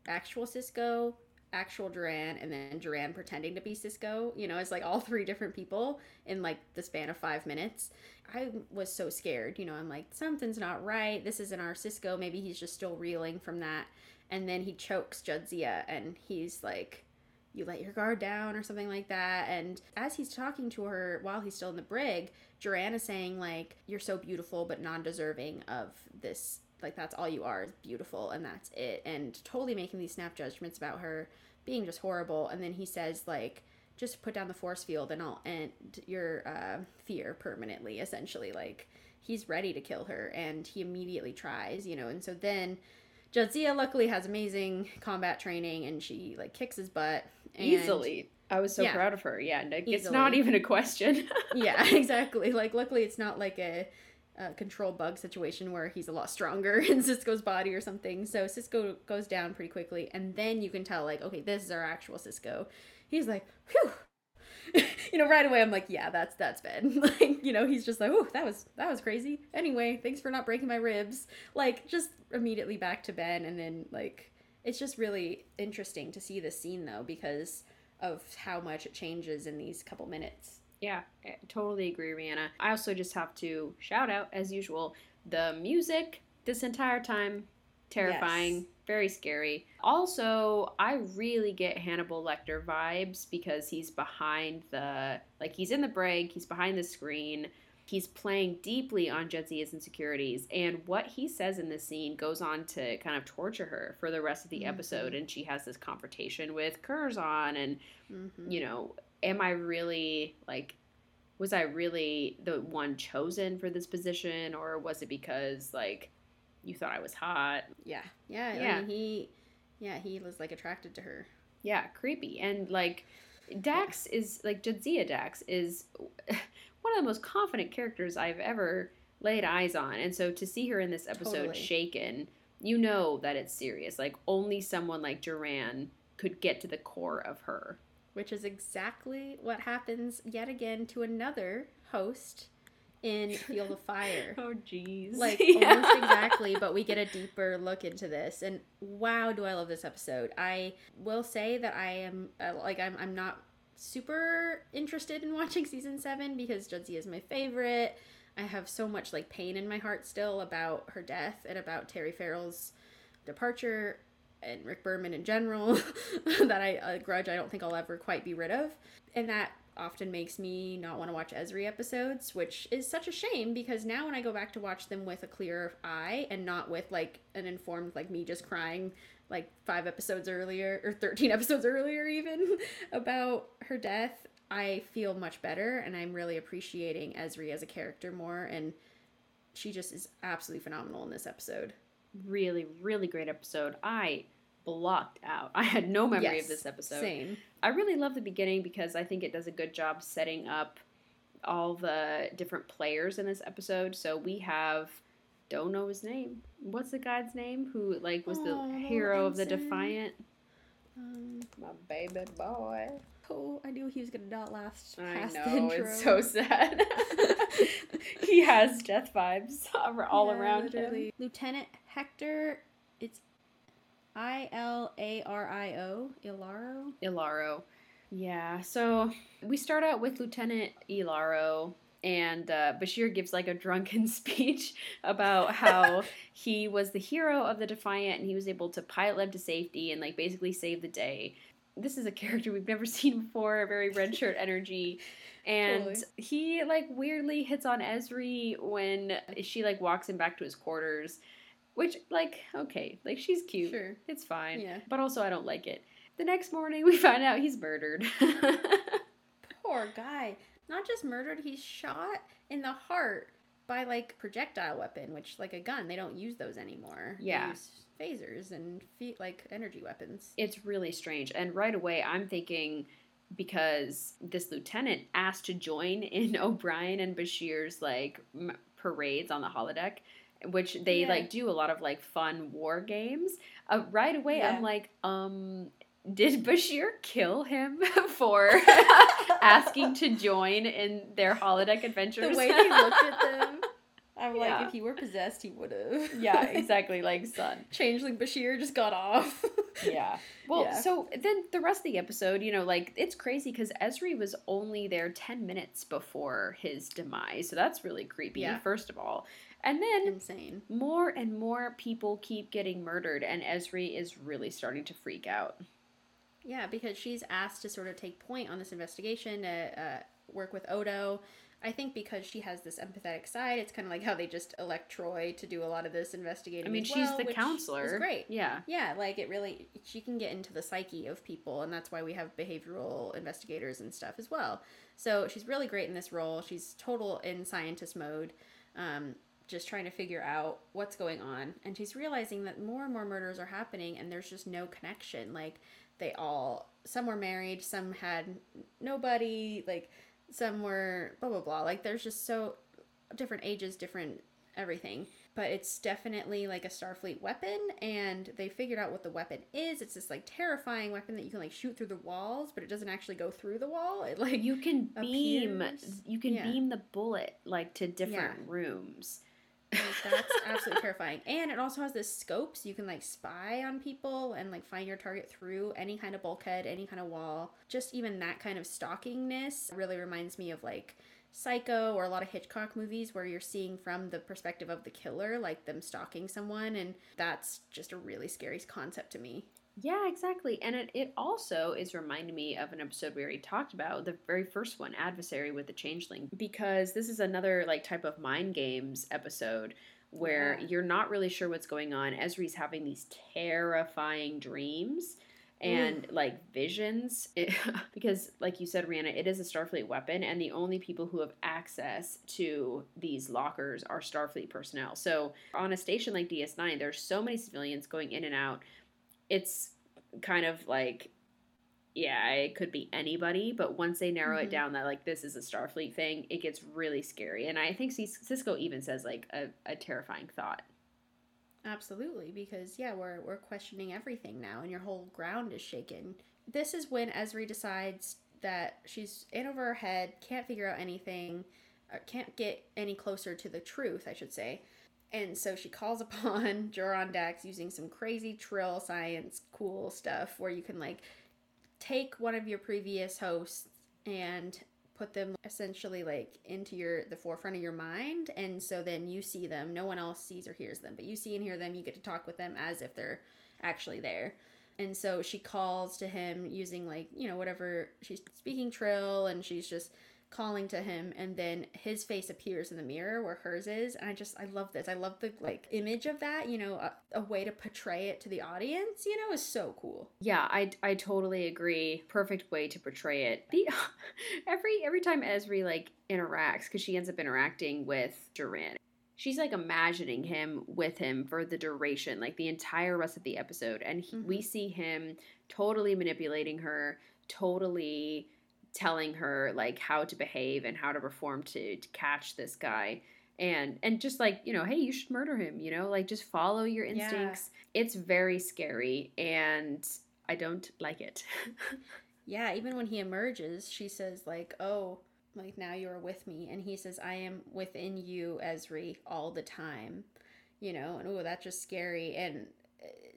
actual Sisko, actual Joran, and then Joran pretending to be Sisko. You know, it's like all (laughs) three different people in like the span of five minutes. I was so scared. You know, I'm like, something's not right. This isn't our Sisko. Maybe he's just still reeling from that. And then he chokes Jadzia and he's like, you let your guard down or something like that. And as he's talking to her while he's still in the brig, Joran is saying like, "You're so beautiful, but non-deserving of this. Like that's all you are is beautiful, and that's it." And totally making these snap judgments about her being just horrible. And then he says like, "Just put down the force field, and I'll end your uh, fear permanently." Essentially, like he's ready to kill her, and he immediately tries. You know, and so then. Jadzia luckily has amazing combat training and she like kicks his butt and Easily. I was so Yeah. proud of her. Yeah, it's Easily. not even a question. (laughs) yeah, (laughs) exactly. Like, luckily, it's not like a, a control bug situation where he's a lot stronger (laughs) in Sisko's body or something. So Sisko goes down pretty quickly, and then you can tell, like, okay, this is our actual Sisko. He's like, (laughs) you know, right away, I'm like, yeah, that's that's Ben. (laughs) like, you know, he's just like, oh, that was that was crazy. Anyway, thanks for not breaking my ribs. Like, just immediately back to Ben, and then like, it's just really interesting to see this scene though because of how much it changes in these couple minutes. Yeah, I totally agree, Rhianna. I also just have to shout out, as usual, the music this entire time. Terrifying, Yes. very scary. Also, I really get Hannibal Lecter vibes because he's behind the like he's in the brig, he's behind the screen. He's playing deeply on Jadzia's insecurities, and what he says in this scene goes on to kind of torture her for the rest of the Mhm. episode. And she has this confrontation with Curzon, and Mm-hmm. you know, am I really like was I really the one chosen for this position or was it because like you thought I was hot? Yeah, yeah, Yeah. I mean, he, yeah, he was like attracted to her. Yeah, creepy. And like Dax is like Jadzia Dax is (laughs) one of the most confident characters I've ever laid eyes on. And so to see her in this episode Totally. shaken, you know that it's serious. Like only someone like Joran could get to the core of her. Which is exactly what happens yet again to another host in Field of Fire. (laughs) Oh jeez. Like (laughs) Yeah. almost exactly, but we get a deeper look into this. And wow, do I love this episode! I will say that I am uh, like I'm I'm not super interested in (laughs) watching season seven because Jadzia is my favorite. I have so much like pain in my heart still about her death and about Terry Farrell's departure and Rick Berman in general (laughs) that I a grudge I don't think I'll ever quite be rid of. And that often makes me not want to watch Ezri episodes, which is such a shame because now when I go back to watch them with a clear eye and not with like an informed like me just crying like 5 episodes earlier or 13 (laughs) episodes earlier even (laughs) about her death, I feel much better and I'm really appreciating Ezri as a character more and she just is absolutely phenomenal in this episode. really, really great episode. I blocked out. (laughs) I had no memory Yes, of this episode. Same. I really love the beginning because I think it does a good job setting up all the different players in this episode. So we have don't know his name. What's the guy's name who like was the Oh, hero of the. Defiant? Um, My baby boy. oh, I knew he was gonna not last I know intro. it's so sad. (laughs) he has death vibes (laughs) all Yeah, around him. Lieutenant Hector, it's I L A R I O, Ilario. Ilario. Yeah, so we start out with Lieutenant Ilario, and uh, Bashir gives like a drunken (laughs) speech about how (laughs) he was the hero of the Defiant and he was able to pilot them to safety and like basically save the day. This is a character we've never (laughs) seen before, very red shirt energy. And Totally. he like weirdly hits on Ezri when she like walks him back to his quarters, which like okay, like she's cute. Sure. It's fine. Yeah. But also, I don't like it. The next morning, (laughs) we find out he's murdered. (laughs) Poor guy. Not just murdered, he's shot in the heart by like projectile weapon, which like a gun. They don't use those anymore. They Yeah. use phasers and fe- like energy weapons. it's really strange. And right away, I'm thinking because this lieutenant asked to join in (laughs) O'Brien and Bashir's like m- parades on the holodeck, which they Yeah. like do a lot of like fun war games. Uh, right away, Yeah. I'm like, um. Did Bashir kill him (laughs) for (laughs) asking to join in their holodeck adventures? the way he (laughs) looked at them, I'm Yeah. like, if he were possessed, he would have. yeah, exactly. Like son. Changeling Bashir just got off. Yeah. Well, Yeah. so then the rest of the episode, you know, like it's crazy because Ezri was only there 10 minutes before his demise. So that's really creepy, Yeah. first of all. And then Insane. more and more people keep getting murdered, and Ezri is really starting to freak out. Yeah, because she's asked to sort of take point on this investigation to uh, work with Odo. I think because she has this empathetic side, it's kind of like how they just elect Troi to do a lot of this investigating. I mean, she's well, the counselor. Great. Yeah. Yeah, like it really, she can get into the psyche of people, and that's why we have behavioral investigators and stuff as well. So she's really great in this role. She's total in scientist mode, um, just trying to figure out what's going on. And she's realizing that more and more murders are happening, and there's just no connection. Like they all, some were married, some had nobody, like some were blah blah blah. Like there's just so different ages, different everything. But it's definitely like a Starfleet weapon, and they figured out what the weapon is. It's this like terrifying weapon that you can like shoot through the walls, but it doesn't actually go through the wall. It like You can beam, appears- you can yeah. beam the bullet like to different rooms. That's absolutely terrifying. And it also has this scope, so you can like spy on people and like find your target through any kind of bulkhead, any kind of wall. Just even that kind of stalkingness really reminds me of like Psycho or a lot of Hitchcock movies where you're seeing from the perspective of the killer, like them stalking someone, and that's just a really scary concept to me. Yeah, exactly. And it, it also is reminding me of an episode we already talked about, the very first one, Adversary with the Changeling, because this is another like type of mind games episode where Yeah. you're not really sure what's going on. Ezri's having these terrifying dreams and like visions it, (laughs) because like you said Rhianna it is a Starfleet weapon and the only people who have access to these lockers are Starfleet personnel. So on a station like DS9 there's so many civilians going in and out it's kind of like yeah, it could be anybody, but once they narrow Mhm. it down that like this is a Starfleet thing, it gets really scary. And I think Sisko even says like a, a terrifying thought. Absolutely, because yeah, we're we're questioning everything now, and your whole ground is shaken. This is when Ezri decides that she's in over her head, can't figure out anything, or can't get any closer to the truth, I should say. And so she calls (laughs) upon Joran Dax using some crazy trill science cool stuff where you can like take one of your previous hosts and put them essentially like into your the forefront of your mind. And so then you see them. No one else sees or hears them but you see and hear them. You get to talk with them as if they're actually there. And so she calls to him using like you know whatever she's speaking trill and she's just calling to him and then his face appears in the mirror where hers is and i just i love this i love the like image of that you know a, a way to portray it to the audience you know is so cool Yeah, I, I totally agree. Perfect way to portray it. The (laughs) every every time Ezri like interacts, because she ends up interacting with Joran, she's like imagining him with him for the duration, like the entire rest of the episode, and he, we Mhm. see him totally manipulating her, totally telling her like how to behave and how to perform to to catch this guy. And and just like, you know, hey, you should murder him, you know, like just follow your Yeah. instincts. It's very scary and I don't like it. (laughs) Yeah, even when he emerges, she says like, "Oh, like now you are with me," and he says, "I am within you, Ezri, all the time." You know, and oh, that's just scary, and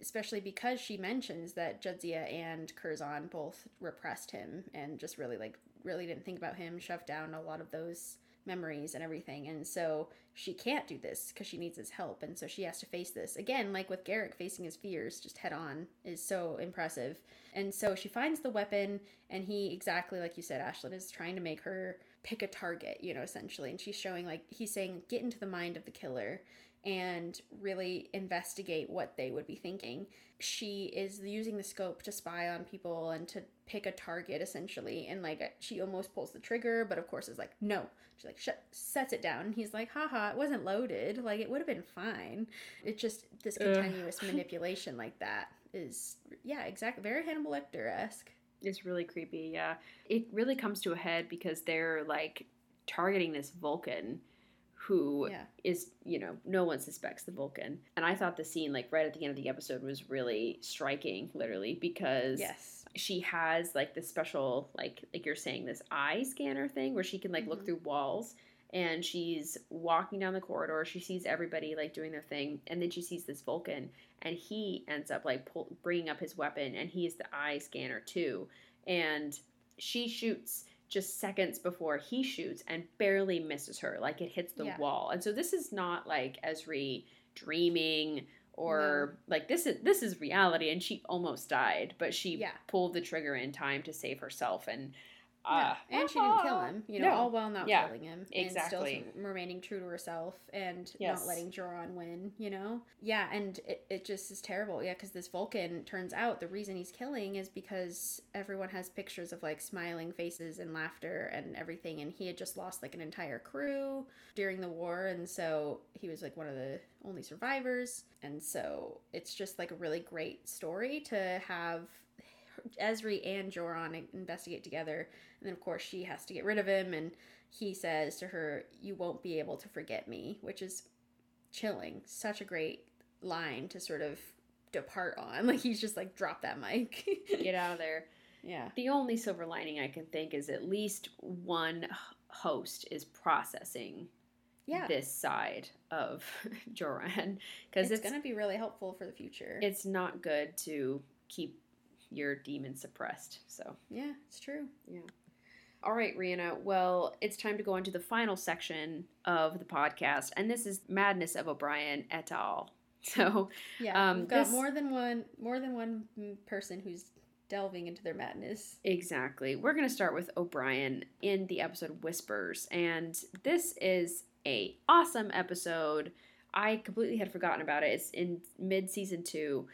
especially because she mentions that Jadzia and Curzon both repressed him and just really like really didn't think about him, shoved down a lot of those memories and everything, and so she can't do this because she needs his help, and so she has to face this again, like with Garak facing his fears just head on, is so impressive. And so she finds the weapon, and he, exactly like you said, Ashlyn, is trying to make her pick a target, you know, essentially. And she's showing, like, he's saying, get into the mind of the killer and really investigate what they would be thinking. She is using the scope to spy on people and to pick a target, essentially. And, like, she almost pulls the trigger, but of course is like, no. She's like, Shut, sets it down. And he's like, haha, it wasn't loaded. Like, it would have been fine. It's just this Ugh. continuous (laughs) manipulation like that is, yeah, exactly. Very Hannibal Lecter esque. It's really creepy, yeah. It really comes to a head because they're like targeting this Vulcan who is, Yeah. you know, no one suspects the Vulcan. And I thought the scene, like right at the end of the episode, was really striking, literally, because Yes. she has like this special, like like you're saying, this eye scanner thing where she can like look Mhm. through walls. And she's walking down the corridor. She sees everybody like doing their thing, and then she sees this Vulcan, and he ends up like pull, bringing up his weapon, and he is the eye scanner too. And she shoots just seconds before he shoots and barely misses her, like it hits the Yeah. wall. And so this is not like Ezri dreaming or like this is this is reality and she almost died but she Yeah. pulled the trigger in time to save herself and Yeah, uh, and she didn't kill him, you know, No. all while not Yeah, killing him. exactly. And still remaining true to herself and Yes. not letting Joran win, you know? Yeah, and it, it just is terrible. Yeah, because this Vulcan turns out the reason he's killing is because everyone has pictures of like smiling faces and laughter and everything. And he had just lost like an entire crew during the war. And so he was like one of the only survivors. And so it's just like a really great story to have Ezri and Joran investigate together. And then, of course, she has to get rid of him. And he says to her, You won't be able to forget me, which is chilling. Such a great line to sort of depart on. (laughs) Like, he's just like, Drop that mic. (laughs) get out of there yeah. the only silver lining i can think is at least one host is processing Yeah. this side of (laughs) joran because It's, it's, going to be really helpful for the future. it's not good to keep your demon suppressed so yeah, it's true. Yeah. All right, Rhianna. Well, it's time to go into the final section of the podcast, and this is Madness of O'Brien et al. (laughs) So, Yeah. Um, we've got this- more than one more than one person who's delving into their madness. exactly, we're going to start with O'Brien in the episode Whispers, and this is a awesome episode. I completely had forgotten about it. It's in mid season two.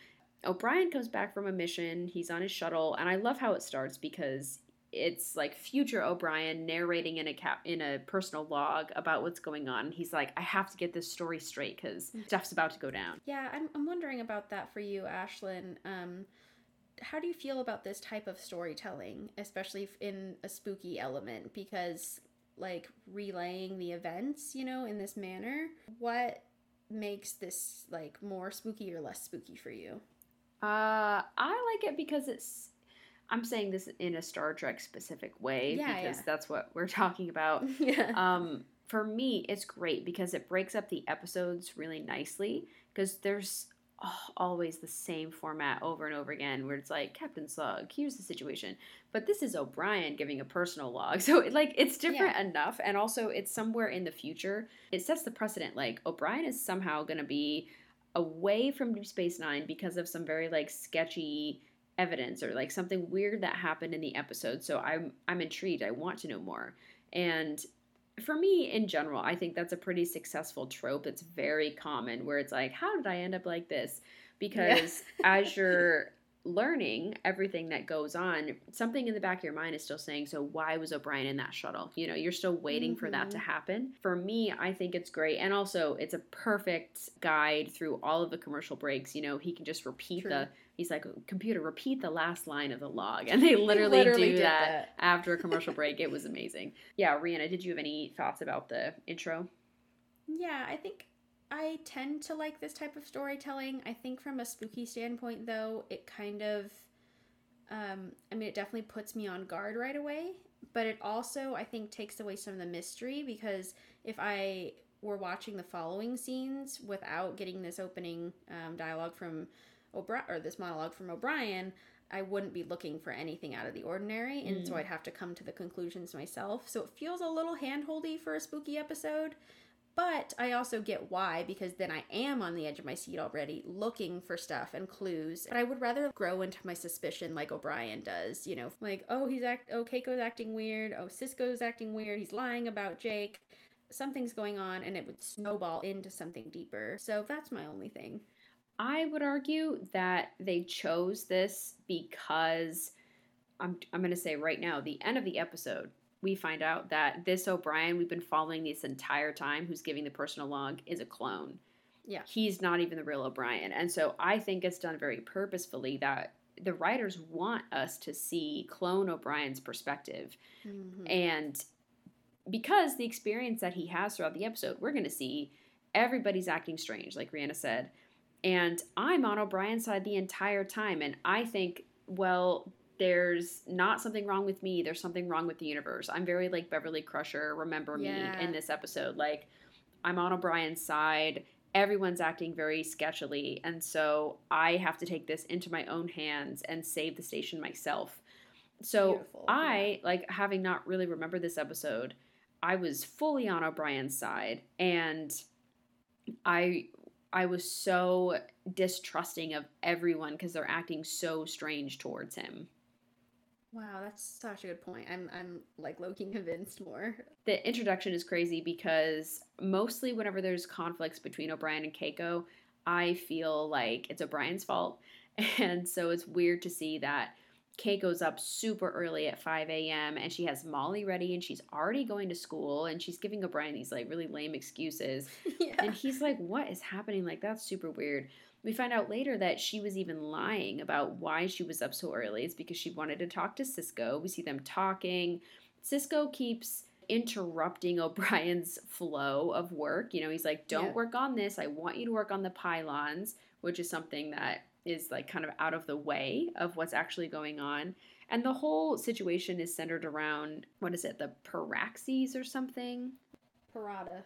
O'Brien comes back from a mission. He's on his shuttle, and I love how it starts because it's like future O'Brien narrating in a cap in a personal log about what's going on. He's like, I have to get this story straight because stuff's about to go down. Yeah, I'm, I'm wondering about that for you, Ashlyn. Um, how do you feel about this type of storytelling, especially in a spooky element? Because like relaying the events, you know, in this manner, what makes this like more spooky or less spooky for you? Uh, I like it because it's. I'm saying this in a Star Trek specific way Yeah, because yeah. that's what we're (laughs) talking about. (laughs) yeah. um, for me, it's great because it breaks up the episodes really nicely because there's oh, always the same format over and over again where it's like Captain's Log, here's the situation, but this is O'Brien giving a personal log, (laughs) so it, like it's different enough, and also it's somewhere in the future. It sets the precedent like O'Brien is somehow going to be away from Deep Space Nine because of some very like sketchy evidence or like something weird that happened in the episode. So I'm I'm intrigued. I want to know more. And for me in general, I think that's a pretty successful trope It's very common where it's like, how did I end up like this? Because as you're learning everything that goes on, something in the back of your mind is still saying, so why was O'Brien in that shuttle? You know, you're still waiting for that to mm-hmm. happen. For me, I think it's great. And also, it's a perfect guide through all of the commercial breaks. You know, he can just repeat True. the, he's like, computer, repeat the last line of the log. (laughs) And they literally, literally do that, that. after a commercial break. It was (laughs) amazing. Yeah, Rhianna, did you have any thoughts about the intro? Yeah, I think I tend to like this type of storytelling. I think from a spooky standpoint, though, it kind of, um, I mean, it definitely puts me on guard right away. But it also, I think, takes away some of the mystery because if I were watching the following scenes without getting this opening um, dialogue from O'Brien or this monologue from O'Brien, I wouldn't be looking for anything out of the ordinary, and so Mm. I'd have to come to the conclusions myself. So it feels a little handholdy for a spooky episode, but I also get why because then I am on the edge of my seat already looking for stuff and clues. But I would rather grow into my suspicion like O'Brien does, you know, like, oh, he's act oh, Keiko's acting weird, oh, Sisko's acting weird, he's lying about Jake. Something's going on and it would snowball into something deeper. So that's my only thing. I would argue that they chose this because I'm, I'm going to say right now, the end of the episode, we find out that this O'Brien we've been following this entire time, who's giving the personal log, is a clone. Yeah. He's not even the real O'Brien. And so I think it's done very purposefully that the writers want us to see clone O'Brien's perspective. Mhm. And because the experience that he has throughout the episode, we're going to see everybody's acting strange, like Rhianna said. And I'm on O'Brien's side the entire time. And I think, well, there's not something wrong with me. There's something wrong with the universe. I'm very like Beverly Crusher, remember Yeah. me in this episode. Like, I'm on O'Brien's side. Everyone's acting very sketchily. And so I have to take this into my own hands and save the station myself. So Beautiful, I, like, having not really remembered this episode, I was fully on O'Brien's side. And I I was so distrusting of everyone because they're acting so strange towards him. Wow, that's such a good point. I'm I'm like low key convinced more. The introduction is crazy because mostly whenever there's conflicts between O'Brien and Keiko, I feel like it's O'Brien's fault. (laughs) And so it's weird to see that Keiko's up super early at 5 a.m. and she has Molly ready and she's already going to school and she's giving O'Brien these like really lame excuses. (laughs) yeah. And he's like, What is happening? Like, that's super weird. We find out later that she was even lying about why she was up so early. It's because she wanted to talk to Sisko. We see them talking. Sisko keeps interrupting (laughs) O'Brien's flow of work. You know, he's like, Don't Yeah. work on this. I want you to work on the pylons, which is something that is like kind of out of the way of what's actually going on. And the whole situation is centered around what is it, the Paraxes or something? Parada.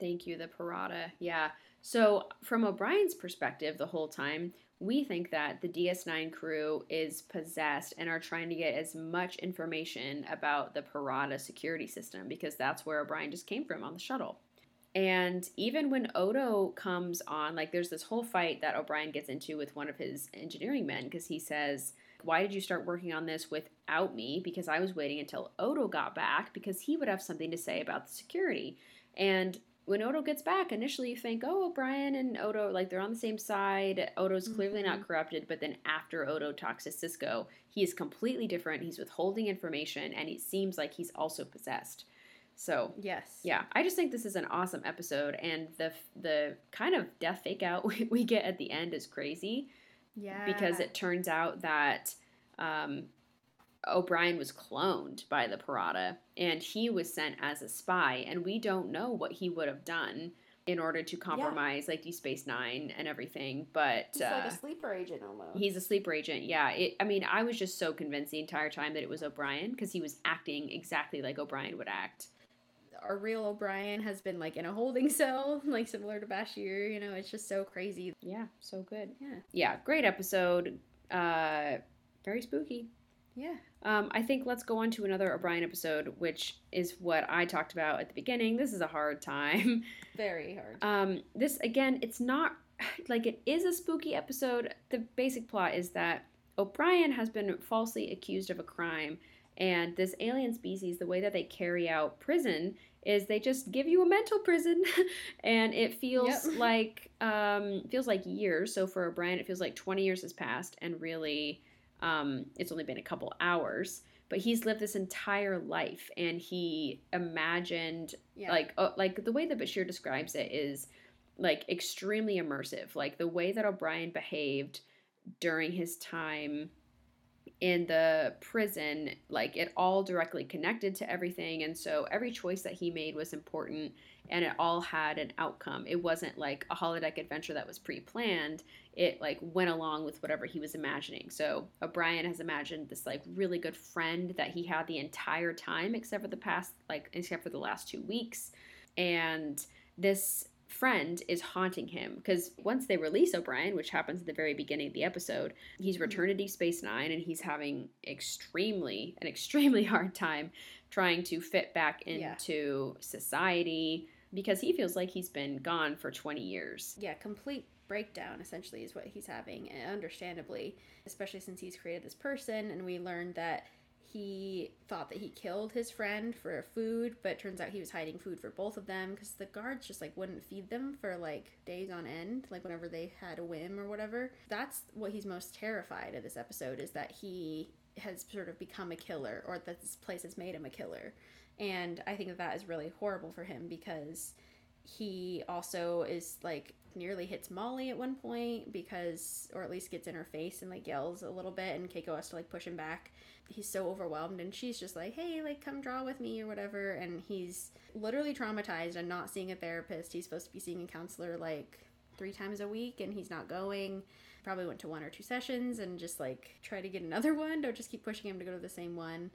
Thank you, the Parada. Yeah. So, from O'Brien's perspective, the whole time, we think that the DS9 crew is possessed and are trying to get as much information about the Parada security system because that's where O'Brien just came from on the shuttle. And even when Odo comes on, like there's this whole fight that O'Brien gets into with one of his engineering men because he says, Why did you start working on this without me? Because I was waiting until Odo got back because he would have something to say about the security. And when Odo gets back, initially you think, oh, O'Brien and Odo, like they're on the same side. Odo's clearly not corrupted, but then after Odo talks to Sisko, he is completely different. He's withholding information, and it seems like he's also possessed. So Yes. yeah, I just think this is an awesome episode, and the the kind of death fake out (laughs) we, we get at the end is crazy. Yeah. because it turns out that um, O'Brien was cloned by the Parada and he was sent as a spy, and we don't know what he would have done in order to compromise like Deep Space Nine and everything. But He's uh, like a sleeper agent almost. He's a sleeper agent. Yeah. It, I mean, I was just so convinced the entire time that it was O'Brien because he was acting exactly like O'Brien would act. Our real O'Brien has been like in a holding (laughs) cell, like similar to Bashir. You know, it's just so crazy. Yeah. So good. Yeah. Yeah. Great episode. Uh, very spooky. Yeah. Um, I think let's go on to another O'Brien episode, which is what I talked about at the beginning. This is a hard time. (laughs) Very hard. Um, this again, it's not (sighs) like it is a spooky episode. The basic plot is that O'Brien has been falsely accused of a crime, and this alien species, the way that they carry out prison is they just give you a mental prison, (laughs) and it feels Yep. (laughs) like um, feels like years. So for O'Brien, it feels like twenty years has passed, and really, um, it's only been a couple hours. But he's lived this entire life, and he imagined yeah. like uh, like the way that Bashir describes it is like extremely immersive. Like the way that O'Brien behaved during his time in the prison, like it all directly connected to everything, and so every choice that he made was important, and it all had an outcome. It wasn't like a holodeck adventure that was pre-planned. It like went along with whatever he was imagining. So O'Brien has imagined this like really good friend that he had the entire time, except for the past like except for the last two weeks, and this friend is haunting him because once they release O'Brien, which happens at the very beginning of the episode, he's mm-hmm. returned to Deep Space Nine and he's having extremely an extremely (laughs) hard time trying to fit back Yeah. into society because he feels like he's been gone for 20 years. yeah, complete breakdown essentially is what he's having, and understandably, especially since he's created this person, and we learned that he thought that he killed his friend for food, but turns out he was hiding food for both of them because the guards just like wouldn't feed them for like days on end, like whenever they had a whim or whatever. That's what he's most terrified of this episode is that he has sort of become a killer, or that this place has made him a killer. And I think that that is really horrible for him because he also is like nearly hits Molly at one point because, or at least gets in her face and like yells a little bit, and Keiko has to like push him back. He's so overwhelmed, and she's just like, "Hey, like come draw with me or whatever." And he's literally traumatized and not seeing a therapist. He's supposed to be seeing a counselor like three times a week, and he's not going. Probably went to one or two sessions and just like try to get another (laughs) one. Don't just keep pushing him to go to the same one.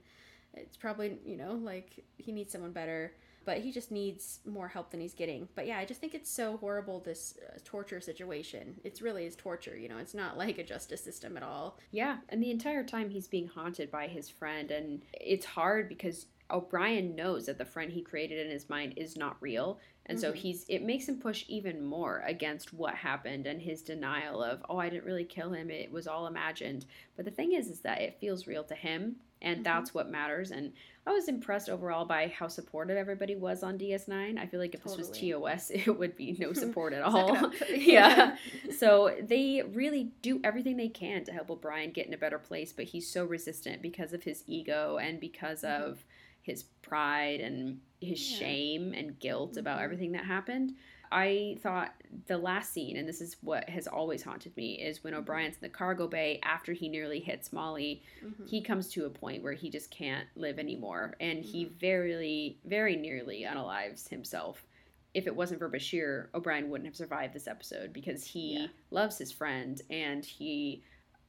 It's probably you know like he needs someone better but he just needs more help than he's getting. But yeah, I just think it's so horrible this uh, torture situation. It's really is torture, you know. It's not (laughs) like a justice system at all. Yeah, and the entire time he's being haunted by his friend, and it's hard because O'Brien knows that the friend he created in his mind is not real, and so Mhm. he's it makes him push even more against what happened and his denial of oh I didn't really kill him it was all imagined. But the thing is is that it feels real to him, and Mhm. that's what matters. And I was impressed overall by how supportive everybody was on DS9. I feel like if this was Totally. TOS, (laughs) it would be no (laughs) support at all. (laughs) yeah. So they really do everything they can to help O'Brien get in a better place, but he's so resistant because of his ego and because Mhm. of his pride and his Yeah. shame and guilt about Mhm. everything that happened. I thought the last scene, and this is what has always haunted me, is when O'Brien's in the cargo bay after he nearly hits Molly. Mhm. He comes to a point where he just can't live anymore, and he very, very nearly unalives himself. If it wasn't for Bashir, O'Brien wouldn't have survived this episode because he Yeah. loves his friend and he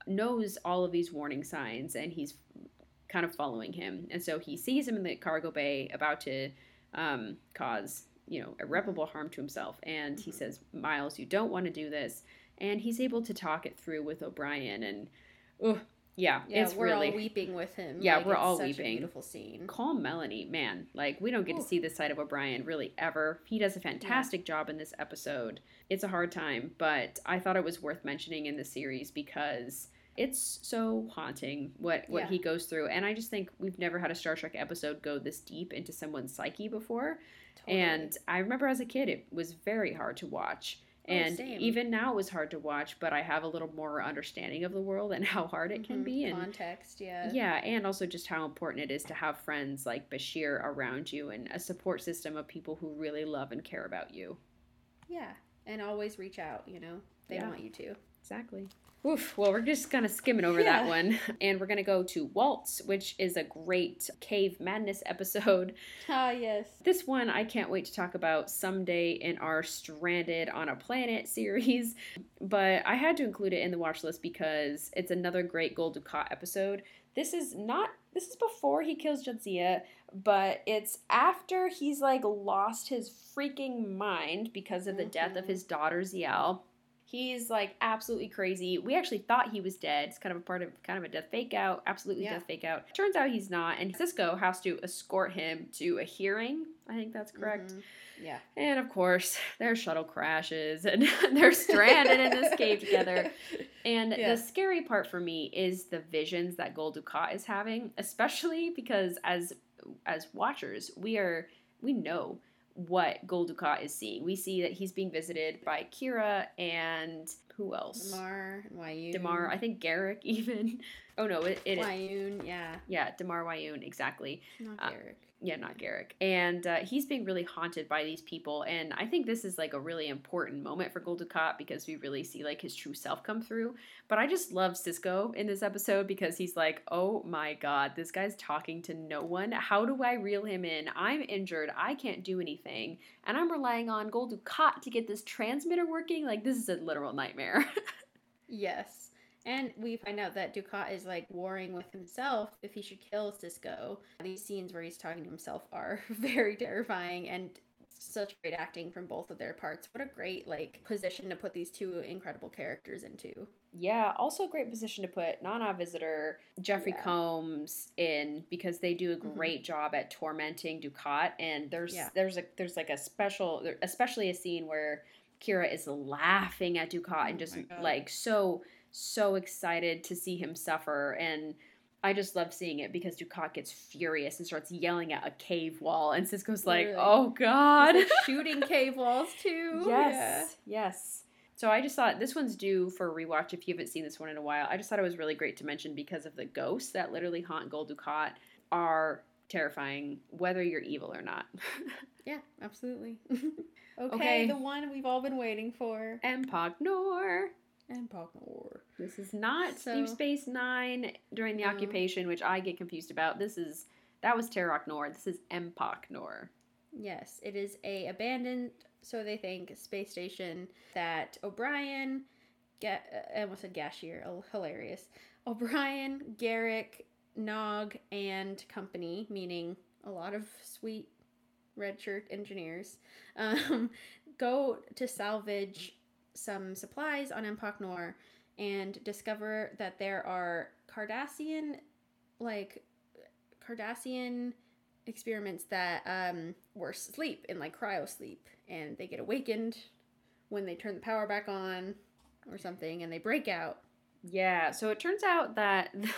knows all of these warning signs and he's kind of following him. And so he sees him in the cargo bay about to um, cause, you know, irreparable harm to himself. And he Mhm. says, Miles, you don't want to do this. And he's able to talk it through with O'Brien. And, oh, yeah, Yeah, it's we're really all weeping with him. Yeah, Like, we're it's all such weeping. A beautiful scene. calm Melanie, man. Like we don't get to see this side of O'Brien really ever. He does a fantastic job in this episode. It's a hard time, but I thought it was worth mentioning in the series because it's so haunting what what Yeah. he goes through and I just think we've never had a Star Trek episode go this deep into someone's psyche before. Totally. And I remember as a kid it was very hard to watch. Oh, And same. even now it was hard to watch, but I have a little more understanding of the world and (laughs) how hard it can Mhm. be and context. Yeah. yeah, and also just how important it is to have friends like Bashir around you and a support system of people who really love and care about you. Yeah. And always reach out. You know, they Yeah. want you to. Exactly. Oof. Well, we're just kind of skimming over Yeah. that one. (laughs) And we're going to go to Waltz, which is a great cave madness episode. (laughs) Ah, yes. This one I can't wait to talk about someday in our Stranded on a Planet series. (laughs) But I had to include it in the watch list because it's another great Gul Dukat episode. This is not, this is before he kills Jadzia, but it's after he's like lost his freaking mind because of the death of Mhm. his daughter Ziyal. He's like absolutely crazy. We actually thought he was dead. It's kind of a part of kind of a death fake out, absolutely Yeah. death fake out. Turns out he's not, and Sisko has to escort him to a hearing. I think that's correct. Mhm. Yeah. And of course, their shuttle crashes and (laughs) they're stranded in this cave together. (laughs) And Yeah. the scary part for me is the visions that Gul Dukat is having, especially because as as watchers, we are we know what Gul Dukat is seeing. We see that he's being visited by Kira and who else? Damar, Weyoun. Damar, I think Garak (laughs) even. Oh no, it, it Weyoun, yeah. yeah, Damar Weyoun, exactly. Not Uh, Garak. Yeah, not Garak. And uh, he's being really haunted by these people. And I think this is like a really important moment for Gul Dukat because we really see like his true self come through. But I just love Sisko in this episode because he's like, oh my god, this guy's talking to no one. How do I reel him in? I'm injured. I can't do anything. And I'm relying on Gul Dukat to get this transmitter working. Like, this is a literal nightmare. (laughs) Yes. And we find out that Dukat is like warring with himself if he should kill Sisko. These scenes where he's talking to himself are (laughs) very terrifying and such great acting from both of their parts. What a great like position to put these two incredible characters into. Yeah, also a great position to put Nana Visitor, Jeffrey Yeah. Combs in because they do a Mhm. great job at tormenting Dukat. And there's Yeah. there's a there's like a special, especially a scene where Kira is laughing at Dukat and Oh just like so so excited to see him suffer and. I just love seeing it because Dukat gets furious and starts yelling at a cave wall, and Sisko's like. "Oh God!" Like, shooting cave walls too. (laughs) Yes, yes. So I just thought this one's due for a rewatch if you haven't seen this one in a while. I just thought it was really great to mention because of the ghosts that literally haunt Gul Dukat are terrifying, whether you're evil or not. Yeah, (laughs) yeah absolutely. (laughs) okay, Okay. the one we've all been waiting for. Empok Nor. And Empok Nor. This is not So- Deep Space Nine during the No. occupation, which I get confused about. This is that was Terok Nor. This is Empok Nor. Yes, it is a abandoned, so they think, space station that O'Brien, Ga- I almost said Gashier, oh, hilarious. O'Brien, Garak, Nog, and company, meaning a lot of sweet red shirt engineers, (laughs) um, go to salvage some supplies on Empok Nor and discover that there are Cardassian, like, Cardassian experiments that um, were asleep in like cryo sleep and they get awakened when they turn the power back on or something and they break out. Yeah, so it turns out that (laughs) the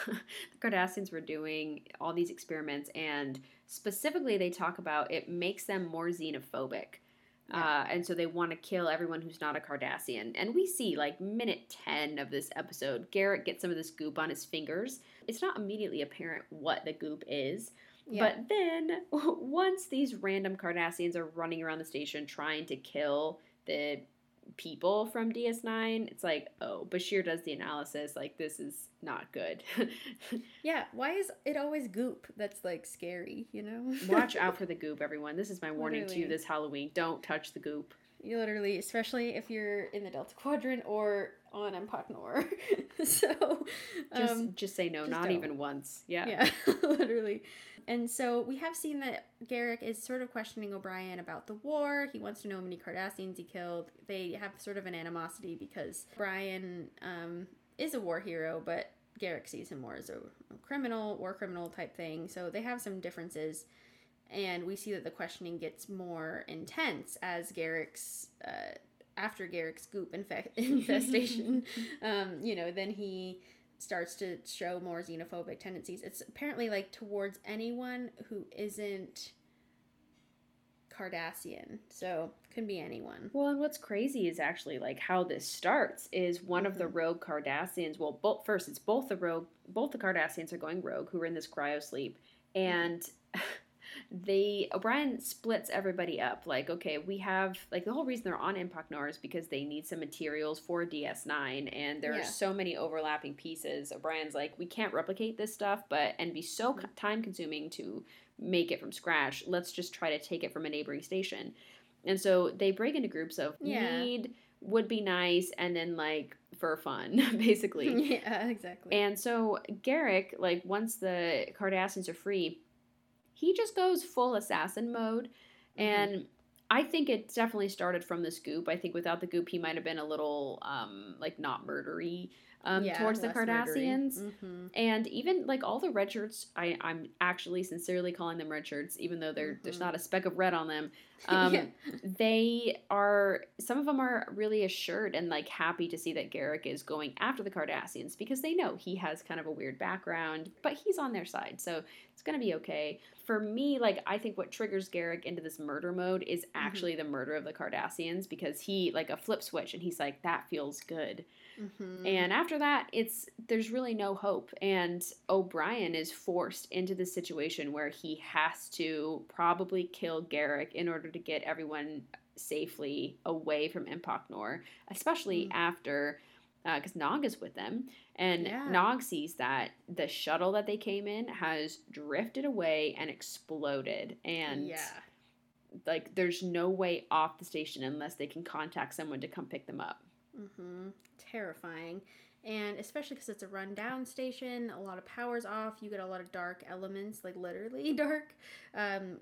Cardassians were doing all these experiments, and specifically, they talk about it makes them more xenophobic. Uh, and so they want to kill everyone who's not a Cardassian. And we see, like, minute 10 of this episode, Garak gets some of this goop on his fingers. It's not immediately apparent what the goop is. But then, (laughs) once these random Cardassians are running around the station trying to kill the people from DS9, it's like, oh, Bashir does the analysis. Like, this is not good. (laughs) yeah, why is it always goop that's like scary, you know? (laughs) Watch out for the goop, everyone. This is my warning to you this Halloween. Don't touch the goop. You literally, especially if you're in the Delta Quadrant or on Empok Nor. (laughs) so, Just, um, just say no, just not don't. even once. Yeah. Yeah, literally. And so we have seen that Garak is sort of questioning O'Brien about the war. He wants to know how many Cardassians he killed. They have sort of an animosity because Brian um, is a war hero, but Garak sees him more as a, criminal, war criminal type thing. So they have some differences. And we see that the questioning gets more intense as Garak's, uh, after Garak's goop infe- (laughs) infestation, (laughs) um, you know, then he starts to show more xenophobic tendencies. It's apparently like towards anyone who isn't Cardassian. So can be anyone. Well, and what's crazy is actually like how this starts is one of the Mhm. rogue Cardassians. Well, both first it's both the rogue, both the Cardassians are going rogue who are in this cryo sleep, and (laughs) they O'Brien splits everybody up. Like, okay, we have like the whole reason they're on Empok Nor is because they need some materials for DS9, and there Yeah. are so many overlapping pieces. O'Brien's like, we can't replicate this stuff, but and be so Mhm. time consuming to make it from scratch. Let's just try to take it from a neighboring station. And so they break into groups of Yeah. need, would be nice, and then like for fun, (laughs) basically. (laughs) yeah, exactly. And so Garak, like once the Cardassians are free, he just goes full assassin mode. Mhm. And I think it definitely started from this goop. I think without the goop, he might have been a little um, like not murdery um, Yeah, towards the. Cardassians. Mhm. And even like all the red shirts, I, I'm actually sincerely calling them red shirts, even though there there's not a speck of red on them. (laughs) Um, Yeah. They are some of them are really assured and like happy to see that Garak is going after the Cardassians because they know he has kind of a weird background, but he's on their side, so it's gonna be okay. For me, like I think what triggers Garak into this murder mode is actually the murder of the Cardassians because he like a flip switch and he's like that feels good. Mhm. And after that, it's there's really no hope. And O'Brien is forced into the situation where he has to probably kill Garak in order to get everyone safely away from Empok Nor, especially Mm. after because Nog is with them, and Yeah. Nog sees that the shuttle that they came in has drifted away and exploded, and yeah. like there's no way off the station unless they can contact someone to come pick them up. hmm Terrifying. And especially because it's a rundown station, a lot of power's off. You get a lot of dark elements, like literally (laughs) dark. Um,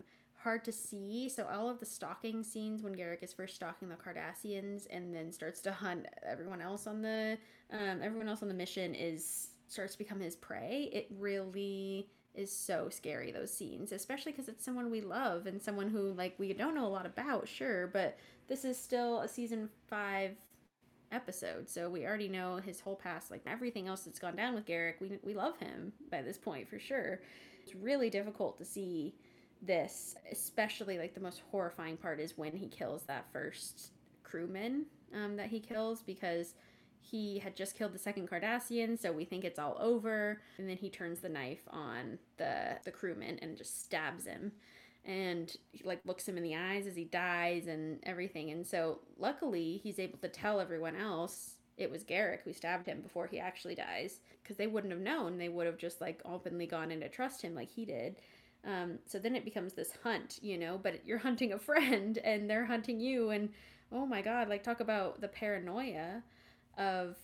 hard to see. So all of the stalking scenes when Garak is first stalking the Cardassians and then starts to hunt everyone else on the um, everyone else on the mission is starts to become his prey. It really is so scary those scenes, especially because it's someone we love and someone who like we don't know a lot about, sure, but this is still a season five episode, so we already know his whole past, like everything else that's gone down with Garak. We we love him by this point for sure. It's really difficult to see this, especially like the most horrifying part is when he kills that first crewman um, that he kills because he had just killed the second Cardassian, so we think it's all over. And then he turns the knife on the the crewman and just stabs him, and he, like looks him in the eyes as he dies and everything. And so luckily he's able to tell everyone else it was Garak who stabbed him before he actually dies, because they wouldn't have known. They would have just like openly gone in to trust him like he did. Um, so then it becomes this hunt, you know, but you're hunting a (laughs) friend and they're hunting you, and oh my god, like talk about the paranoia of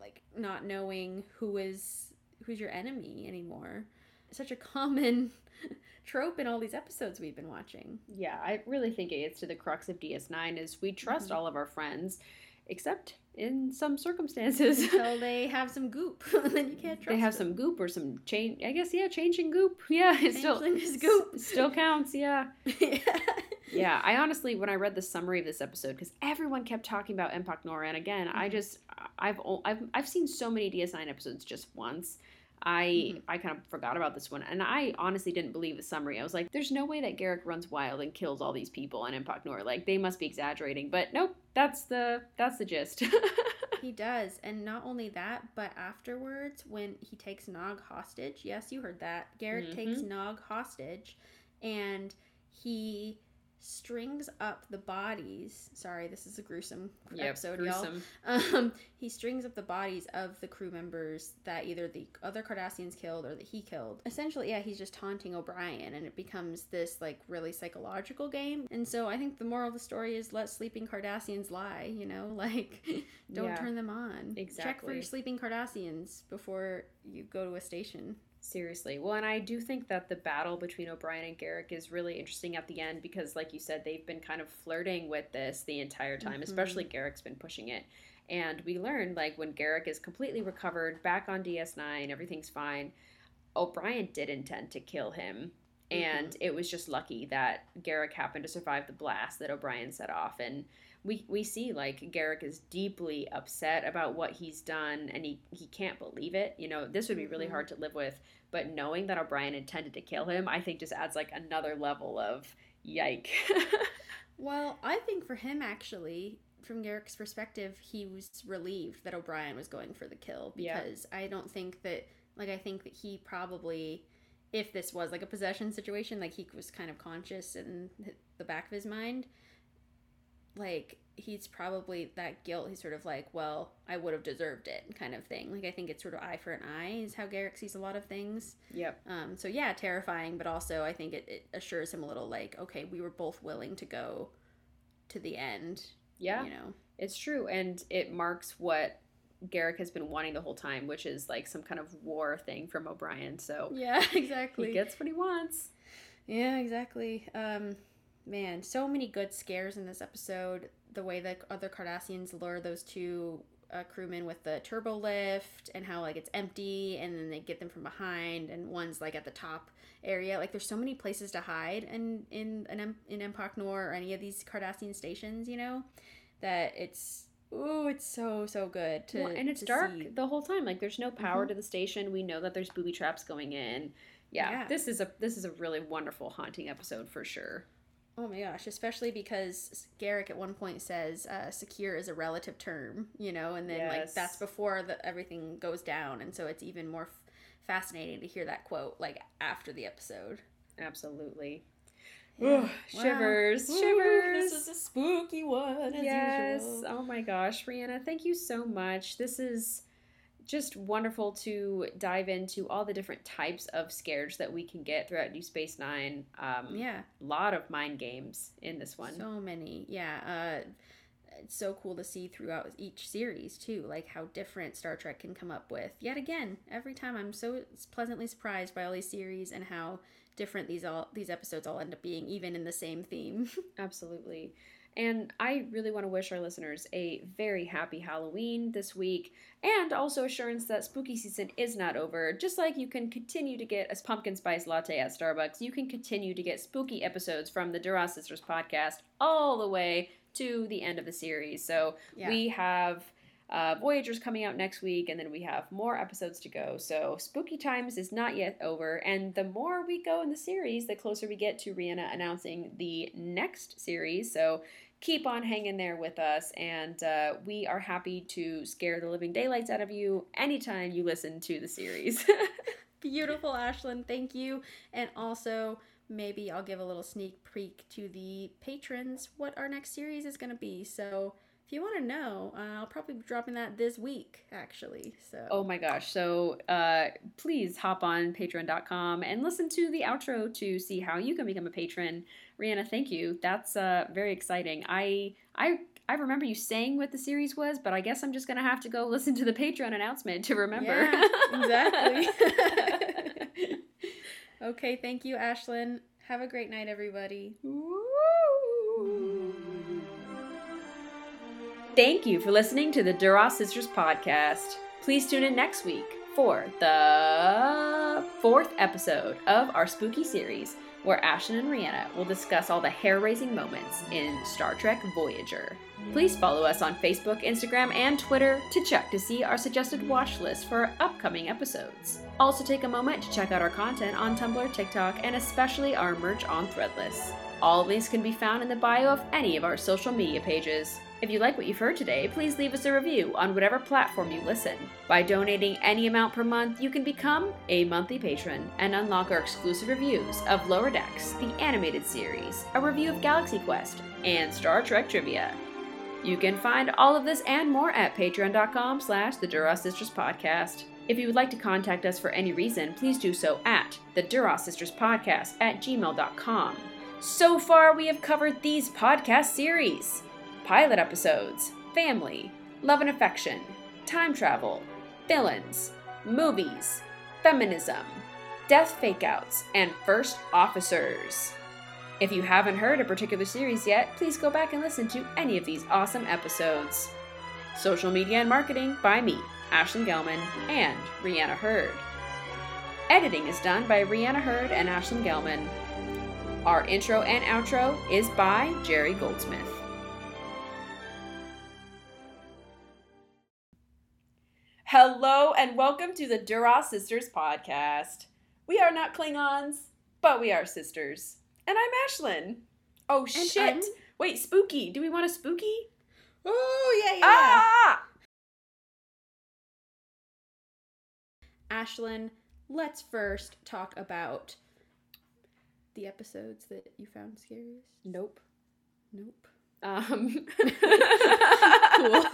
like not knowing who is who's your enemy anymore. Such a common (laughs) trope in all these episodes we've been watching. Yeah, I really think it gets to the crux of DS9 is we trust Mhm. all of our friends, except in some circumstances. (laughs) Until they have some goop, (laughs) then you can't trust they have them. some goop or some change. I guess yeah, changing goop. (laughs) Yeah, it still goop. still counts. Yeah, yeah. yeah. I honestly, when I read the summary of this episode, because everyone kept talking about Impact Nora, and again, I Mhm. just I've I've I've seen so many DS9 episodes just once. I Mhm. I kind of forgot about this one, and I honestly didn't believe the summary. I was like, "There's no way that Garak runs wild and kills all these people on Empok Nor. Like they must be exaggerating." But nope, that's the that's the gist. (laughs) He does. And not only that, but afterwards, when he takes Nog hostage, yes, you heard that. Garak takes Mhm. Nog hostage and he strings up the bodies. Sorry, this is a gruesome episode, y'all. Um, he strings up the bodies of the crew members that either the other Cardassians killed or that he killed. Essentially, yeah, he's just taunting O'Brien, and it becomes this like really psychological game. And so I think the moral of the story is let sleeping Cardassians lie. You know, (laughs) like don't Yeah. turn them on. Exactly. Check for your sleeping Cardassians before you go to a station. Seriously. Well, and I do think that the battle between O'Brien and Garak is really interesting at the end because, like you said, they've been kind of flirting with this the entire time, Mhm. especially Garak's been pushing it. And we learned, like, when Garak is completely recovered, back on DS9, everything's fine, O'Brien did intend to kill him. And it was just lucky that Garak happened to survive the blast that O'Brien set off. And we, we see like Garak is deeply upset about what he's done and he, he can't believe it. You know, this would be really Mhm. hard to live with, but knowing that O'Brien intended to kill him, I think just adds like another level of yike. (laughs) Well, I think for him, actually, from Garak's perspective, he was relieved that O'Brien was going for the kill Yeah. because I don't think that, like, I think that he probably if this was like a possession situation, like he was kind of conscious in the back of his mind, like he's probably that guilt. He's sort of like, well, I would have deserved it, kind of thing. Like I think it's sort of eye for an eye is how garak sees a lot of things. Yep. Um. So yeah, terrifying, but also I think it, it assures him a little like, okay, we were both willing to go to the end. Yeah. You know. It's true, and it marks what Garak has been wanting the whole time, which is like some kind of war thing from O'Brien. So Yeah. (laughs) Exactly. he gets what he wants. Yeah, exactly. Um, man, so many good scares in this episode. The way the other Cardassians lure those two uh, crewmen with the turbo lift, and how like it's empty, and then they get them from behind, and one's like at the top area. Like there's so many places to hide, in in an em- in Empok Nor or any of these Cardassian stations, you know, that it's ooh, it's so so good to Well, and it's to dark see. the whole time. Like there's no power Mhm. to the station. We know that there's booby traps going in. Yeah, Yeah. this is a this is a really wonderful haunting episode for sure. Oh my gosh, especially because Garak at one point says uh, secure is a relative term, you know, and then like that's before the, everything goes down. And so it's even more f- fascinating to hear that quote like after the episode. Absolutely. Yeah. (sighs) Ugh, shivers, Wow. shivers. This is a spooky one, as yes. usual. Oh my gosh, Rhianna, thank you so much. This is just wonderful to dive into all the different types of scares that we can get throughout New Space Nine. Um, Yeah, a lot of mind games in this one. so many. Yeah, uh, it's so cool to see throughout each series too, like how different Star Trek can come up with. Yet again, every time I'm so pleasantly surprised by all these series and how different these all these episodes all end up being, even in the same theme. (laughs) Absolutely. And I really want to wish our listeners a very happy Halloween this week and also assurance that spooky season is not over. Just like you can continue to get a pumpkin spice latte at Starbucks, you can continue to get spooky episodes from the Duras Sisters podcast all the way to the end of the series. So Yeah. we have uh, Voyagers coming out next week, and then we have more episodes to go. So Spooky Times is not yet over, and the more we go in the series, the closer we get to Rhianna announcing the next series. So keep on hanging there with us, and uh, we are happy to scare the living daylights out of you anytime you listen to the series. (laughs) Beautiful, Ashlyn. Thank you. And also, maybe I'll give a little sneak peek to the patrons what our next series is going to be. So, if you want to know, uh, I'll probably be dropping that this week, actually. So, Oh my gosh. So uh, please hop on patreon.com and listen to the outro to see how you can become a patron. Rhianna, thank you. That's uh, very exciting. I I I remember you saying what the series was, but I guess I'm just gonna have to go (laughs) listen to the Patreon announcement to remember. Yeah, exactly. (laughs) (laughs) okay, thank you, Ashlyn. Have a great night, everybody. Thank you for listening to the Duras Sisters podcast. Please tune in next week for the fourth episode of our spooky series, where Ashlyn and Rhianna will discuss all the hair raising moments in Star Trek Voyager. Please follow us on Facebook, Instagram, and Twitter to check to see our suggested watch list for upcoming episodes. Also, take a moment to check out our content on Tumblr, TikTok, and especially our merch on Threadless. All links can be found in the bio of any of our social media pages. If you like what you've heard today, please leave us a review on whatever platform you listen. By donating any amount per month, you can become a monthly patron and unlock our exclusive reviews of Lower Decks, the animated series, a review of Galaxy Quest, and Star Trek trivia. You can find all of this and more at patreon.com slash the Duras Sisters Podcast. If you would like to contact us for any reason, please do so at the Duras Sisters Podcast at gmail.com. So far, we have covered these podcast series pilot episodes, family, love and affection, time travel, villains, movies, feminism, death fakeouts, and first officers. If you haven't heard a particular series yet, please go back and listen to any of these awesome episodes. Social media and marketing by me, Ashlyn Gelman, and Rhianna Hurd. Editing is done by Rhianna Hurd and Ashlyn Gelman. Our intro and outro is by Jerry Goldsmith. Hello and welcome to the Duras Sisters podcast. We are not Klingons, but we are sisters. And I'm Ashlyn. Oh And shit. I'm- Wait, spooky. Do we want a spooky? Oh, yeah, yeah. Ah! Ashlyn, let's first talk about the episodes that you found scariest. Nope. Nope. Um, (laughs) Cool.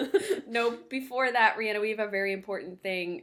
(laughs) nope. Before that, Rihanna, we have a very important thing